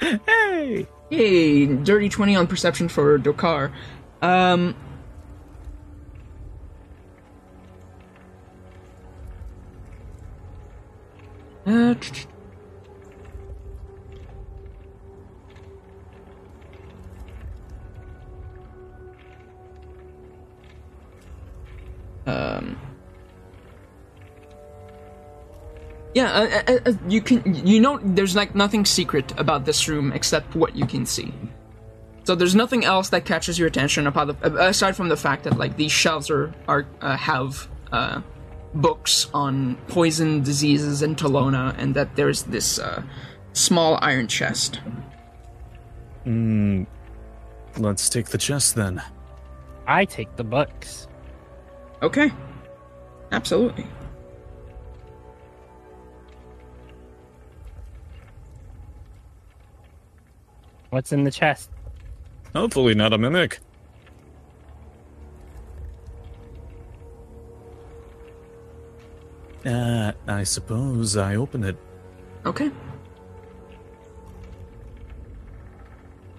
Hey, Yay, dirty 20 on perception for Dokar. Um. Uh, um. Yeah, uh, uh, uh, you can. You know, there's like nothing secret about this room except what you can see. So there's nothing else that catches your attention about the, aside from the fact that like these shelves are are uh, have uh, books on poison, diseases, and Talona, and that there's this uh, small iron chest. Hmm. Let's take the chest then. I take the books. Okay, absolutely. What's in the chest? Hopefully not a mimic. Uh, I suppose I open it. Okay.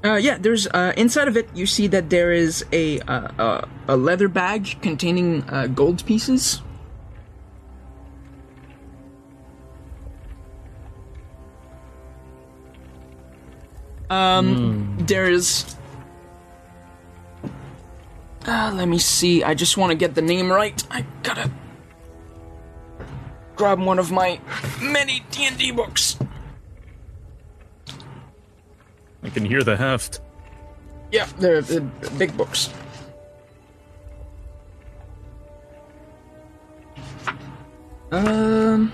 Uh, yeah, there's uh, inside of it. You see that there is a uh, uh, a leather bag containing uh, gold pieces. Um, there's. Uh, let me see. I just want to get the name right. I gotta grab one of my many D and D books. I can hear the heft. Yeah, they're, they're big books. Um.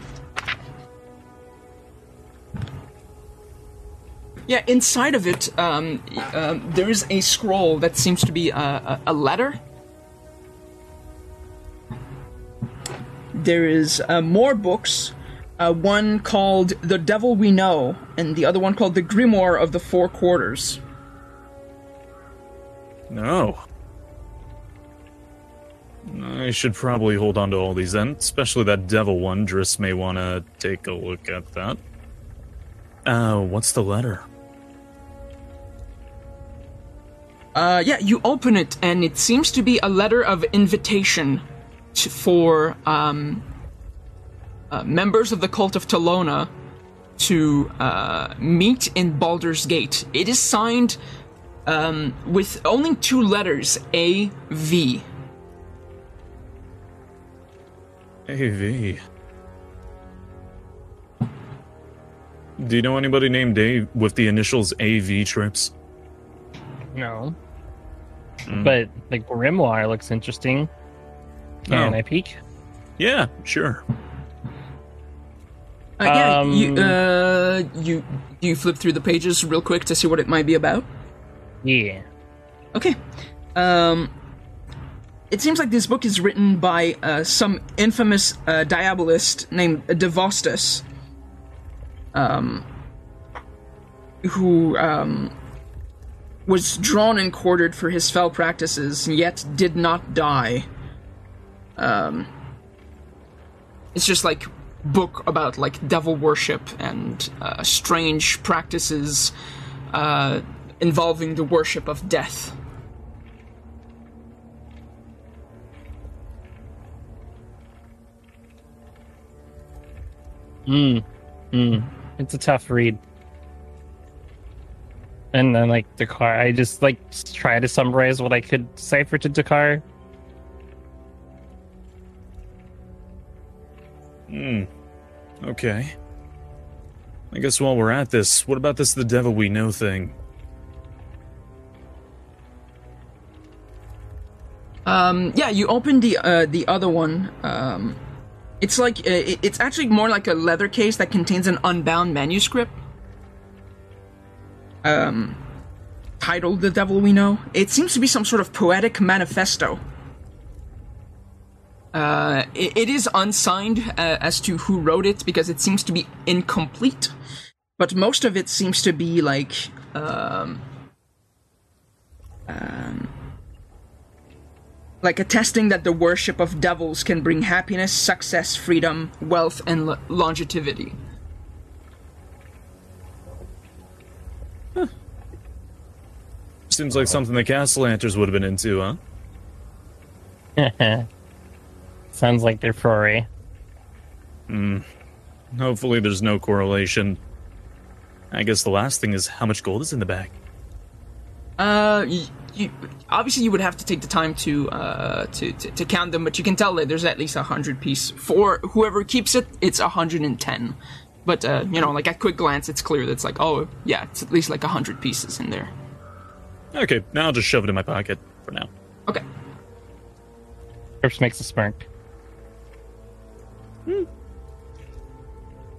Yeah, inside of it, um, um, there is a scroll that seems to be a, a, a letter. There is uh, more books. Uh, one called "The Devil We Know" and the other one called "The Grimoire of the Four Quarters." No. I should probably hold on to all these then, especially that devil one. Driss may want to take a look at that. Uh, what's the letter? Uh, yeah, you open it, and it seems to be a letter of invitation to, for um, uh, members of the cult of Talona to uh, meet in Baldur's Gate. It is signed um, with only two letters A V. AV. Do you know anybody named Dave with the initials AV trips? No. Mm. But the grimoire looks interesting. Can Oh. I peek? Yeah, sure. Uh, yeah, you, Um, uh, you you flip through the pages real quick to see what it might be about. Yeah. Okay. Um, it seems like this book is written by uh, some infamous uh, diabolist named Devostus, um, who um, was drawn and quartered for his fell practices, yet did not die. Um, it's just like book about like devil worship and uh, strange practices uh, involving the worship of death. Mm. Mm. It's a tough read. And then like Dokar, I just like try to summarize what I could decipher to Dokar. Hmm. Okay. I guess while we're at this, what about this the devil we know thing? Um, yeah, you open the uh, the other one. Um, it's like uh, it's actually more like a leather case that contains an unbound manuscript. Um, titled "The Devil We Know." It seems to be some sort of poetic manifesto. Uh, it, it is unsigned uh, as to who wrote it because it seems to be incomplete, but most of it seems to be like um, um, like attesting that the worship of devils can bring happiness, success, freedom, wealth, and lo- longevity. Seems like something the Castellanters would have been into, huh? Sounds like they're foray. Hmm. Hopefully there's no correlation. I guess the last thing is how much gold is in the bag. Uh, y you, obviously you would have to take the time to uh to, to, to count them, but you can tell that there's at least a hundred piece. For whoever keeps it, it's a hundred and ten. But uh, you know, like at quick glance, it's clear that it's like, oh yeah, it's at least like a hundred pieces in there. Okay, now I'll just shove it in my pocket for now. Okay. Trips makes a smirk.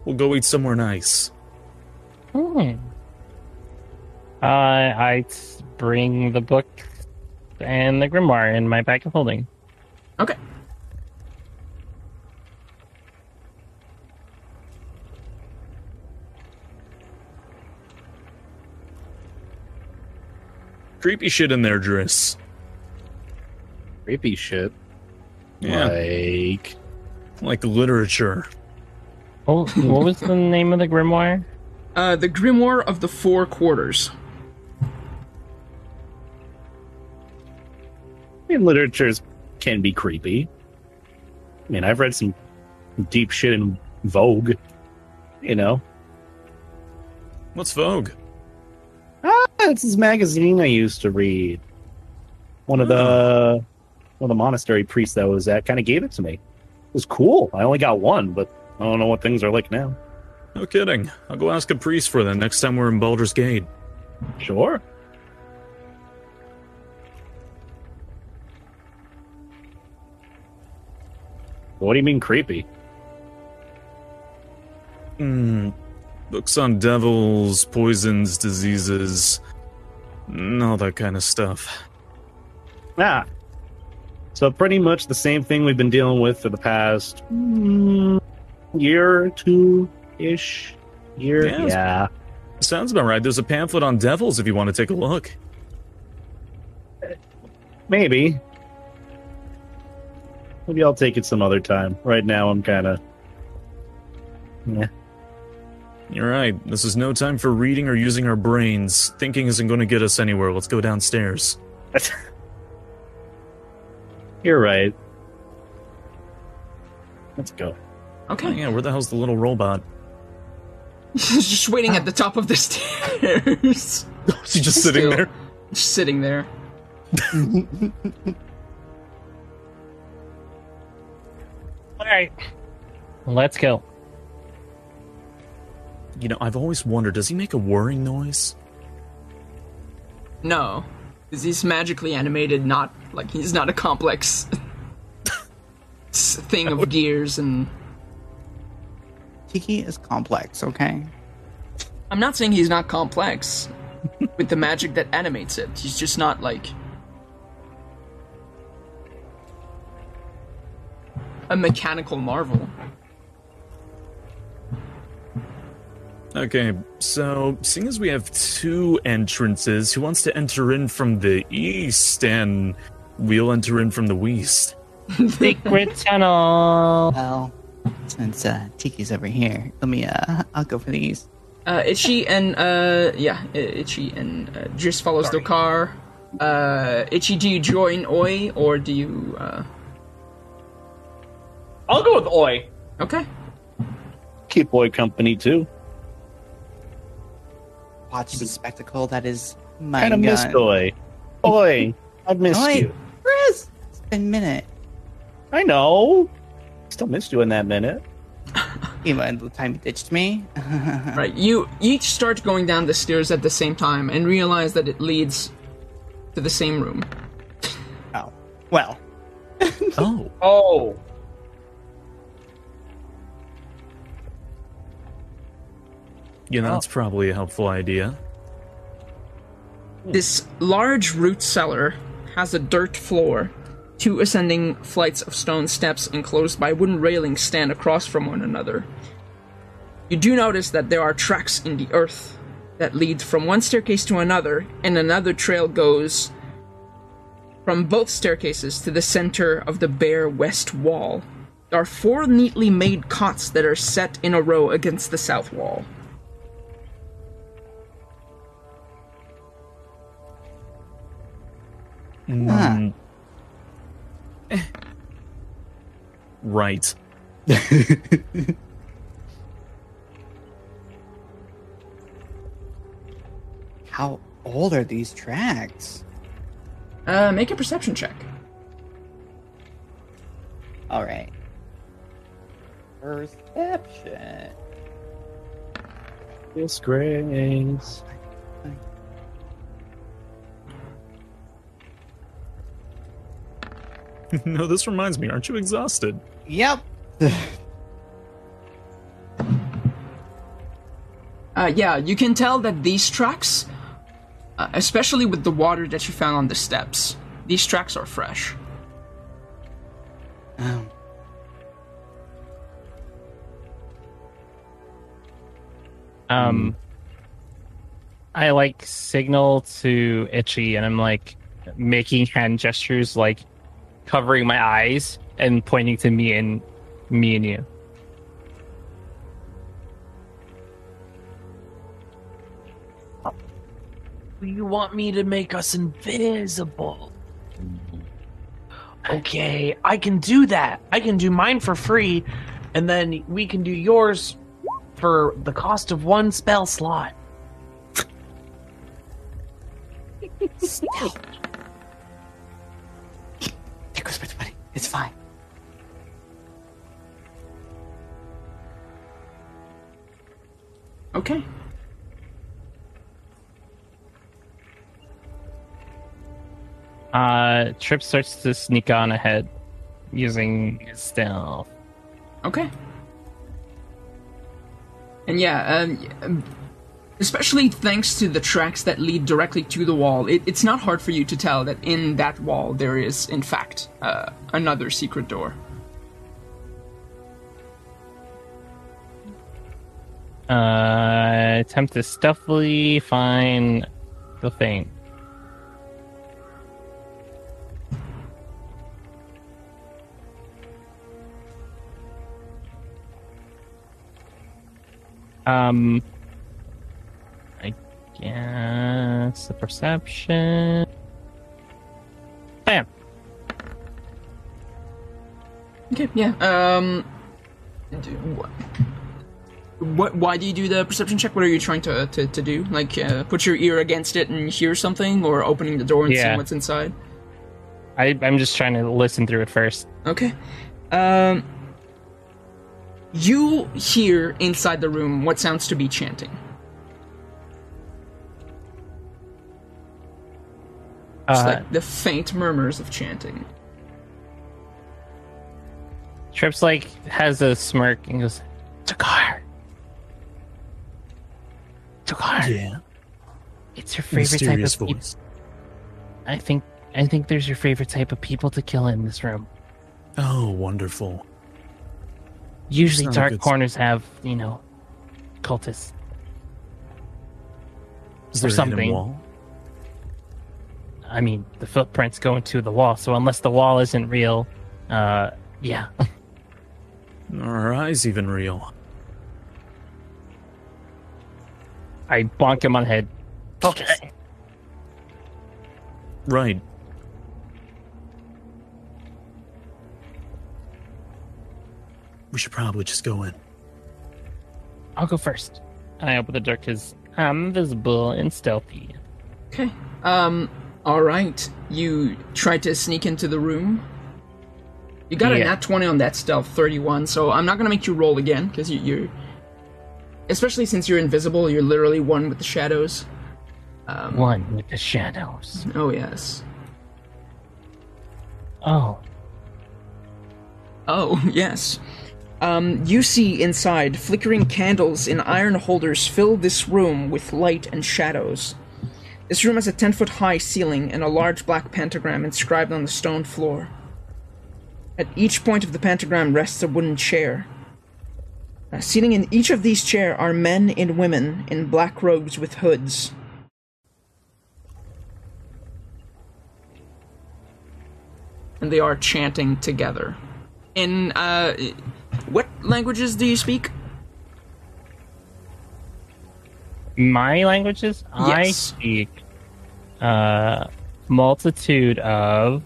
We'll go eat somewhere nice. Hmm. Uh, I t- bring the book and the grimoire in my bag of holding. Okay. Creepy shit in there, Driss. Creepy shit. Yeah, Like like literature. Oh, what was the name of the grimoire? Uh, the Grimoire of the Four Quarters. I mean, literatures can be creepy. I mean, I've read some deep shit in Vogue. You know, What's Vogue? It's this magazine I used to read. One of the one of the monastery priests that was at kind of gave it to me. It was cool. I only got one, but I don't know what things are like now. No kidding. I'll go ask a priest for that next time we're in Baldur's Gate. Sure. What do you mean creepy? Hmm. Books on devils, poisons, diseases, and all that kind of stuff. Ah. So pretty much the same thing we've been dealing with for the past mm, year or two ish. Year. Yeah, yeah. Sounds about right. There's a pamphlet on devils if you want to take a look. Maybe. Maybe I'll take it some other time. Right now I'm kinda Yeah. You're right. This is no time for reading or using our brains. Thinking isn't going to get us anywhere. Let's go downstairs. You're right. Let's go. Oh, Okay. yeah, where the hell's the little robot? He's just waiting at the top of the stairs. Is he just sitting Still. there? just sitting there. All right, let's go. You know, I've always wondered, does he make a whirring noise? No. Because he's magically animated, not like he's not a complex thing of gears and. Tiki is complex, okay? I'm not saying he's not complex with the magic that animates it. He's just not like. A mechanical marvel. Okay, so seeing as we have two entrances, who wants to enter in from the east and we'll enter in from the west? Secret tunnel. Well, since uh, Tiki's over here, let me, uh, I'll go for these. Uh, Itchy and uh, yeah, I- Itchy and uh, just follows the car. Uh, Itchy, do you join Oi or do you? Uh... I'll go with Oi. Okay. Keep Oi company too. Watch the spectacle that is my Kind of gun. missed Oi. Oi, I've missed Oi. you. Chris, it's been a minute. I know. Still missed you in that minute. Even the time you ditched me. Right. You each start going down the stairs at the same time and realize that it leads to the same room. Oh, well. Oh, Oh. Yeah, oh. that's probably a helpful idea. This large root cellar has a dirt floor. Two ascending flights of stone steps enclosed by wooden railings stand across from one another. You do notice that there are tracks in the earth that lead from one staircase to another, and another trail goes from both staircases to the center of the bare west wall. There are four neatly made cots that are set in a row against the south wall. Mm. Eh. Right. How old are these tracks? Uh, make a perception check. All right. Perception. Disgrace. no, this reminds me. Aren't you exhausted? Yep. Uh, yeah, you can tell that these tracks, uh, especially with the water that you found on the steps, these tracks are fresh. Um, Um, I like signal to Itchy, and I'm like making hand gestures, like covering my eyes and pointing to me and me and you. You want me to make us invisible? Mm-hmm. Okay, I can do that. I can do mine for free, and then we can do yours for the cost of one spell slot. There goes my buddy. It's fine. Okay. Uh, Trip starts to sneak on ahead using his stealth. Okay. And yeah, um, especially thanks to the tracks that lead directly to the wall, it, it's not hard for you to tell that in that wall there is, in fact, uh, another secret door. Uh, attempt to stealthily find the thing. Um, I guess the perception. Bam. Okay, yeah. Um, d- wh- what? Why do you do the perception check? What are you trying to to, to do? Like, uh, put your ear against it and hear something, or opening the door and Yeah. seeing what's inside? I, I'm just trying to listen through it first. Okay. Um, you hear inside the room what sounds to be chanting. Just Uh, like the faint murmurs of chanting. Trips like has a smirk and goes, Dokar. Dokar. Yeah. It's your favorite type Mysterious of people. I think I think there's your favorite type of people to kill in this room. Oh, wonderful. Usually Sounds dark good. corners have, you know, cultists. Is Or there a hidden something. Wall? I mean, the footprints go into the wall, so unless the wall isn't real, uh yeah. Are our eyes even real? I bonk him on the head. Focus. Right. We should probably just go in. I'll go first. And I open the door because I'm visible and stealthy. Okay. Um. All right. You tried to sneak into the room. You got a nat twenty on that stealth, thirty-one. So I'm not gonna make you roll again because you, you're, especially since you're invisible, you're literally one with the shadows. Um, One with the shadows. Oh yes. Oh, Oh, yes. Um, you see inside, flickering candles in iron holders fill this room with light and shadows. This room has a 10 foot high ceiling and a large black pentagram inscribed on the stone floor. At each point of the pentagram rests a wooden chair. Uh, seating in each of these chairs are men and women in black robes with hoods. And they are chanting together. In uh, what languages do you speak? My languages? I Yes. speak uh multitude of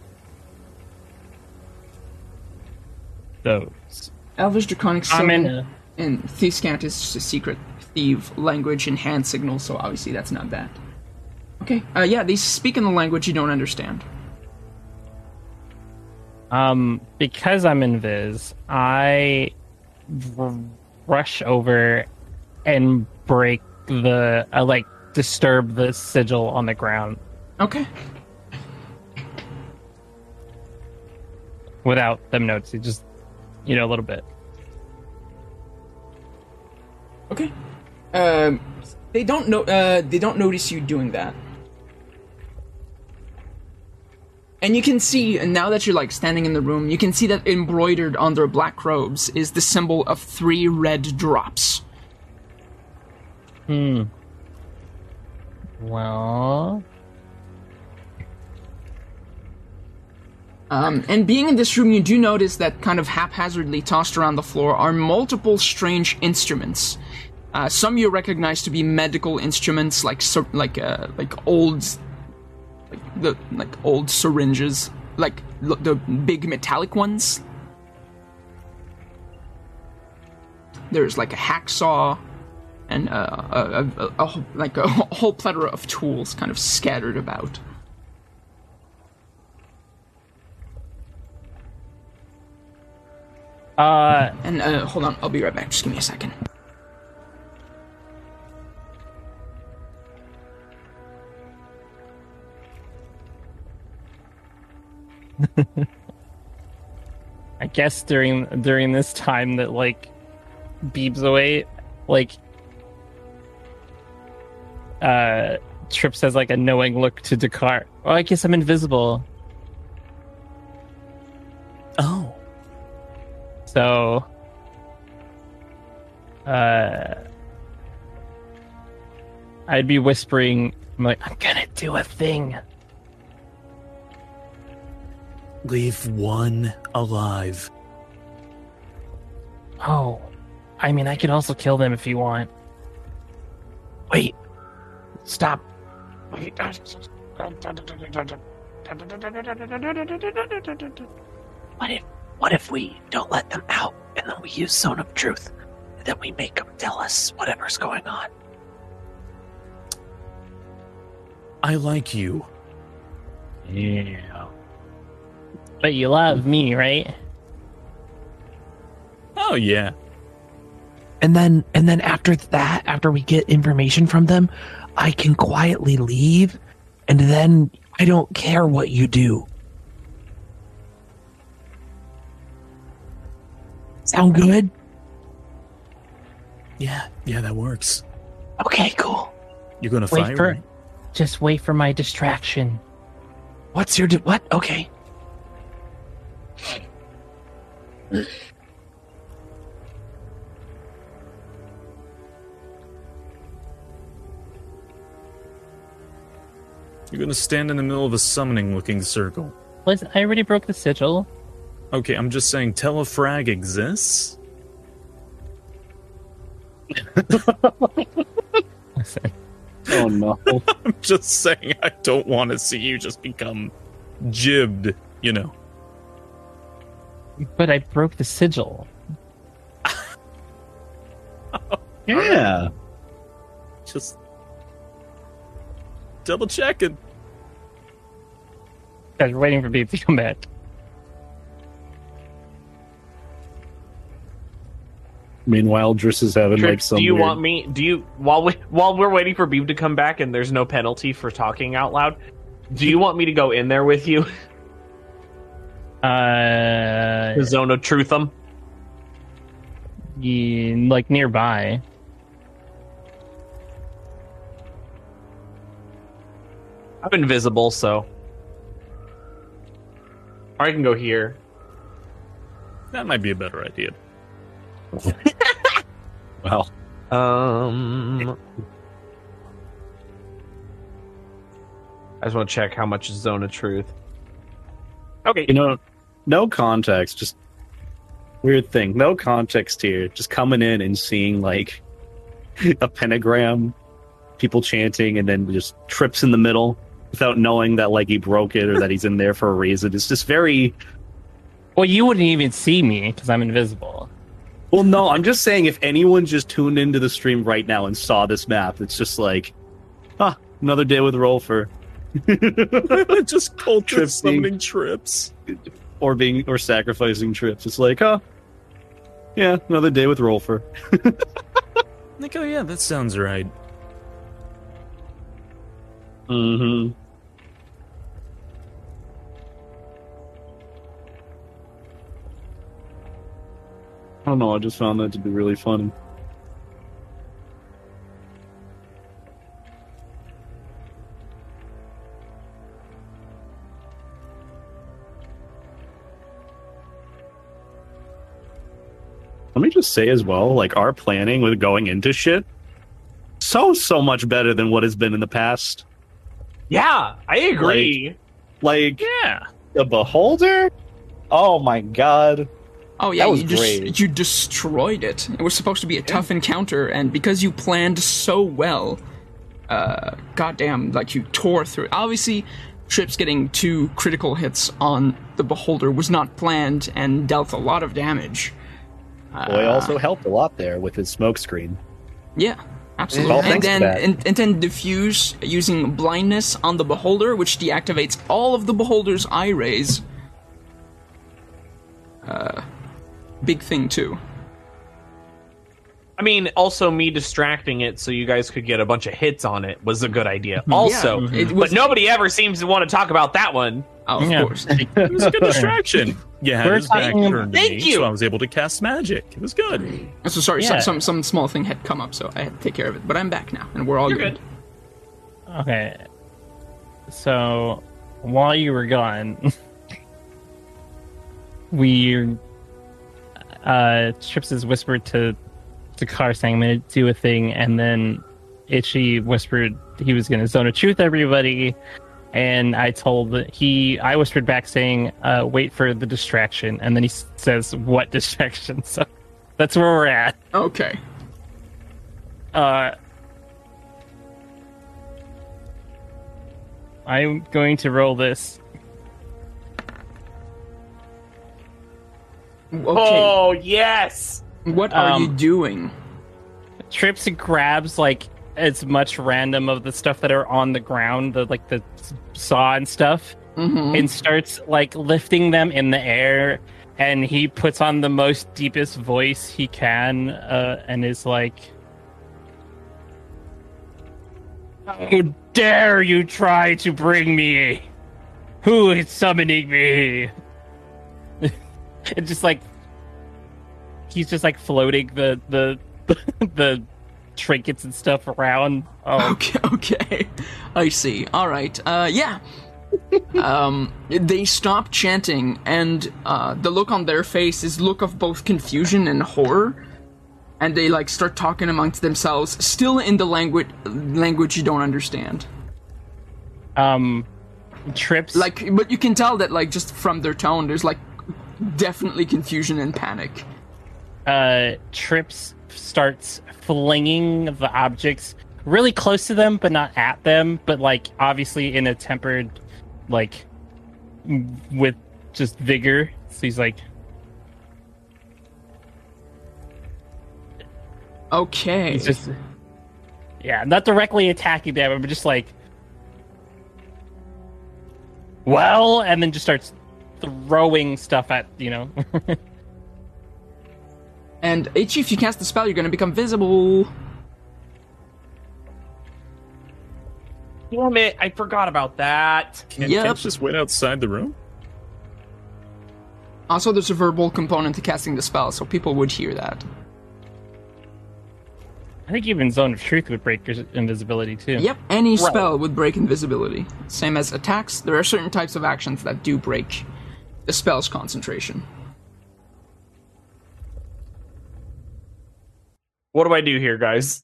those. Elvish, Draconic, Sylvan, in. and Thieves' is just a secret thief language and hand signals, so obviously that's not that. Okay, uh, yeah, they speak in the language you don't understand. Um, because I'm in Viz, I r- rush over and break the, I like, disturb the sigil on the ground Okay, without them noticing, just, you know, a little bit. okay. Um, they don't know. Uh, they don't notice you doing that. And you can see, and now that you're like standing in the room, you can see that embroidered on their black robes is the symbol of three red drops. Hmm. Well, Um, and being in this room, you do notice that kind of haphazardly tossed around the floor are multiple strange instruments. Uh, some you recognize to be medical instruments, like like uh, like old, like the like old syringes, like the big metallic ones. There's like a hacksaw, and uh, a, a, a, like a whole plethora of tools kind of scattered about. uh, And uh, hold on, I'll be right back. Just give me a second. I guess during during this time that like Beeb's away, like uh Trips has like a knowing look to Descartes. Oh, I guess I'm invisible. Oh. So uh I'd be whispering I'm like, I'm gonna do a thing. Leave one alive. Oh. I mean I could also kill them if you want. Wait. Stop. What if what if we don't let them out and then we use Zone of Truth? And then we make them tell us whatever's going on. I like you. Yeah. But you love me, right? Oh yeah. And then and then after that, after we get information from them, I can quietly leave and then I don't care what you do. Sound good? Yeah, yeah, that works. Okay, cool. You're gonna Wait fire for me? just wait for my distraction. What's your di- what? Okay. You're gonna stand in the middle of a summoning looking circle. Was I already broke the sigil? Okay, I'm just saying telefrag exists? Listen, Oh no. I'm just saying I don't want to see you just become jibbed, you know. but I broke the sigil. yeah. Just double checking. Guys, we're waiting for Beep to come back. Meanwhile, Driss is having like some. do you weird- want me? Do you while we while we're waiting for Beeb to come back and there's no penalty for talking out loud? Do you want me to go in there with you? Uh, The zone of truthum. yeah, like nearby. I'm invisible, so. Or I can go here. That might be a better idea. Well, Um. I just want to check how much is zone of truth. Okay. you know, no context, just weird thing. No context here. Just coming in and seeing like a pentagram, people chanting, and then just trips in the middle without knowing that like he broke it or that he's in there for a reason. It's just very Well, you wouldn't even see me because I'm invisible. well. No, I'm just saying if anyone just tuned into the stream right now and saw this map, it's just like, ah, another day with Rolfer. just culture Tripping. summoning trips. or being or sacrificing trips. It's like, oh, yeah, another day with Rolfer. Like, oh yeah, that sounds right. Mm-hmm. I don't know. I just found that to be really funny. Let me just say as well, like our planning with going into shit so so much better than what has been in the past. Yeah, I agree. Like Yeah. the beholder. Oh my god. Oh yeah, That was you just great. you destroyed it. It was supposed to be a tough encounter, and because you planned so well, uh, goddamn, like you tore through. Obviously, Trips getting two critical hits on the Beholder was not planned and dealt a lot of damage. Boy also helped a lot there with his smoke screen. Yeah, absolutely. And then and, and then diffuse using blindness on the Beholder, which deactivates all of the Beholder's eye rays. Uh, big thing too. I mean, also me distracting it so you guys could get a bunch of hits on it was a good idea. Mm-hmm. Also, Yeah, mm-hmm. it but nobody ever seems to want to talk about that one. Oh, of Yeah. course. It was a good distraction. Yeah, We're his back talking- turned to Thank me, you. so I was able to cast magic. It was good. So sorry, Yeah. some, some some small thing had come up, so I had to take care of it. But I'm back now, and we're all You're good. good. Okay. So while you were gone, we uh Trips has whispered to to Car saying I'm gonna do a thing and then Itchy whispered he was gonna zone of truth everybody and I told he I whispered back saying uh wait for the distraction and then he says what distraction so that's where we're at Okay. uh, I'm going to roll this. Okay. Oh yes. what are you um, doing? Trips and grabs like as much random of the stuff that are on the ground, the like the saw and stuff, Mm-hmm. and starts like lifting them in the air. And he puts on the most deepest voice he can, uh, and is like, "How dare you try to bring me? Who is summoning me?" it's just like he's just like floating the the the trinkets and stuff around. Oh, Okay, okay. I see. All right. Uh, yeah. um, they stop chanting, and uh, the look on their face is look of both confusion and horror. And they like start talking amongst themselves, still in the language language you don't understand. um, trips Like, but you can tell that like just from their tone, there's like definitely confusion and panic. uh trips starts flinging the objects really close to them but not at them but like obviously in a tempered like with just vigor so he's like Okay. he's just yeah not directly attacking them but just like well and then just starts throwing stuff at you know And H, if you cast the spell, you're gonna become visible. Damn it! I forgot about that. Can't Yep. Kent just wait outside the room? Also, there's a verbal component to casting the spell, so people would hear that. i think even zone of truth would break invisibility too Yep, any spell would break invisibility. Same as attacks, there are certain types of actions that do break the spell's concentration. What do I do here, guys?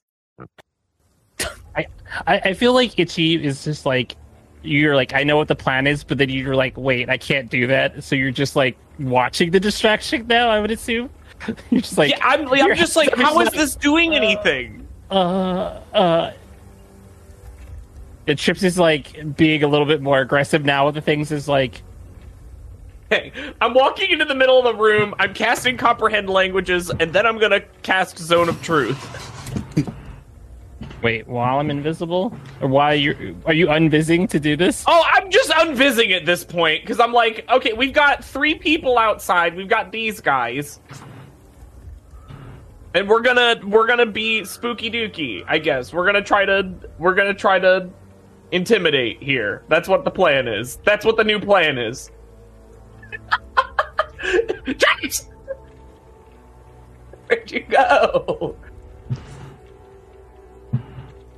I, I feel like Itchy is just like you're like I know what the plan is, but then you're like, wait, I can't do that. So you're just like watching the distraction now. I would assume you're just like, yeah, I'm, I'm you're- just like, you're how is like, this doing anything? Uh, uh. And Chips is like being a little bit more aggressive now with the things. Is like, I'm walking into the middle of the room. I'm casting comprehend languages, and then I'm gonna cast zone of truth. wait, while I'm invisible, or why you are you unvising to do this? Oh, I'm just unvising at this point because I'm like, okay, we've got three people outside. We've got these guys, and we're gonna we're gonna be spooky dooky. I guess we're gonna try to we're gonna try to intimidate here. That's what the plan is. That's what the new plan is. James, where'd you go?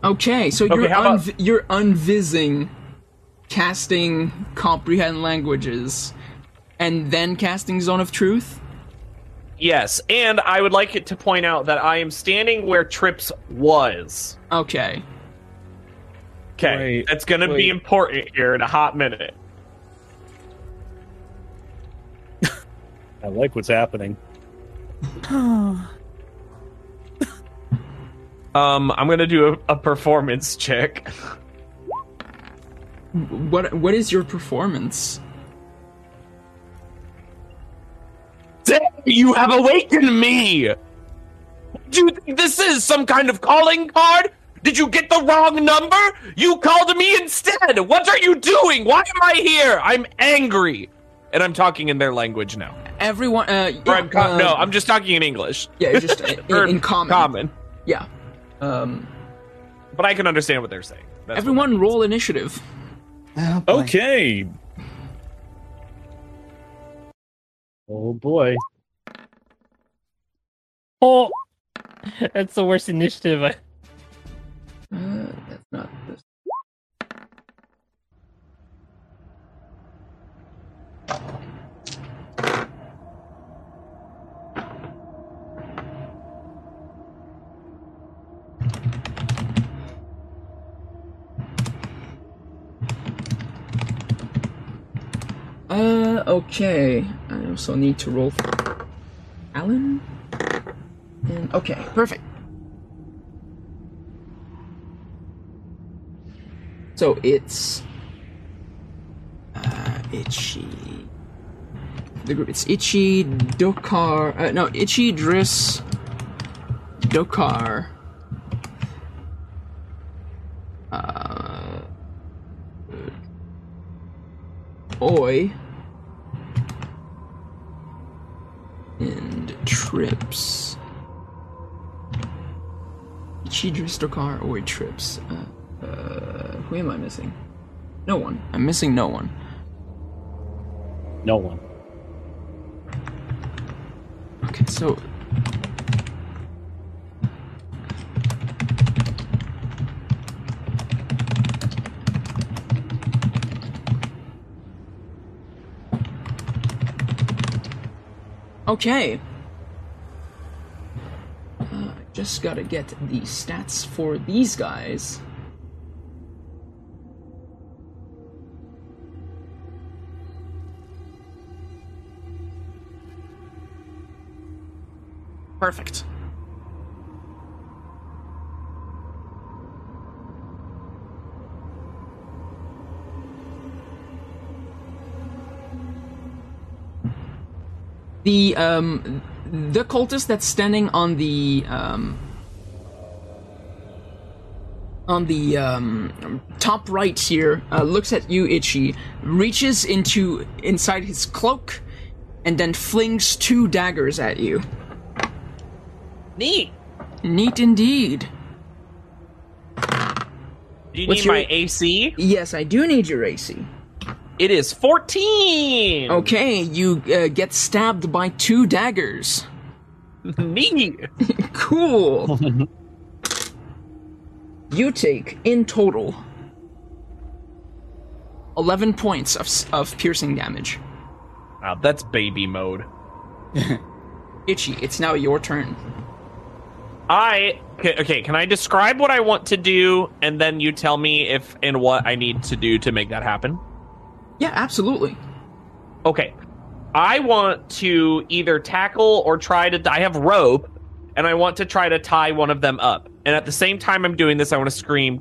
Okay, so you're Okay, about- unv- you're unvising, casting comprehend languages, and then casting zone of truth. Yes, and I would like it to point out that I am standing where Trips was. Okay. Okay, Wait, that's going to wait. be important here in a hot minute. I like what's happening. Um, I'm going to do a, a performance check. What what is your performance? Damn, you have awakened me! Do you think this is some kind of calling card? Did you get the wrong number? You called me instead! What are you doing? Why am I here? I'm angry! And I'm talking in their language now. Everyone. Uh, yeah, I'm co- uh, no, I'm just talking in English. Yeah, just in, in common. Common. Yeah. Um. But I can understand what they're saying. That's everyone, roll initiative. Oh. Okay. Oh boy. Oh, that's the worst initiative. I- Uh, that's not this. Uh, okay. I also need to roll for Alan. And okay, perfect. So it's uh, Itchy. The group it's Itchy, Dokar. Uh, no, Itchy, Driss, Dokar. Uh, Oi. And Trips. Itchy, Driss, Dokar, Oi, Trips. Uh, uh, who am I missing? No one. I'm missing no one. No one. Okay, so. Okay. Uh, just gotta get the stats for these guys. Perfect. The um the cultist that's standing on the um on the um, top right here uh, looks at you, Itchy, reaches into inside his cloak, and then flings two daggers at you. Neat. Neat indeed. Do you What's need your- my AC? Yes, I do need your AC. It is 14! Okay, you uh, get stabbed by two daggers. Me! Cool. you take in total 11 points of, of piercing damage. Wow, that's baby mode. Itchy, it's now your turn. I okay, okay, can I describe what I want to do and then you tell me if and what I need to do to make that happen? Yeah, absolutely. Okay. I want to either tackle or try to I have rope and I want to try to tie one of them up. And at the same time I'm doing this I want to scream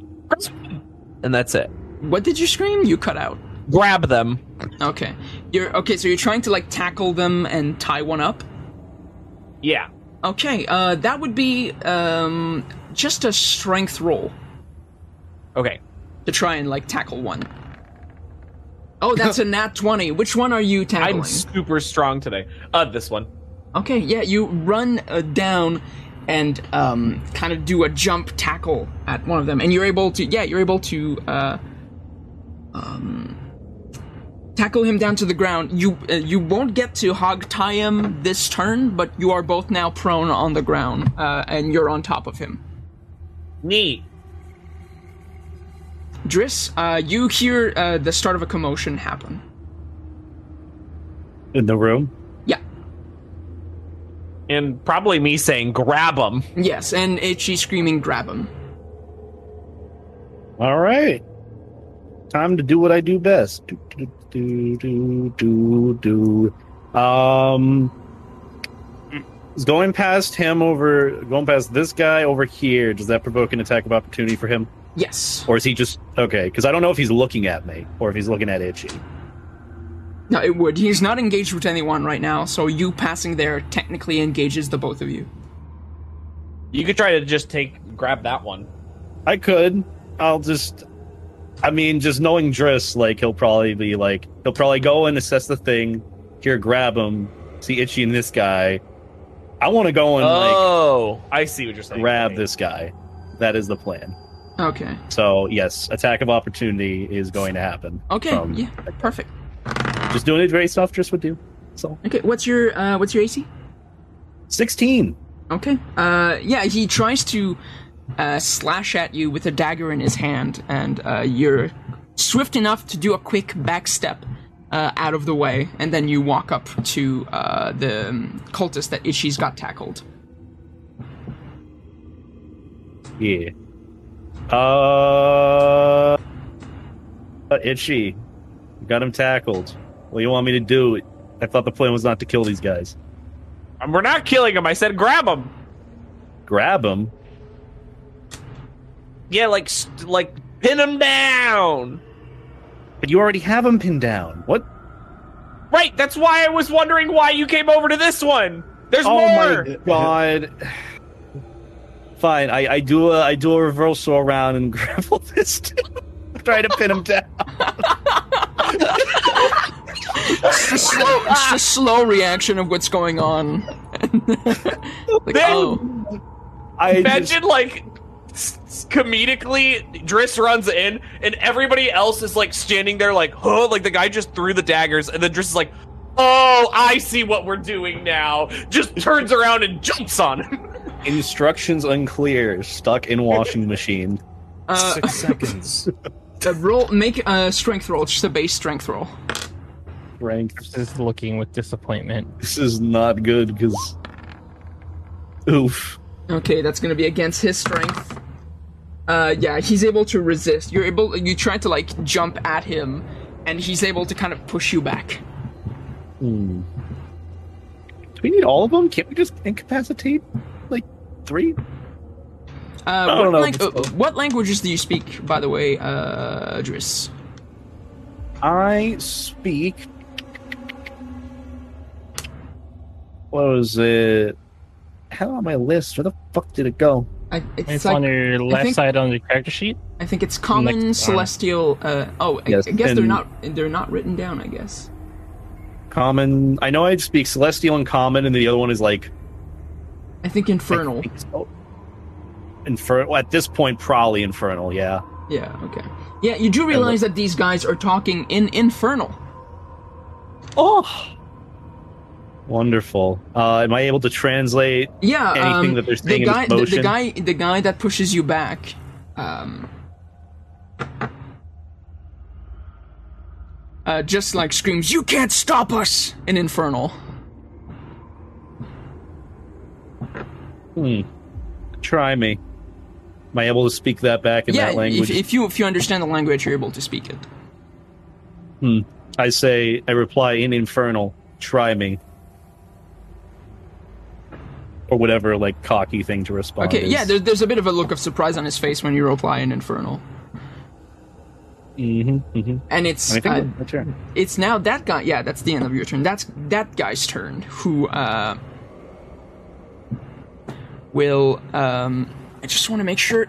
and that's it. What did you scream? You cut out. Grab them. Okay. You're okay, so you're trying to like tackle them and tie one up? Yeah. Okay, uh that would be um just a strength roll Okay. to try and like tackle one. Oh, that's a nat 20. Which one are you tackling? I'm super strong today. Uh this one. Okay, yeah, you run uh, down and um, kind of do a jump tackle at one of them, and you're able to, yeah, you're able to uh, um, tackle him down to the ground. You uh, you won't get to hog tie him this turn, but you are both now prone on the ground, uh, and you're on top of him. Neat. Driss, uh, you hear uh, the start of a commotion happen. In the room. Yeah. and probably me saying grab him. Yes, and Itchy screaming, grab him. All right. Time to do what I do best. Do, do, do, do, do, do. Um, is going past him over, going past this guy over here, does that provoke an attack of opportunity for him? Yes. Or is he just, okay, because I don't know if he's looking at me or if he's looking at Itchy. No, it would. He's not engaged with anyone right now, so you passing there technically engages the both of you. You could try to just take grab that one. I could. I'll just. I mean, just knowing Driss, like he'll probably be like he'll probably go and assess the thing. Here, grab him. See Itchy and this guy. I want to go and like. oh, I see what you're saying. grab this guy. That is the plan. Okay. So yes, attack of opportunity is going to happen. Okay. from- yeah. Perfect. Just doing it very soft. just would do. So Okay. What's your uh, what's your AC? sixteen. Okay. Uh, yeah. He tries to uh, slash at you with a dagger in his hand, and uh, you're swift enough to do a quick back step uh, out of the way, and then you walk up to uh, the um, cultist that Itchy's got tackled. Yeah. Uh, Itchy, got him tackled. What do you want me to do? I thought the plan was not to kill these guys. Um, We're not killing him. I said grab him. Grab him. Yeah, like st- like pin him down. But you already have him pinned down. What? Right. That's why I was wondering why you came over to this one. There's oh more. my god. Fine, I, I do a I do a reversal around and grapple this dude. Try to pin him down. It's the slow, it's the slow reaction of what's going on. like, Then- oh, I just, Imagine like s- s- comedically, Driss runs in and everybody else is like standing there like, huh, like the guy just threw the daggers, and then Driss is like, oh, I see what we're doing now. Just turns around and jumps on him. instructions unclear. Stuck in washing machine. uh, Six seconds. uh, roll, make a strength roll, just a base strength roll. Rank. Is looking with disappointment. This is not good because. Oof. Okay, that's gonna be against his strength. Uh, yeah, he's able to resist. You're able. You try to like jump at him, and he's able to kind of push you back. Hmm. Do we need all of them? Can't we just incapacitate like three? Uh, don't what, know. lang- uh, what languages do you speak, by the way, uh, Driss? I speak. What was it? How on my list. Where the fuck did it go? I, it's, It's like, on your left think- side on the character sheet. I think it's common, Next- celestial. Uh, oh, I- Yes, I, guess they're not. They're not written down. I guess. Common. I know I speak Celestial and Common, and the other one is like I think infernal. Infernal. At this point, probably Infernal. Yeah. Yeah. Okay. Yeah, you do realize that these guys are talking in infernal. Oh. Wonderful. Uh, am I able to translate? Yeah. Anything um, that they're the saying in guy, the, the guy, the guy that pushes you back. Um, uh, just like screams, "You can't stop us!" in infernal. Hmm. Try me. Am I able to speak that back in yeah, that language? if, if you if you understand the language, you're able to speak it. Hmm. I say, I reply in infernal. Try me. Or whatever, like cocky thing to respond. Okay, is. yeah, there's, there's a bit of a look of surprise on his face when you reply in Infernal. Mm-hmm, mm-hmm. And it's I think uh, that's your turn. it's now that guy yeah, that's the end of your turn. That's that guy's turn who uh will um I just want to make sure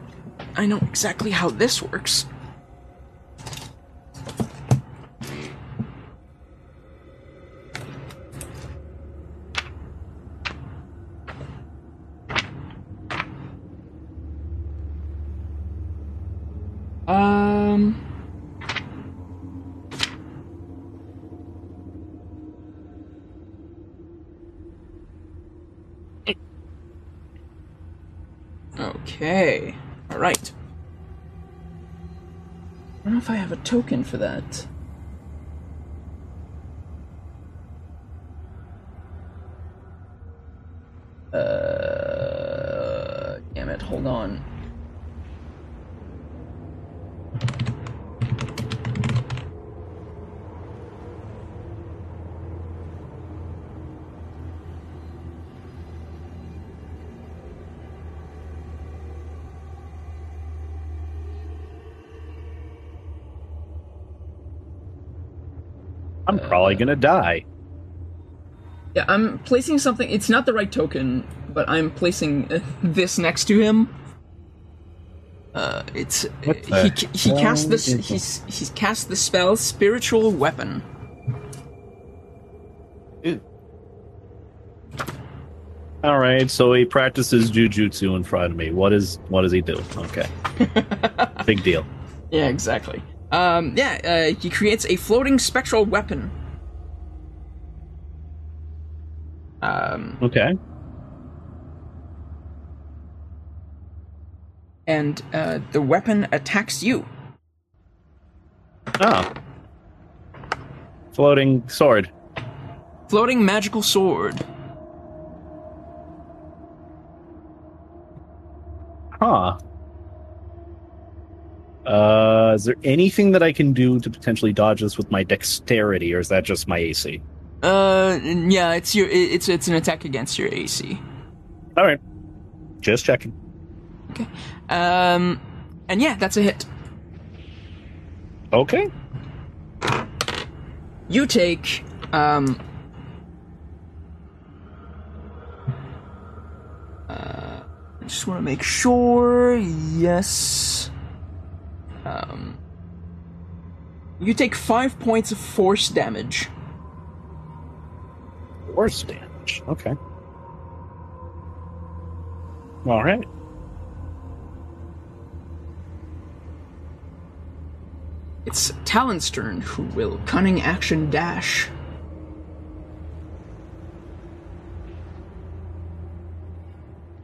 I know exactly how this works. Um Okay. Alright. I don't know if I have a token for that. Uh, damn it, hold on. I'm probably gonna die. Yeah, I'm placing something. It's not the right token, but I'm placing uh, this next to him. Uh, it's he he cast this. He's he's cast the spell spiritual weapon. All right, so he practices jujutsu in front of me. What is what does he do? Okay, big deal. Yeah, exactly. Um, yeah, uh, he creates a floating spectral weapon. Um, Okay, and uh, the weapon attacks you. oh, floating sword. Floating magical sword. Huh. Uh, is there anything that I can do to potentially dodge this with my dexterity, or is that just my AC? Uh, yeah, it's your it's it's an attack against your AC. All right, just checking. Okay. Um, and yeah, that's a hit. Okay. You take um. Uh, I just want to make sure. Yes. Um. You take five points of force damage. Force damage. Okay. All right. It's Talon's turn, who will cunning action dash.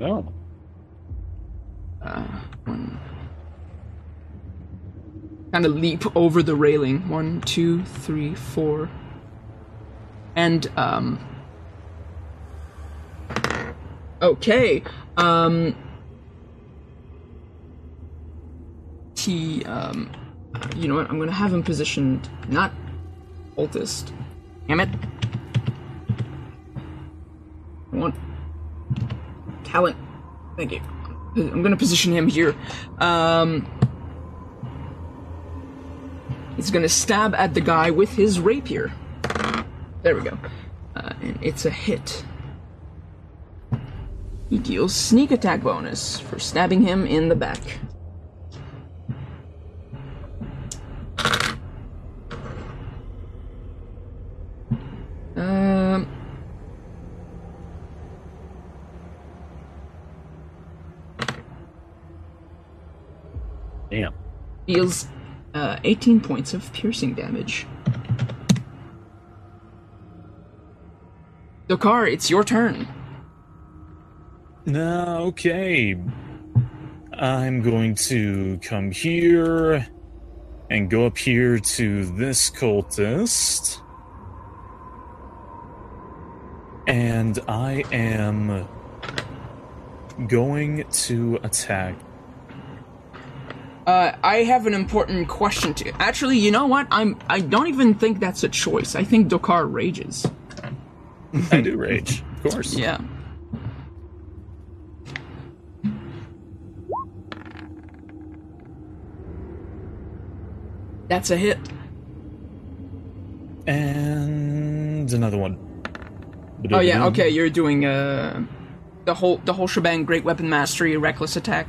Oh. Uh, one. Kind of leap over the railing. One, two, three, four. And, um. Okay. Um. He, um. You know what? I'm gonna have him positioned not cultist. Damn it. I want talent. Thank you. I'm gonna position him here. Um, he's gonna stab at the guy with his rapier. There we go. Uh, and it's a hit. He deals sneak attack bonus for stabbing him in the back. Um, Damn. deals uh, 18 points of piercing damage. Dokar, it's your turn. No, okay. I'm going to come here and go up here to this cultist. And I am going to attack. Uh, I have an important question to. Actually, you know what? I'm. I don't even think that's a choice. I think Dokar rages. I do rage, of course. Yeah. That's a hit. And another one. Oh yeah. Okay, you're doing uh, the whole the whole shebang. Great weapon mastery, reckless attack.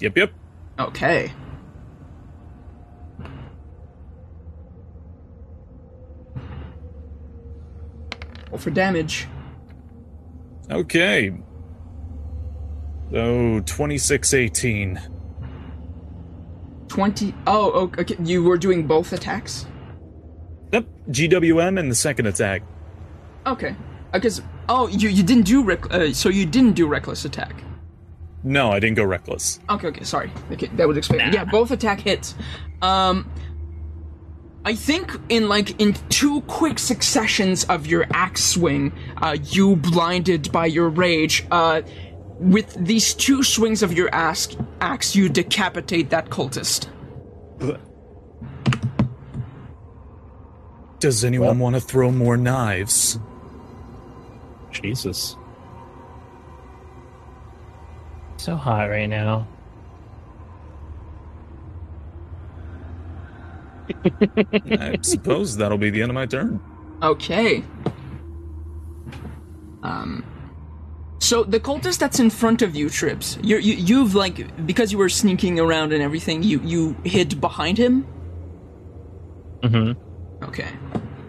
Yep, yep. Okay. Roll for damage. Okay. Oh, 2618. 20. Oh, okay. You were doing both attacks? Yep, GWM and the second attack. Okay. Because, oh, you, you didn't do, rec- uh, so you didn't do reckless attack. No, I didn't go reckless. Okay, okay, sorry. Okay, that would explain. it. Yeah, both attack hits. Um, I think in like in two quick successions of your axe swing, uh, you blinded by your rage, uh, with these two swings of your axe, axe you decapitate that cultist. Does anyone want to throw more knives? Jesus. So hot right now. I suppose that'll be the end of my turn. Okay. Um. So the cultist that's in front of you, Trips, you you you've like because you were sneaking around and everything, you you hid behind him. Mm-hmm. Okay.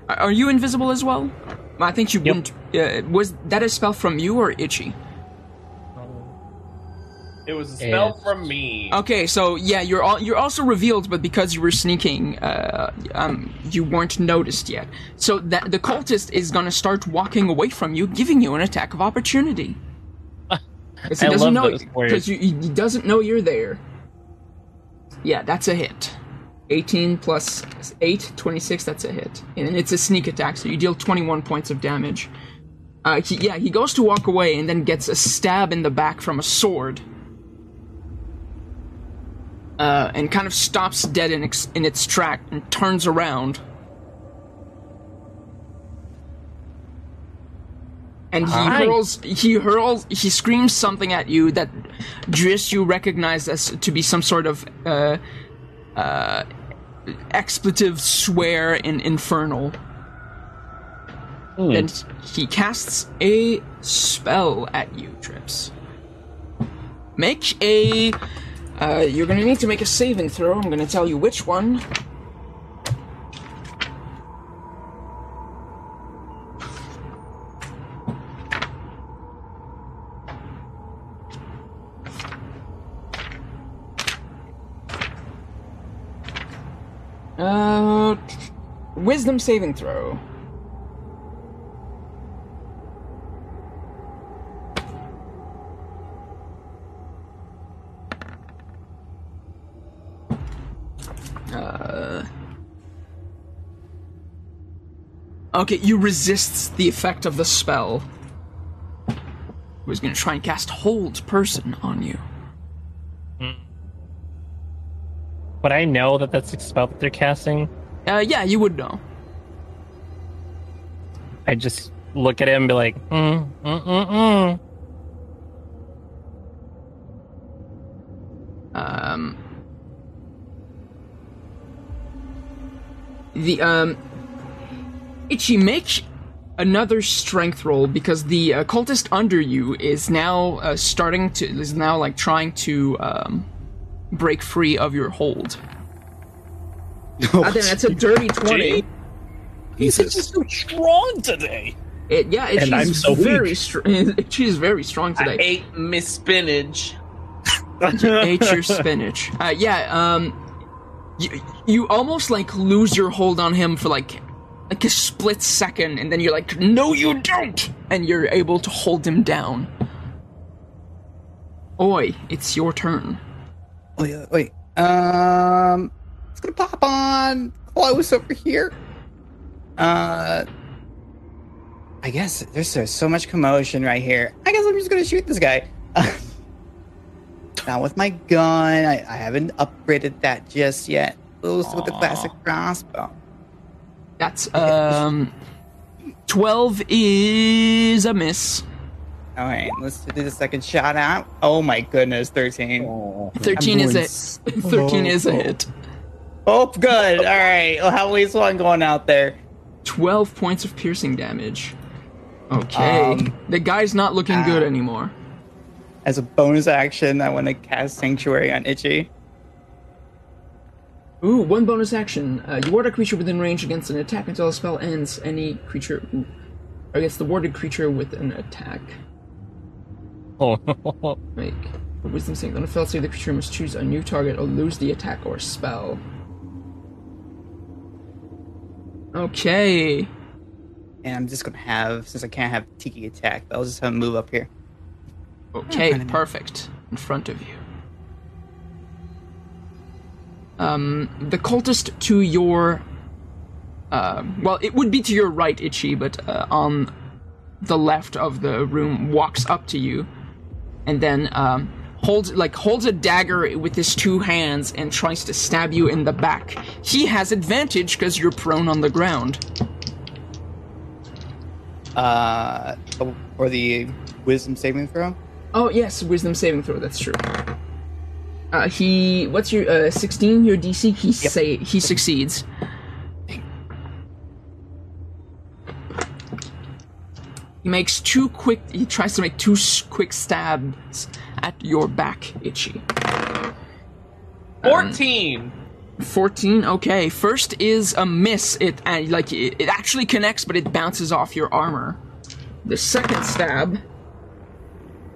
Are- Are you invisible as well? I think you Yep. wouldn't. Uh, was that a spell from you or Itchy? It was a spell It's- from me. Okay, so yeah, you're all, you're also revealed, but because you were sneaking, uh, um, you weren't noticed yet. So that the cultist is gonna start walking away from you, giving you an attack of opportunity. Because he I doesn't love know because he doesn't know you're there. Yeah, that's a hit. 18 plus 8, 26, that's a hit. And it's a sneak attack, so you deal 21 points of damage. Uh, he, yeah, he goes to walk away and then gets a stab in the back from a sword. Uh, and kind of stops dead in, its in its track and turns around. And he Hi. hurls, he hurls, he screams something at you that Driss you recognize as to be some sort of uh, uh, expletive swear in Infernal. Then he casts a spell at you, Trips. Make a. Uh, you're gonna need to make a saving throw. I'm gonna tell you which one. Uh, wisdom saving throw. Okay, you resist the effect of the spell. Who's gonna try and cast Hold Person on you? Would I know that that's the spell that they're casting? Uh, yeah, you would know. I just look at him and be like, mm, mm, mm, mm. Um, the um, Itchy, make another strength roll because the uh, cultist under you is now uh, starting to is now like trying to um, break free of your hold. I think that's a dirty twenty. He's just so strong today. It, yeah, And I'm so very strong. Itchy's very strong today. I today. ate Miss Spinach. ate your spinach. Uh, yeah, um, you, you almost like lose your hold on him for like like a split second, and then you're like, no, you don't, and you're able to hold him down. Oi, it's your turn. Wait, wait. Um, it's gonna pop on close over here. Uh, I guess there's, there's so much commotion right here. I guess I'm just gonna shoot this guy. Not with my gun. I, I haven't upgraded that just yet. Stick with the classic crossbow. That's um, twelve is a miss. All right, let's do the second shot out. Oh my goodness, thirteen. Thirteen is doing a thirteen is a hit. Oh, good. All right. Well, how is one going out there? Twelve points of piercing damage. Okay, Um, the guy's not looking good ah. anymore. As a bonus action, I want to cast Sanctuary on Itchy. Ooh, one bonus action. Uh, you ward a creature within range against an attack until a spell ends. Any creature ooh, against the warded creature with an attack. Oh, Make a wisdom saving. On a failed save, the creature must choose a new target or lose the attack or spell. Okay. And I'm just gonna have, since I can't have Tiki attack, I'll just have him move up here. Okay, perfect. In front of you. Um, the cultist to your, uh, well, it would be to your right, Itchy, but uh, on the left of the room walks up to you and then um, holds like holds a dagger with his two hands and tries to stab you in the back. He has advantage because you're prone on the ground. Uh, or the wisdom saving throw. Oh yes, wisdom saving throw. That's true. Uh, he what's your uh, 16 your DC? He say he succeeds. He makes two quick. He tries to make two quick stabs at your back, Itchy. 14. 14 okay first is a miss it uh, like it, it actually connects but it bounces off your armor the second stab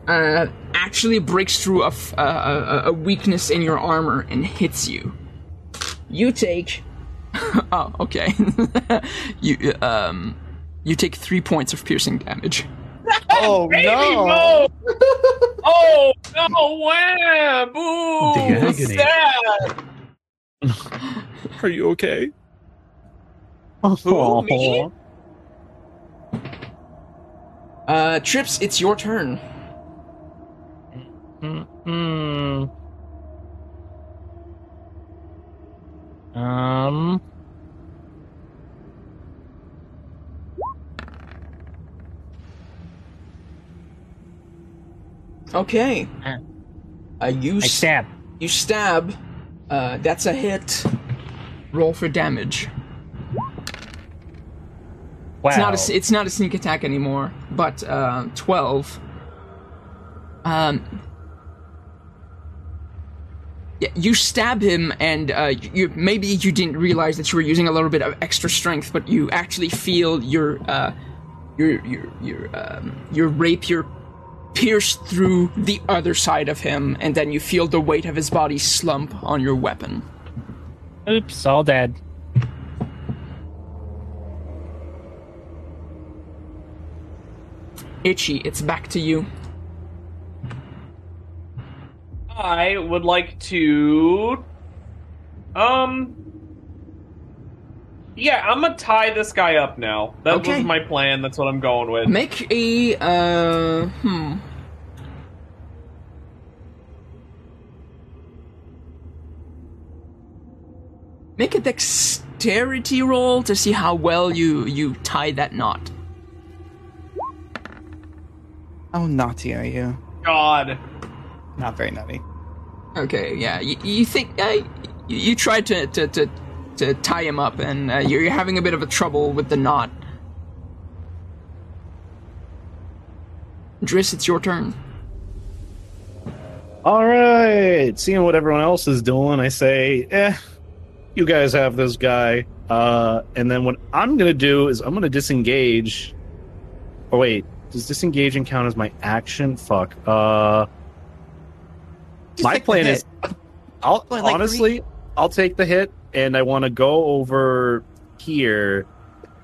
uh, actually breaks through a, f- a- a- a weakness in your armor and hits you you take oh okay you um you take three points of piercing damage Oh no! no! oh no! Wham! Ooh, The agony. sad. Are you okay? Who, me? uh trips it's your turn Mm-mm. Um. okay Uh. you I stab. You stab. Uh, that's a hit. Roll for damage. Wow. It's not a, it's not a sneak attack anymore, but uh, twelve. Um. You stab him, and uh, you maybe you didn't realize that you were using a little bit of extra strength, but you actually feel your uh, your your your um, your rapier pierce through the other side of him, and then you feel the weight of his body slump on your weapon. Oops, all dead. Itchy, it's back to you. I would like to. Um. Yeah, I'm gonna tie this guy up now. That Okay. was my plan. That's what I'm going with. Make a uh hmm. Make a dexterity roll to see how well you you tie that knot. How naughty are you? God. Not very naughty. Okay, yeah. You, you think uh, you, tried to, to to to tie him up, and uh, you're having a bit of a trouble with the knot. Driss, it's your turn. All right. Seeing what everyone else is doing, I say, eh, you guys have this guy. Uh, and then what I'm going to do is I'm going to disengage. Oh, wait. Does disengaging count as my action? Fuck. Uh, my plan is, I'll like, honestly, I'll take the hit, and I want to go over here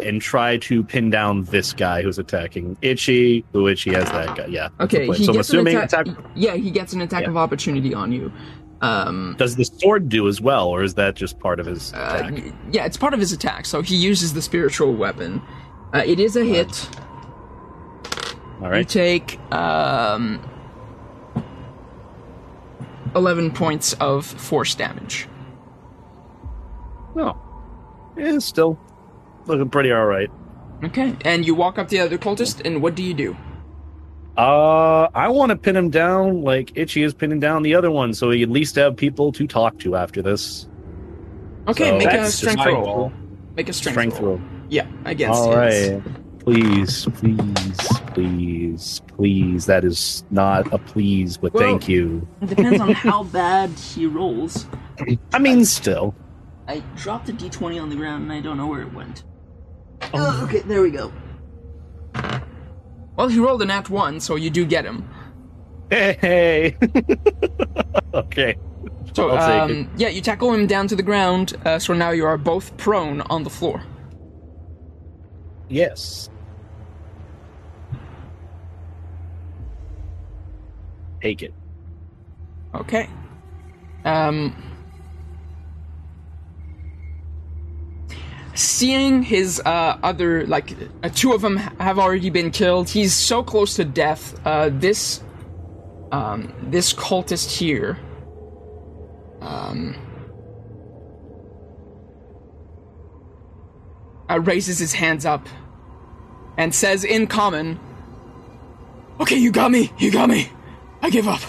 and try to pin down this guy who's attacking Itchy. Who Itchy has that guy? Yeah. Okay, so I'm assuming attack. attack. Yeah, he gets an attack Yeah. of opportunity on you. Um, Does the sword do as well, or is that just part of his uh, yeah, it's part of his attack, so he uses the spiritual weapon. Uh, it is a hit. All right. You take um, eleven points of force damage. No. Yeah, still looking pretty all right. Okay, and you walk up to the other cultist, and what do you do? Uh, I want to pin him down like Itchy is pinning down the other one, so we at least have people to talk to after this. Okay, So make a that's strength roll. Make a strength, roll. Yeah, against All his. right. Please, please, please, please. That is not a please, but Well- thank you. It depends on how bad he rolls. I mean, still. I dropped a d20 on the ground and I don't know where it went. Oh, okay, there we go. Well, he rolled an at 1, so you do get him. Hey. okay. So, um, yeah, you tackle him down to the ground, uh, so now you are both prone on the floor. Yes. Take it. Okay. Um. Seeing his uh, other, like, uh, two of them have already been killed, he's so close to death. Uh, this um, this cultist here. Um, uh, raises his hands up and says in common, Okay, you got me, you got me. I give up.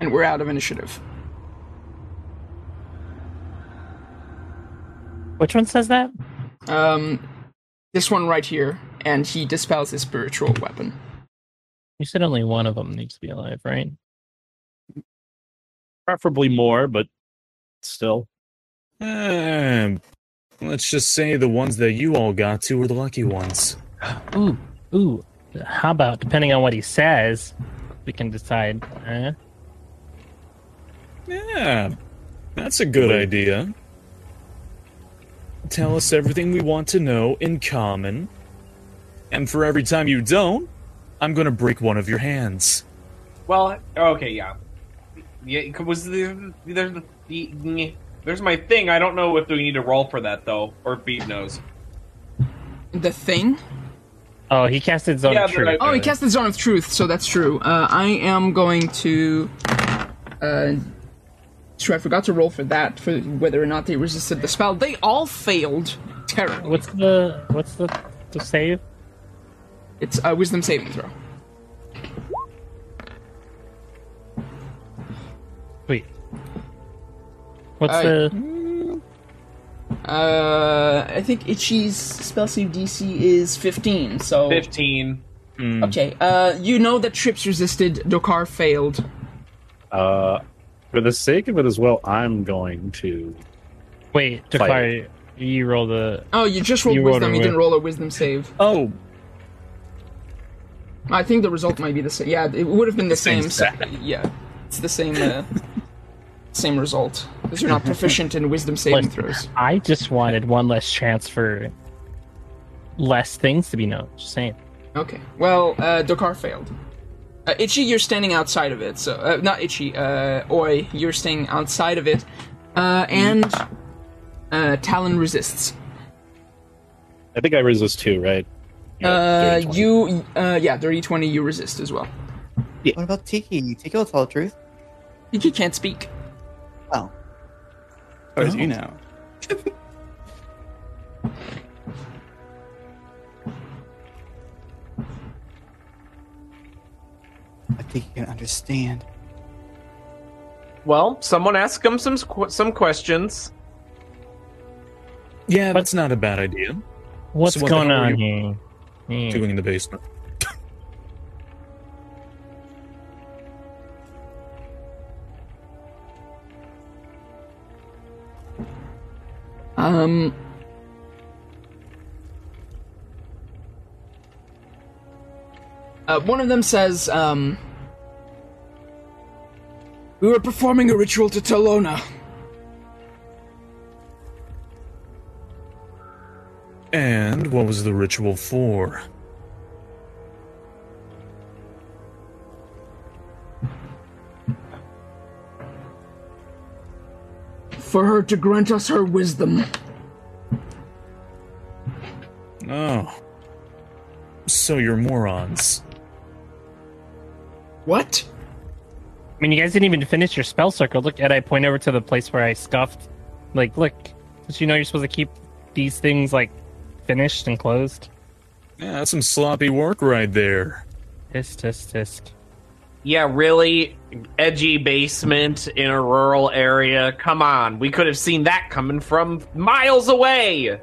And we're out of initiative. Which one says that? Um, this one right here, and he dispels his spiritual weapon. You said only one of them needs to be alive, right? Preferably more, but still. Um, let's just say the ones that you all got to were the lucky ones. Ooh, ooh. How about depending on what he says, we can decide. Eh? Yeah, that's a good idea. Tell us everything we want to know in common. And for every time you don't, I'm going to break one of your hands. Well, okay, yeah, yeah. Was the there's the, the there's my thing. I don't know if we need to roll for that though, or if Beat knows. The thing? Oh, he casted Zone Yeah, of Truth. Oh, he cast the Zone of Truth, so that's true. Uh, I am going to. Uh, sure, I forgot to roll for that, for whether or not they resisted the spell. They all failed terribly. What's the what's the the save? It's a wisdom saving throw. Wait. What's Uh, the Uh, I think Itchy's spell save DC is 15, so. Fifteen. Okay, uh, you know that Trips resisted, Dokar failed. Uh, for the sake of it as well, I'm going to. wait? Fight. Declare you roll the. Oh, you just rolled You wisdom, a you didn't roll a wisdom save. Oh, I think the result might be the same. Yeah, it would have been the, same same. so- yeah, it's the same. Uh, same result because you're not proficient in wisdom saving throws. I just wanted one less chance for less things to be known. Just saying. Okay. Well, uh, Dokar failed. Uh, Itchy, you're standing outside of it. So uh, not Itchy. Uh, Oi, you're staying outside of it, uh, and uh, Talon resists. I think I resist too, right? Yeah, Uh, dirty 20. you, uh, yeah, dirty twenty. You resist as well. What about Tiki? Tiki will tell the truth. Itchy can't speak. Oh. Or as Oh. you know. I think you can understand. Well, someone ask him some qu- some questions. yeah, that's not a bad idea. What's So what the going hell are on you here? Hmm. Doing in the basement. Um. Uh, one of them says, um. We were performing a ritual to Talona. And what was the ritual for? For her to grant us her wisdom. Oh. So you're morons. What? I mean, you guys didn't even finish your spell circle. Look at I point over to the place where I scuffed. Like, look, did you know you're supposed to keep these things like finished and closed? Yeah, that's some sloppy work right there. Tisk tisk tisk. Yeah, really edgy basement in a rural area. Come on, we could have seen that coming from miles away.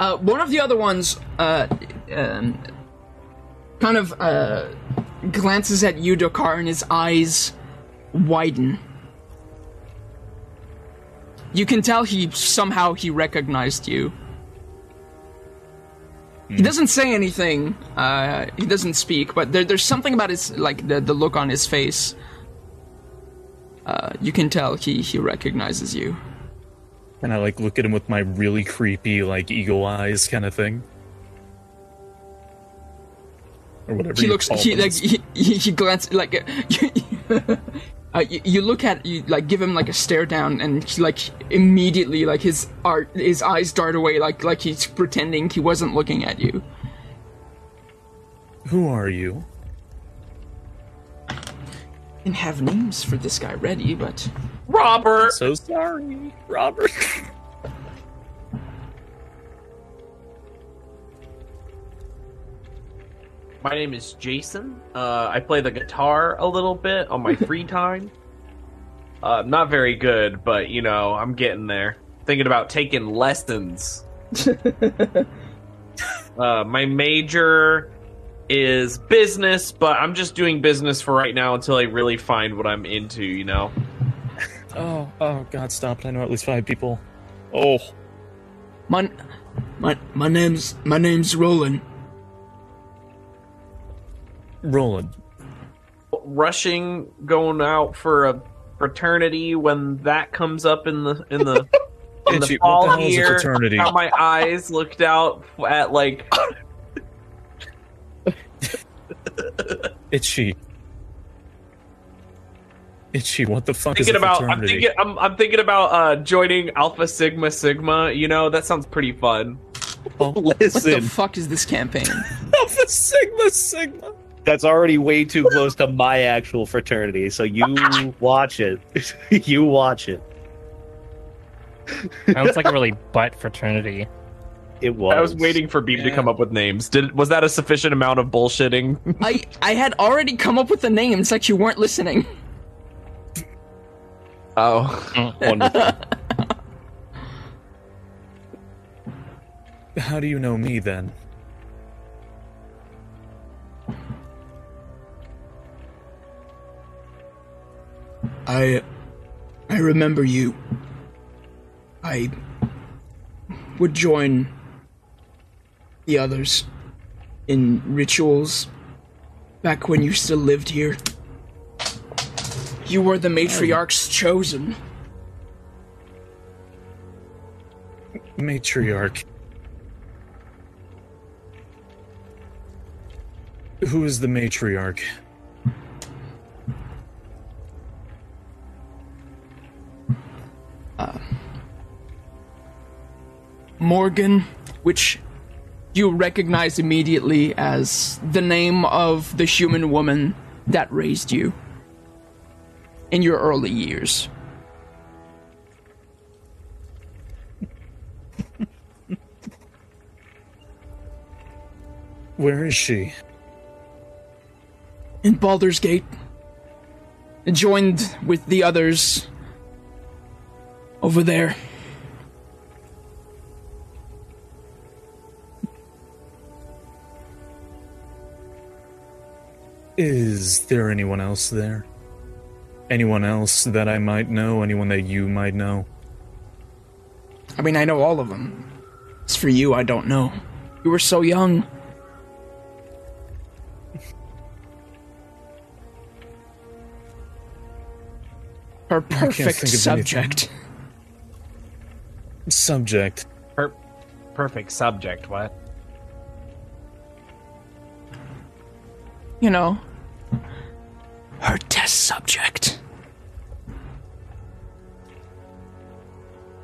Uh, one of the other ones, uh, um, kind of, uh, glances at you, Dokar, and his eyes widen. You can tell he somehow he recognized you. He doesn't say anything. Uh, he doesn't speak, but there, there's something about his like the, the look on his face. Uh, you can tell he he recognizes you. And I like look at him with my really creepy, like eagle eyes kind of thing. Or whatever. he looks he like he, he, he glances like uh, you, you look at you like give him like a stare down and he, like immediately like his art his eyes dart away like like he's pretending he wasn't looking at you Who are you? didn't have names for this guy ready, but Robert. So sorry, Robert. My name is Jason. Uh, I play the guitar a little bit on my free time. Uh, not very good, but you know, I'm getting there. Thinking about taking lessons. uh, my major is business, but I'm just doing business for right now until I really find what I'm into, you know? Oh, oh, God, stop! I know at least five people. Oh, my my my name's my name's Roland. Roland. Rushing, going out for a fraternity when that comes up in the in the in the Itchy, what the fall hell is a here. fraternity? How my eyes looked out at like it's Itchy. Itchy, what the fuck thinking is a about I'm fraternity? thinking I'm, I'm thinking about uh joining Alpha Sigma Sigma. You know that sounds pretty fun. Oh, listen. What the fuck is this campaign? Alpha Sigma Sigma. That's already way too close to my actual fraternity. So you watch it. you watch it. Sounds like a really butt fraternity. It was. I was waiting for Beam to come up with names. Did was that a sufficient amount of bullshitting? I I had already come up with the names It's like you weren't listening. Oh, mm, Wonderful. How do you know me then? I I remember you. I would join the others in rituals back when you still lived here. You were the matriarch's chosen. Matriarch. Who is the matriarch? Uh, Morgan, which you recognize immediately as the name of the human woman that raised you in your early years. Where is she? in Baldur's Gate, joined with the others over there. Is there anyone else there? Anyone else that I might know? Anyone that you might know? I mean, I know all of them. As for you, I don't know. You were so young. Her perfect subject. of subject. Subject. per- perfect subject. What? You know, her test subject.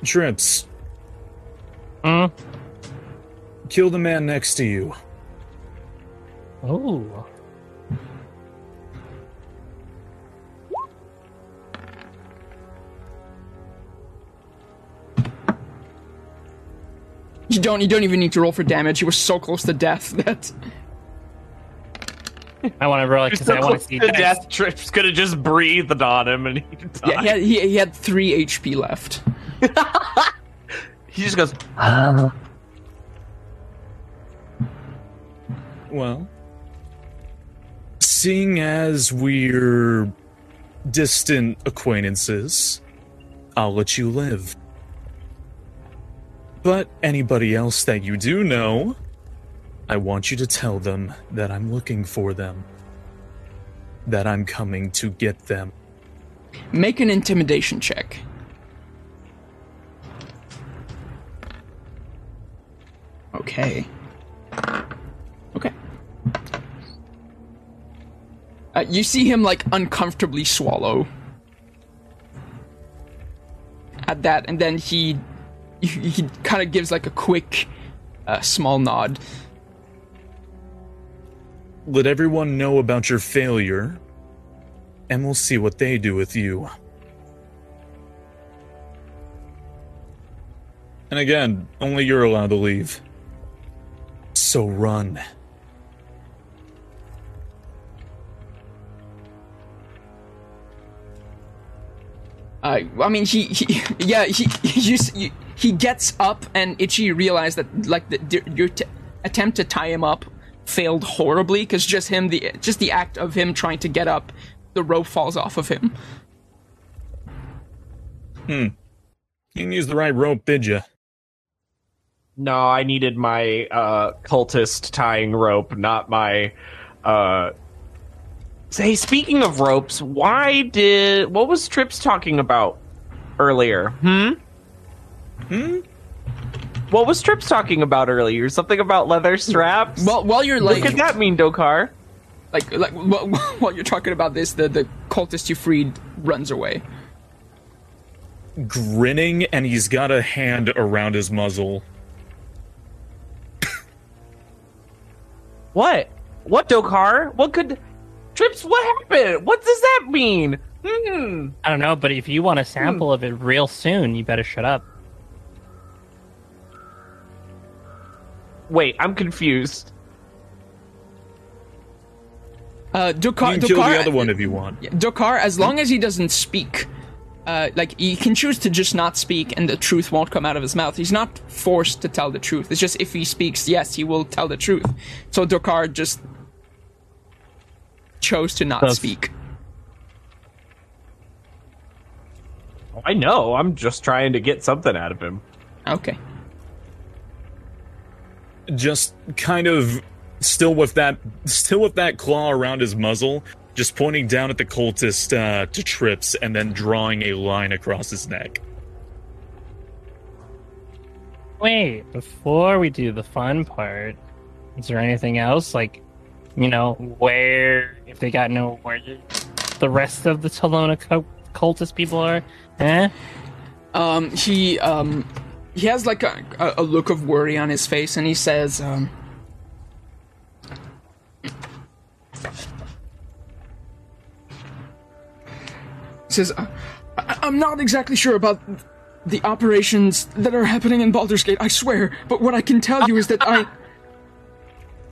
Trips. Hmm? Kill the man next to you. Oh. You don't. You don't even need to roll for damage. You were so close to death that. I want to roll it because I want to see the death trips could have just breathed on him and he died. Yeah, he had, he, he had three HP left. he just goes. Uh, Well, seeing as we're distant acquaintances, I'll let you live. But anybody else that you do know, I want you to tell them that I'm looking for them. That I'm coming to get them. Make an intimidation check. Okay. Okay. Uh, you see him like uncomfortably swallow at that, and then he he, he kind of gives like a quick, uh, small nod. Let everyone know about your failure. and we'll see what they do with you. And again, only you're allowed to leave. So run. Uh, I mean, he, he yeah, he, he, just- he, he gets up, and Itchy realized that like the, the- your t- attempt to tie him up failed horribly because just him, the just the act of him trying to get up, the rope falls off of him. Hmm. You didn't use the right rope, did you? No, I needed my uh, cultist tying rope, not my. Uh... Say, speaking of ropes, why did what was Trips talking about earlier? Hmm. Hmm? What was Trips talking about earlier? Something about leather straps. Well, while you're what like, could that mean, Dokar? like, like while, while you're talking about this, the the cultist you freed runs away. Grinning, and he's got a hand around his muzzle. What? What, Dokar? What could Trips? What happened? What does that mean? Hmm. I don't know, but if you want a sample of it real soon, you better shut up. Wait, I'm confused. Uh, You Dokar, can kill Dokar, the other one if you want. Dokar, as long as he doesn't speak, uh, like he can choose to just not speak, and the truth won't come out of his mouth. He's not forced to tell the truth. It's just if he speaks, yes, he will tell the truth. So Dokar just chose to not That's- speak. I know. I'm just trying to get something out of him. Okay. Just kind of still with that still with that claw around his muzzle, just pointing down at the cultist uh, to trips and then drawing a line across his neck. Wait, before we do the fun part, is there anything else? Like, you know, where, if they got no where the rest of the Talona cultist people are? Eh? Um, he um, he has like a, a, a look of worry on his face, and he says, um, says, "I, I- I'm not exactly sure about the operations that are happening in Baldur's Gate. I swear, but what I can tell you is that I."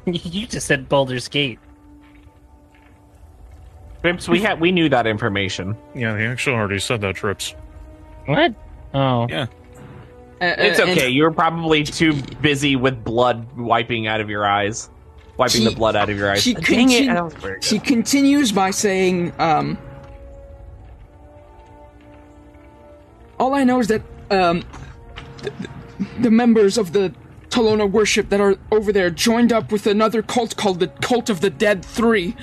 You just said Baldur's Gate. Trips, we had we knew that information. Yeah, he actually already said that, Trips. What? Oh. Yeah. Uh, It's uh, and- okay. You were probably too busy with blood wiping out of your eyes, wiping He- the blood out of your eyes. he Dang it! continu- that was very He good. continues by saying, um, All I know is that, um, the, the members of the Talona worship that are over there joined up with another cult called the Cult of the Dead Three.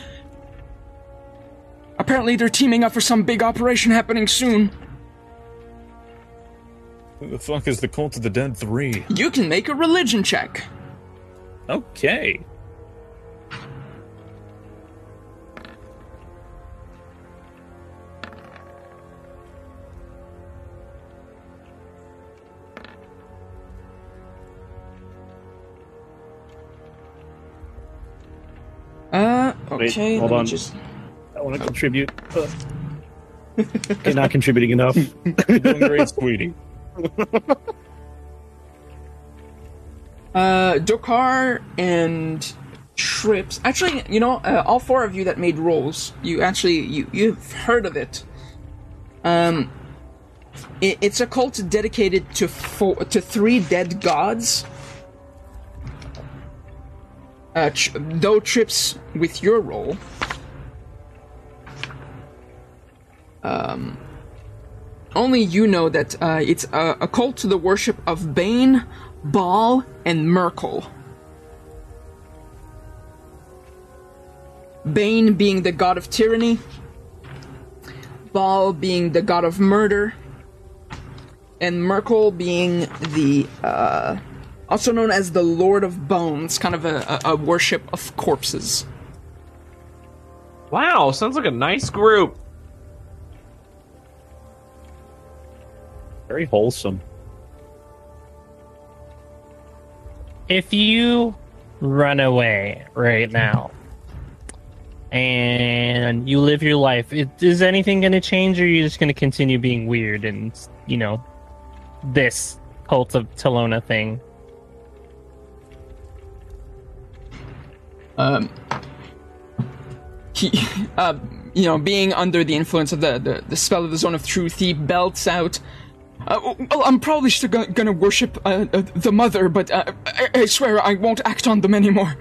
Apparently, they're teaming up for some big operation happening soon. Who the fuck is the Cult of the Dead 3? You can make a religion check. Okay. Uh, Wait, okay. hold on. Just... I want to contribute. okay, not contributing enough. You're doing great, sweetie. Uh, Dokar and Trips. Actually, you know, uh, all four of you that made rolls, you actually you you've heard of it. Um, it, it's a cult dedicated to four to three dead gods. Uh, tr- though Trips with your roll. Um, only you know that uh, it's a, a cult to the worship of Bane, Bhaal, and Myrkul. Bane being the god of tyranny, Bhaal being the god of murder, and Myrkul being the uh, also known as the Lord of Bones, kind of a, a worship of corpses. Wow, sounds like a nice group. Very wholesome. If you run away right now and you live your life. It, is anything going to change, or are you just going to continue being weird and you know this cult of Talona thing? Um, he, uh, you know, being under the influence of the, the, the spell of the Zone of Truth, he belts out. Uh, well, I'm probably still gonna, gonna worship uh, uh, the mother, but uh, I, I swear I won't act on them anymore.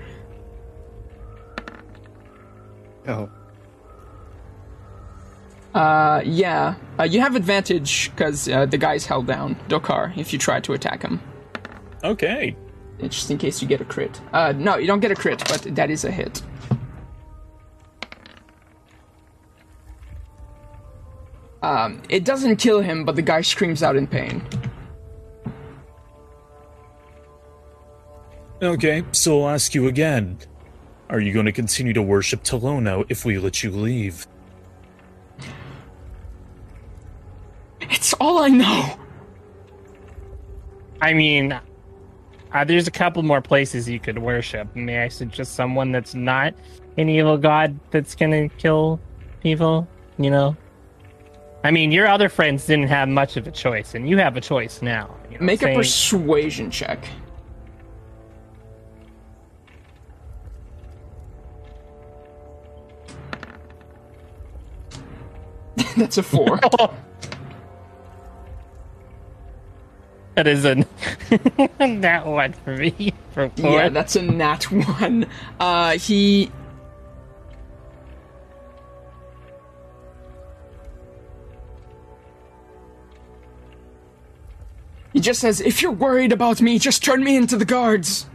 Oh. Uh, yeah. Uh, you have advantage because uh, the guy's held down, Dokar, if you try to attack him. Okay. Just in case you get a crit. Uh, no, you don't get a crit, but that is a hit. Um, it doesn't kill him, but the guy screams out in pain. Okay, so I'll ask you again. Are you going to continue to worship Talona if we let you leave? It's all I know. I mean, uh, there's a couple more places you could worship. May I suggest someone that's not an evil god that's gonna kill people? You know. I mean, your other friends didn't have much of a choice, and you have a choice now. You know, Make a persuasion check. That's a four. That is a that one for me. For four. Yeah, that's a nat one. Uh, he. Just says, if you're worried about me, just turn me into the guards.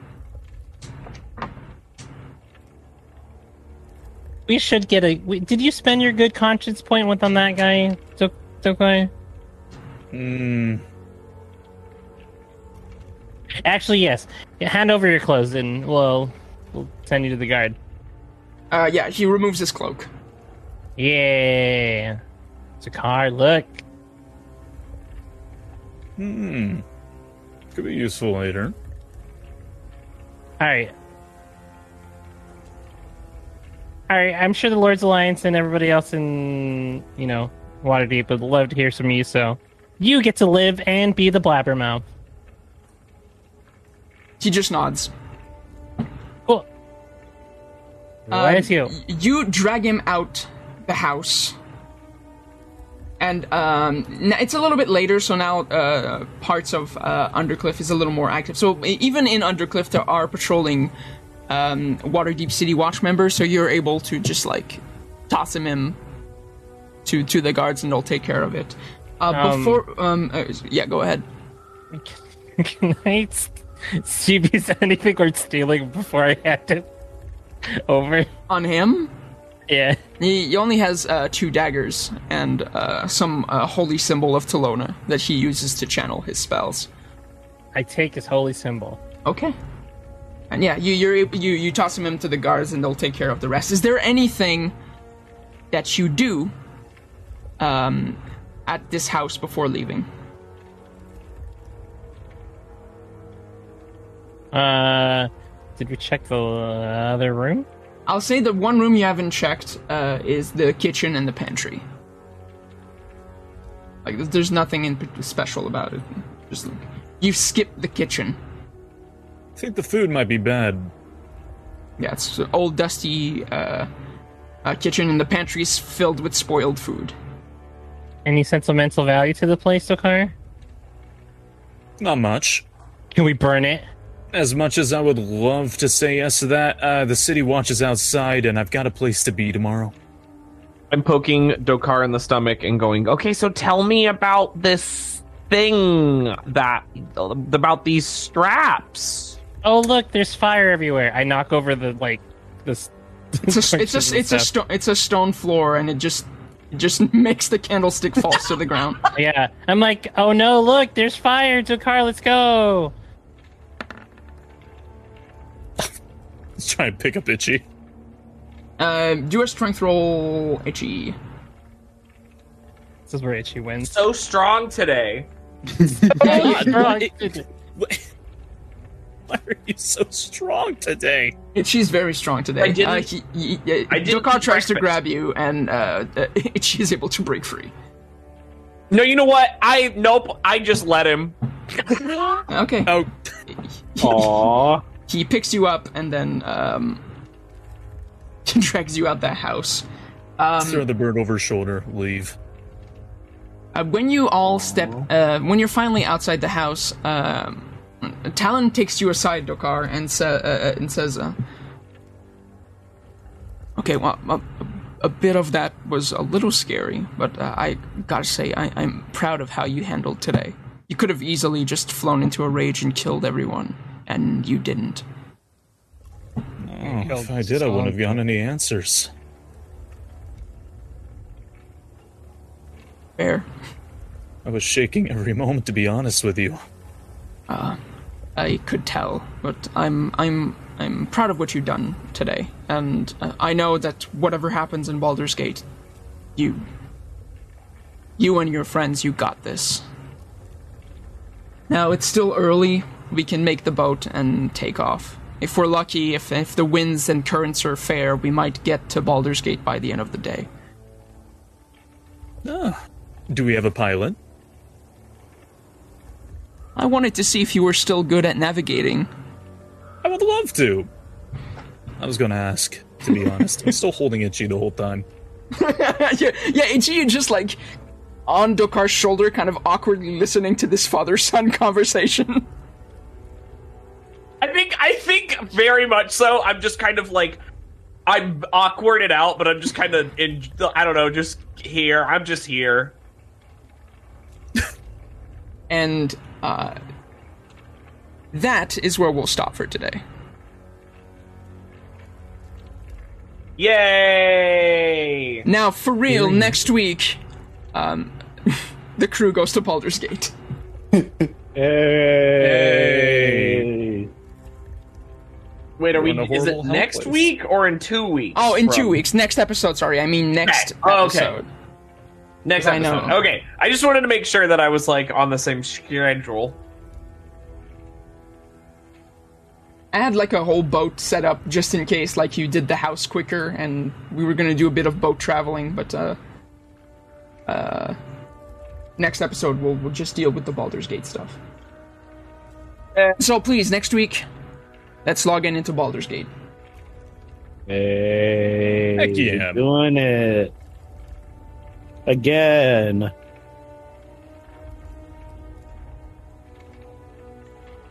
we should get a. We, did you spend your good conscience point with on that guy, Tok- Tokoi? Hmm. Actually, yes. Hand over your clothes, and we'll we'll send you to the guard. Uh, yeah, he removes his cloak. Yeah. It's a car. Look. Hmm. Could be useful later. All right. All right. I'm sure the Lord's Alliance and everybody else in you know Waterdeep would love to hear from you. So you get to live and be the blabbermouth. He just nods. Cool. Um, Nice you. You drag him out the house. And um, it's a little bit later, so now uh, parts of uh, Undercliff is a little more active. So even in Undercliff, there are patrolling um, Waterdeep City Watch members, so you're able to just like toss him in to to the guards, and they'll take care of it. Uh, Um, before, um, uh, yeah, go ahead. Can I see if he's anything worth stealing before I hand it over? On him, Yeah. He, he only has uh, two daggers and uh, some uh, holy symbol of Talona that he uses to channel his spells. I take his holy symbol. Okay. And yeah, you you're, you you toss him into the guards and they'll take care of the rest. Is there anything that you do um, at this house before leaving? Uh, did we check the other room? I'll say the one room you haven't checked uh, is the kitchen and the pantry. Like, there's nothing in special about it. Just you skip the kitchen. I think the food might be bad. Yeah, it's an old dusty uh, uh, kitchen, and the pantry's filled with spoiled food. Any sentimental value to the place, Dokar? Not much. Can we burn it? As much as I would love to say yes to that, uh, the city watches outside, and I've got a place to be tomorrow. I'm poking Dokar in the stomach and going, okay, so tell me about this thing that about these straps. Oh, look, there's fire everywhere. I knock over the like this. It's a it's a it's a sto- it's a stone floor, and it just it just makes the candlestick fall to the ground. yeah. I'm like, oh no, look, there's fire, Dokar. Let's go. Let's try and pick up Itchy. Uh, do a strength roll, itchy. This is where Itchy wins. So strong today. Yeah, you- Wrong. Why are you so strong today? She's very strong today. I didn't- Uh, he, he, uh, I didn't Dokar tries to breakfast. grab you, and uh, uh, she's able to break free. No, you know what? I nope. I just let him. Okay. Oh, Aww. He picks you up and then um, drags you out the house. Um, throw the bird over his shoulder. Leave. Uh, when you all step, uh, when you're finally outside the house, um, Talon takes you aside, Dokar, and, sa- uh, uh, and says, uh, "Okay, well, a, a bit of that was a little scary, but uh, I gotta say, I, I'm proud of how you handled today. You could have easily just flown into a rage and killed everyone, and you didn't. Oh, if I did, I wouldn't have gotten any answers. Fair. I was shaking every moment, to be honest with you. I could tell, but I'm I'm I'm proud of what you've done today, and uh, I know that whatever happens in Baldur's Gate, you, you and your friends, you got this. Now it's still early. We can make the boat and take off. If we're lucky, if if the winds and currents are fair, we might get to Baldur's Gate by the end of the day. Ah. Do we have a pilot? I wanted to see if you were still good at navigating. I would love to. I was going to ask, to be honest. I'm still holding itchy the whole time. yeah, yeah, just like on Dokar's shoulder, kind of awkwardly listening to this father-son conversation. I think I think very much so. I'm just kind of like I'm awkwarded out, but I'm just kind of in. I don't know, just here. I'm just here. and uh, that is where we'll stop for today. Yay! Now, for real, next week, um, the crew goes to Baldur's Gate. Hey. Wait, are we? We're in a Is it next place. week or in two weeks? Oh, in two weeks. Next episode, sorry. I mean next Okay. Oh, okay. episode. Next I know. Okay, I just wanted to make sure that I was like on the same schedule. I had like a whole boat set up just in case, like you did the house quicker, and we were gonna do a bit of boat traveling. But uh, uh, next episode we'll we'll just deal with the Baldur's Gate stuff. Eh. So please, next week, let's log in into Baldur's Gate. Hey. Heck yeah. Doing it. Again.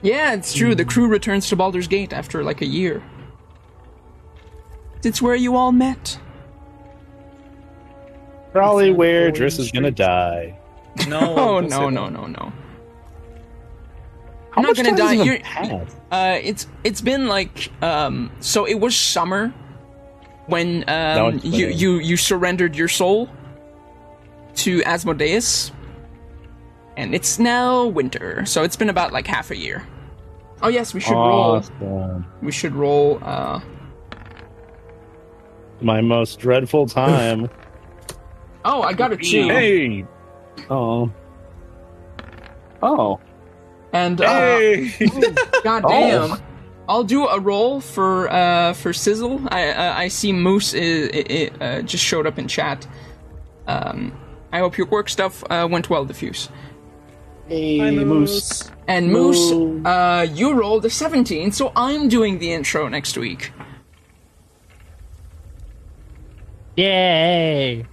Yeah, it's true. The crew returns to Baldur's Gate after like a year. It's where you all met. Probably where Driss is gonna die. No. Oh don't no no no no. How not much gonna time die. has even You're- Uh, it's it's been like um. So it was summer when um you you you surrendered your soul to Asmodeus, and it's now winter. So it's been about like half a year. Oh yes, we should roll. We should roll. Uh, My most dreadful time. oh, I got a two. Hey! oh. Oh. And uh, Hey! God Oh. I'll do a roll for uh for Sizzle. I uh, I see Moose is, i i uh, just showed up in chat. Um, I hope your work stuff uh, went well, Diffuse. Hey, Hi, Moose. And Moose, Moo. uh, you rolled a 17, so I'm doing the intro next week. Yay!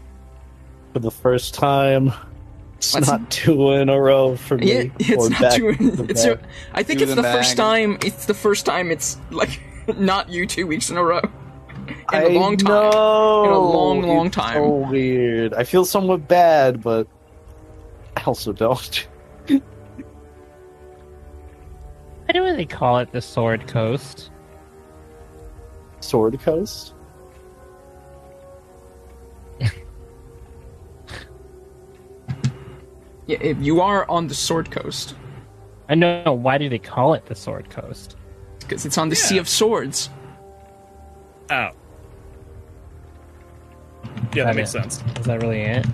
For the first time. It's What's- not two in a row for me. Yeah, it's Or not back too. to It's back. a, I think Two it's the the first time. It's the first time. It's like not you two weeks in a row. In a I long time. know. In a long, long It's time. So weird. I feel somewhat bad, but I also don't. Why do they call it the Sword Coast? Sword Coast. Yeah, if you are on the Sword Coast I know. Why do they call it the Sword Coast? because it's on the Sea of Swords. Oh. Yeah, that makes sense. Is that really it?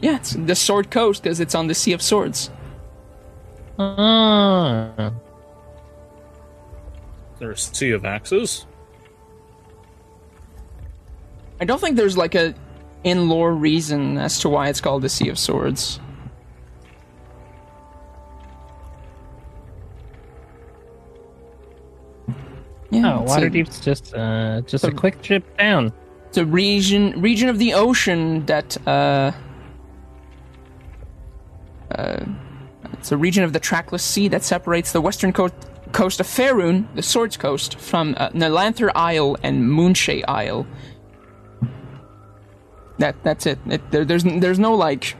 Yeah, it's the Sword Coast because it's on the Sea of Swords. Ah. There's Sea of Axes. I don't think there's like a in lore reason as to why it's called the Sea of Swords. Yeah, Oh, it's a- just uh just a So- quick trip down. It's a region region of the ocean that uh, uh, it's a region of the trackless sea that separates the western coast coast of Faerun, the Swords Coast, from uh, Nelanther Isle and Moonshae Isle. That that's it. it there, there's there's no like.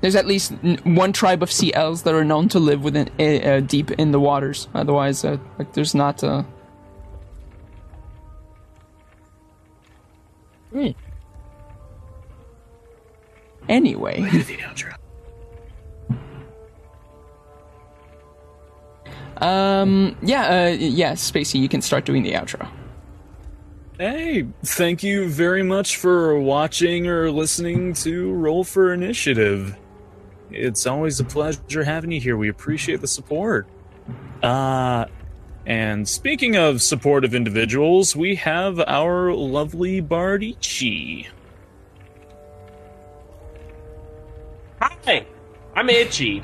There's at least one tribe of sea elves that are known to live within uh, uh, deep in the waters. Otherwise, uh, like there's not. Uh, Hmm. Anyway. Um. Yeah. Uh. Yeah. Spacey, you can start doing the outro. Hey, thank you very much for watching or listening to Roll for Initiative. It's always a pleasure having you here. We appreciate the support. Uh, and speaking of supportive individuals, we have our lovely Bardici. Hi, I'm Itchy.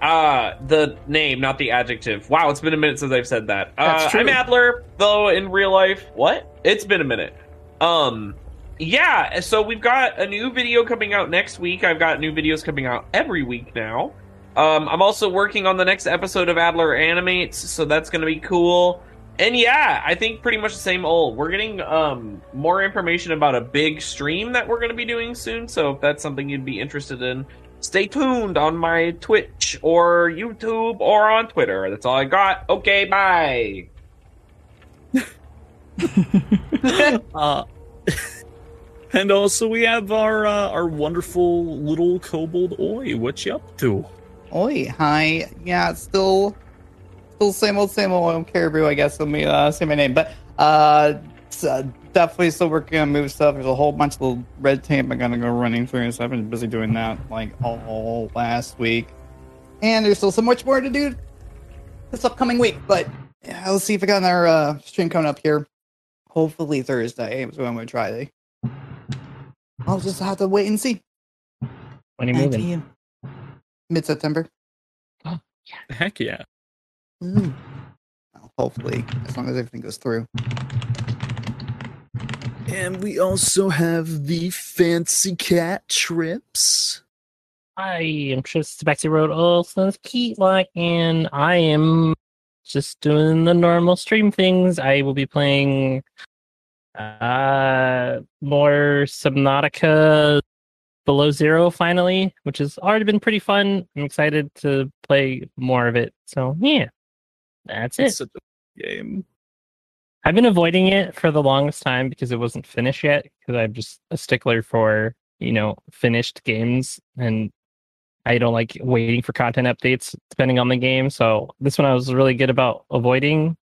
Uh, the name, not the adjective. Wow, it's been a minute since I've said that. Uh, That's true. I'm Adler, though in real life, what? It's been a minute. Um, yeah, so we've got a new video coming out next week. I've got new videos coming out every week now. Um, I'm also working on the next episode of Adler Animates, so that's gonna be cool. And yeah, I think pretty much the same old. We're getting um more information about a big stream that we're gonna be doing soon, so if that's something you'd be interested in, stay tuned on my Twitch or YouTube or on Twitter. That's all I got. Okay, bye. Uh, and also we have our uh, our wonderful little kobold Oi. What you up to? Oi, hi. Yeah, still, still same old, same old. I'm Caribou, I guess. Let me uh, say my name, but uh, uh, definitely still working on move stuff. There's a whole bunch of little red tape I gotta go running through, so I've been busy doing that like all last week. And there's still so much more to do this upcoming week, but yeah, let's see if we got another uh, stream coming up here. Hopefully Thursday when I'm gonna try. I'll just have to wait and see. When are you moving? Mid September. Oh, Yeah. Heck yeah! Mm. Well, hopefully, as long as everything goes through. And we also have the fancy cat trips. I am Trips to Baxi Road, also Keat Lock, and I am just doing the normal stream things. I will be playing uh more Subnautica Below Zero finally, which has already been pretty fun. I'm excited to play more of it. So yeah, that's it. It's such a game. I've been avoiding it for the longest time because it wasn't finished yet. Because I'm just a stickler for you know finished games, and I don't like waiting for content updates depending on the game. So this one I was really good about avoiding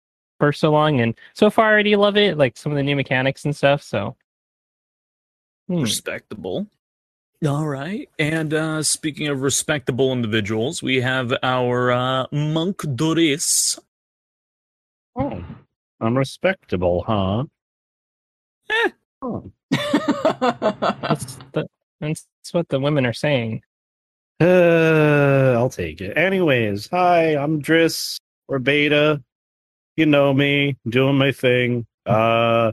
for so long, and so far I already love it. Like some of the new mechanics and stuff. So Hmm. Respectable. All right. And uh, speaking of respectable individuals, we have our uh, Monk Doris. Oh, I'm respectable, huh? Eh. Oh. that's, the, that's what the women are saying. Uh, I'll take it. Anyways, hi, I'm Driss or Beta. You know me, doing my thing. Uh,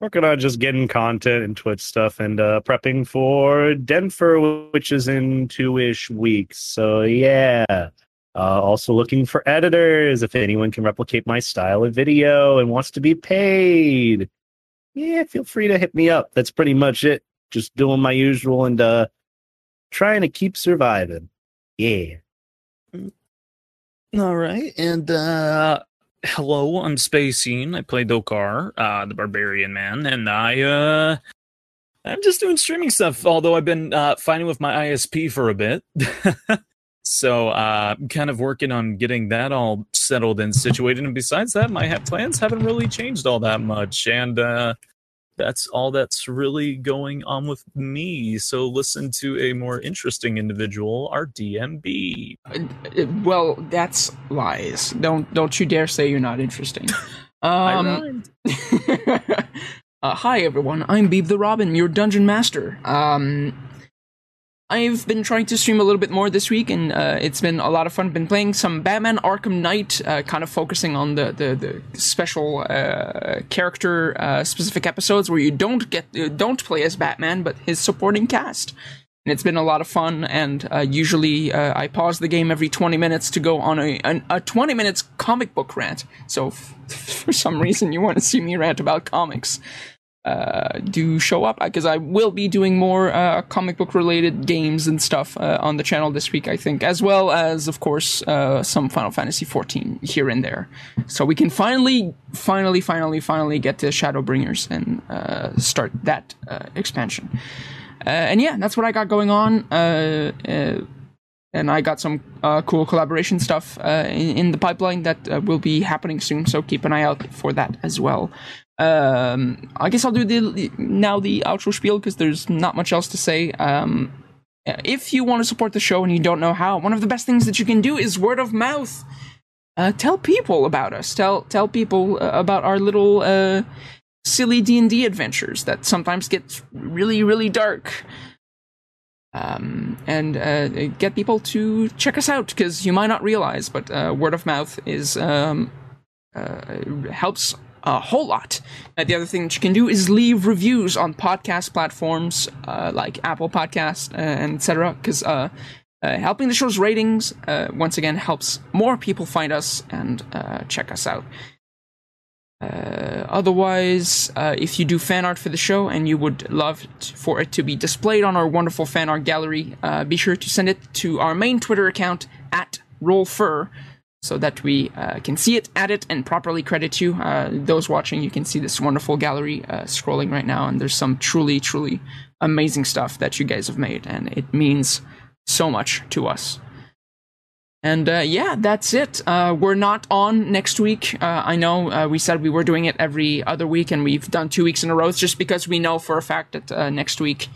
working on just getting content and Twitch stuff and uh, prepping for Denver, which is in two ish weeks. So, yeah. Uh, also looking for editors if anyone can replicate my style of video and wants to be paid. Yeah, feel free to hit me up. That's pretty much it. Just doing my usual and uh trying to keep surviving. Yeah. All right. And uh, hello, I'm Spacine. I play Dokar, uh, the barbarian man, and I uh, I'm just doing streaming stuff. Although I've been uh, fighting with my ISP for a bit. So uh, I'm kind of working on getting that all settled and situated. And besides that, my plans haven't really changed all that much. And uh, that's all that's really going on with me. So listen to a more interesting individual, our DMB. Uh, well, that's lies. Don't don't you dare say you're not interesting. Um, uh, hi everyone, I'm Beeb the Robin, your dungeon master. Um, I've been trying to stream a little bit more this week, and uh, it's been a lot of fun. Been playing some Batman Arkham Knight, uh, kind of focusing on the the, the special uh, character uh, specific episodes where you don't get don't play as Batman, but his supporting cast. And it's been a lot of fun. And uh, usually, uh, I pause the game every 20 minutes to go on a an, a 20 minutes comic book rant. So, for some reason, you want to see me rant about comics uh, do show up because I will be doing more uh, comic book related games and stuff uh, on the channel this week, I think, as well as, of course, uh, some Final Fantasy XIV here and there. So we can finally, finally, finally, finally get to Shadowbringers and uh, start that uh, expansion. And yeah, that's what I got going on. And I got some cool collaboration stuff in, in the pipeline that will be happening soon. So keep an eye out for that as well. Um, I guess I'll do the now the outro spiel because there's not much else to say. Um, if you want to support the show and you don't know how, one of the best things that you can do is word of mouth. Uh, tell people about us. Tell tell people uh, about our little uh, silly D and D adventures that sometimes get really really dark. Um, and uh, get people to check us out because you might not realize, but uh, word of mouth is um, uh, helps a whole lot. Uh, the other thing that you can do is leave reviews on podcast platforms uh, like Apple Podcast uh, and etc. Because uh, uh, helping the show's ratings uh, once again helps more people find us and check us out. Otherwise, if you do fan art for the show and you would love t- for it to be displayed on our wonderful fan art gallery, be sure to send it to our main Twitter account at RollFur so that we uh, can see it, add it, and properly credit you. Uh, those watching, you can see this wonderful gallery uh, scrolling right now, and there's some truly, truly amazing stuff that you guys have made, and it means so much to us. And uh, yeah, that's it. Uh, we're not on next week. Uh, I know we said we were doing it every other week, and we've done two weeks in a row. It's just because we know for a fact that next week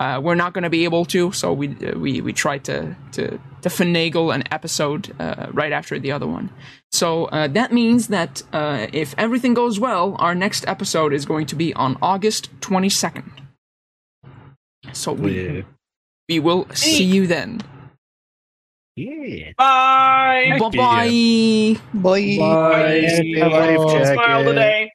uh, we're not going to be able to. So we uh, we we tried to to to finagle an episode uh, right after the other one. So uh, that means that uh, if everything goes well, our next episode is going to be on August twenty second. So we Yeah. we will see you then. Yeah. Bye. Bye bye. Boy. Bye. Smile today.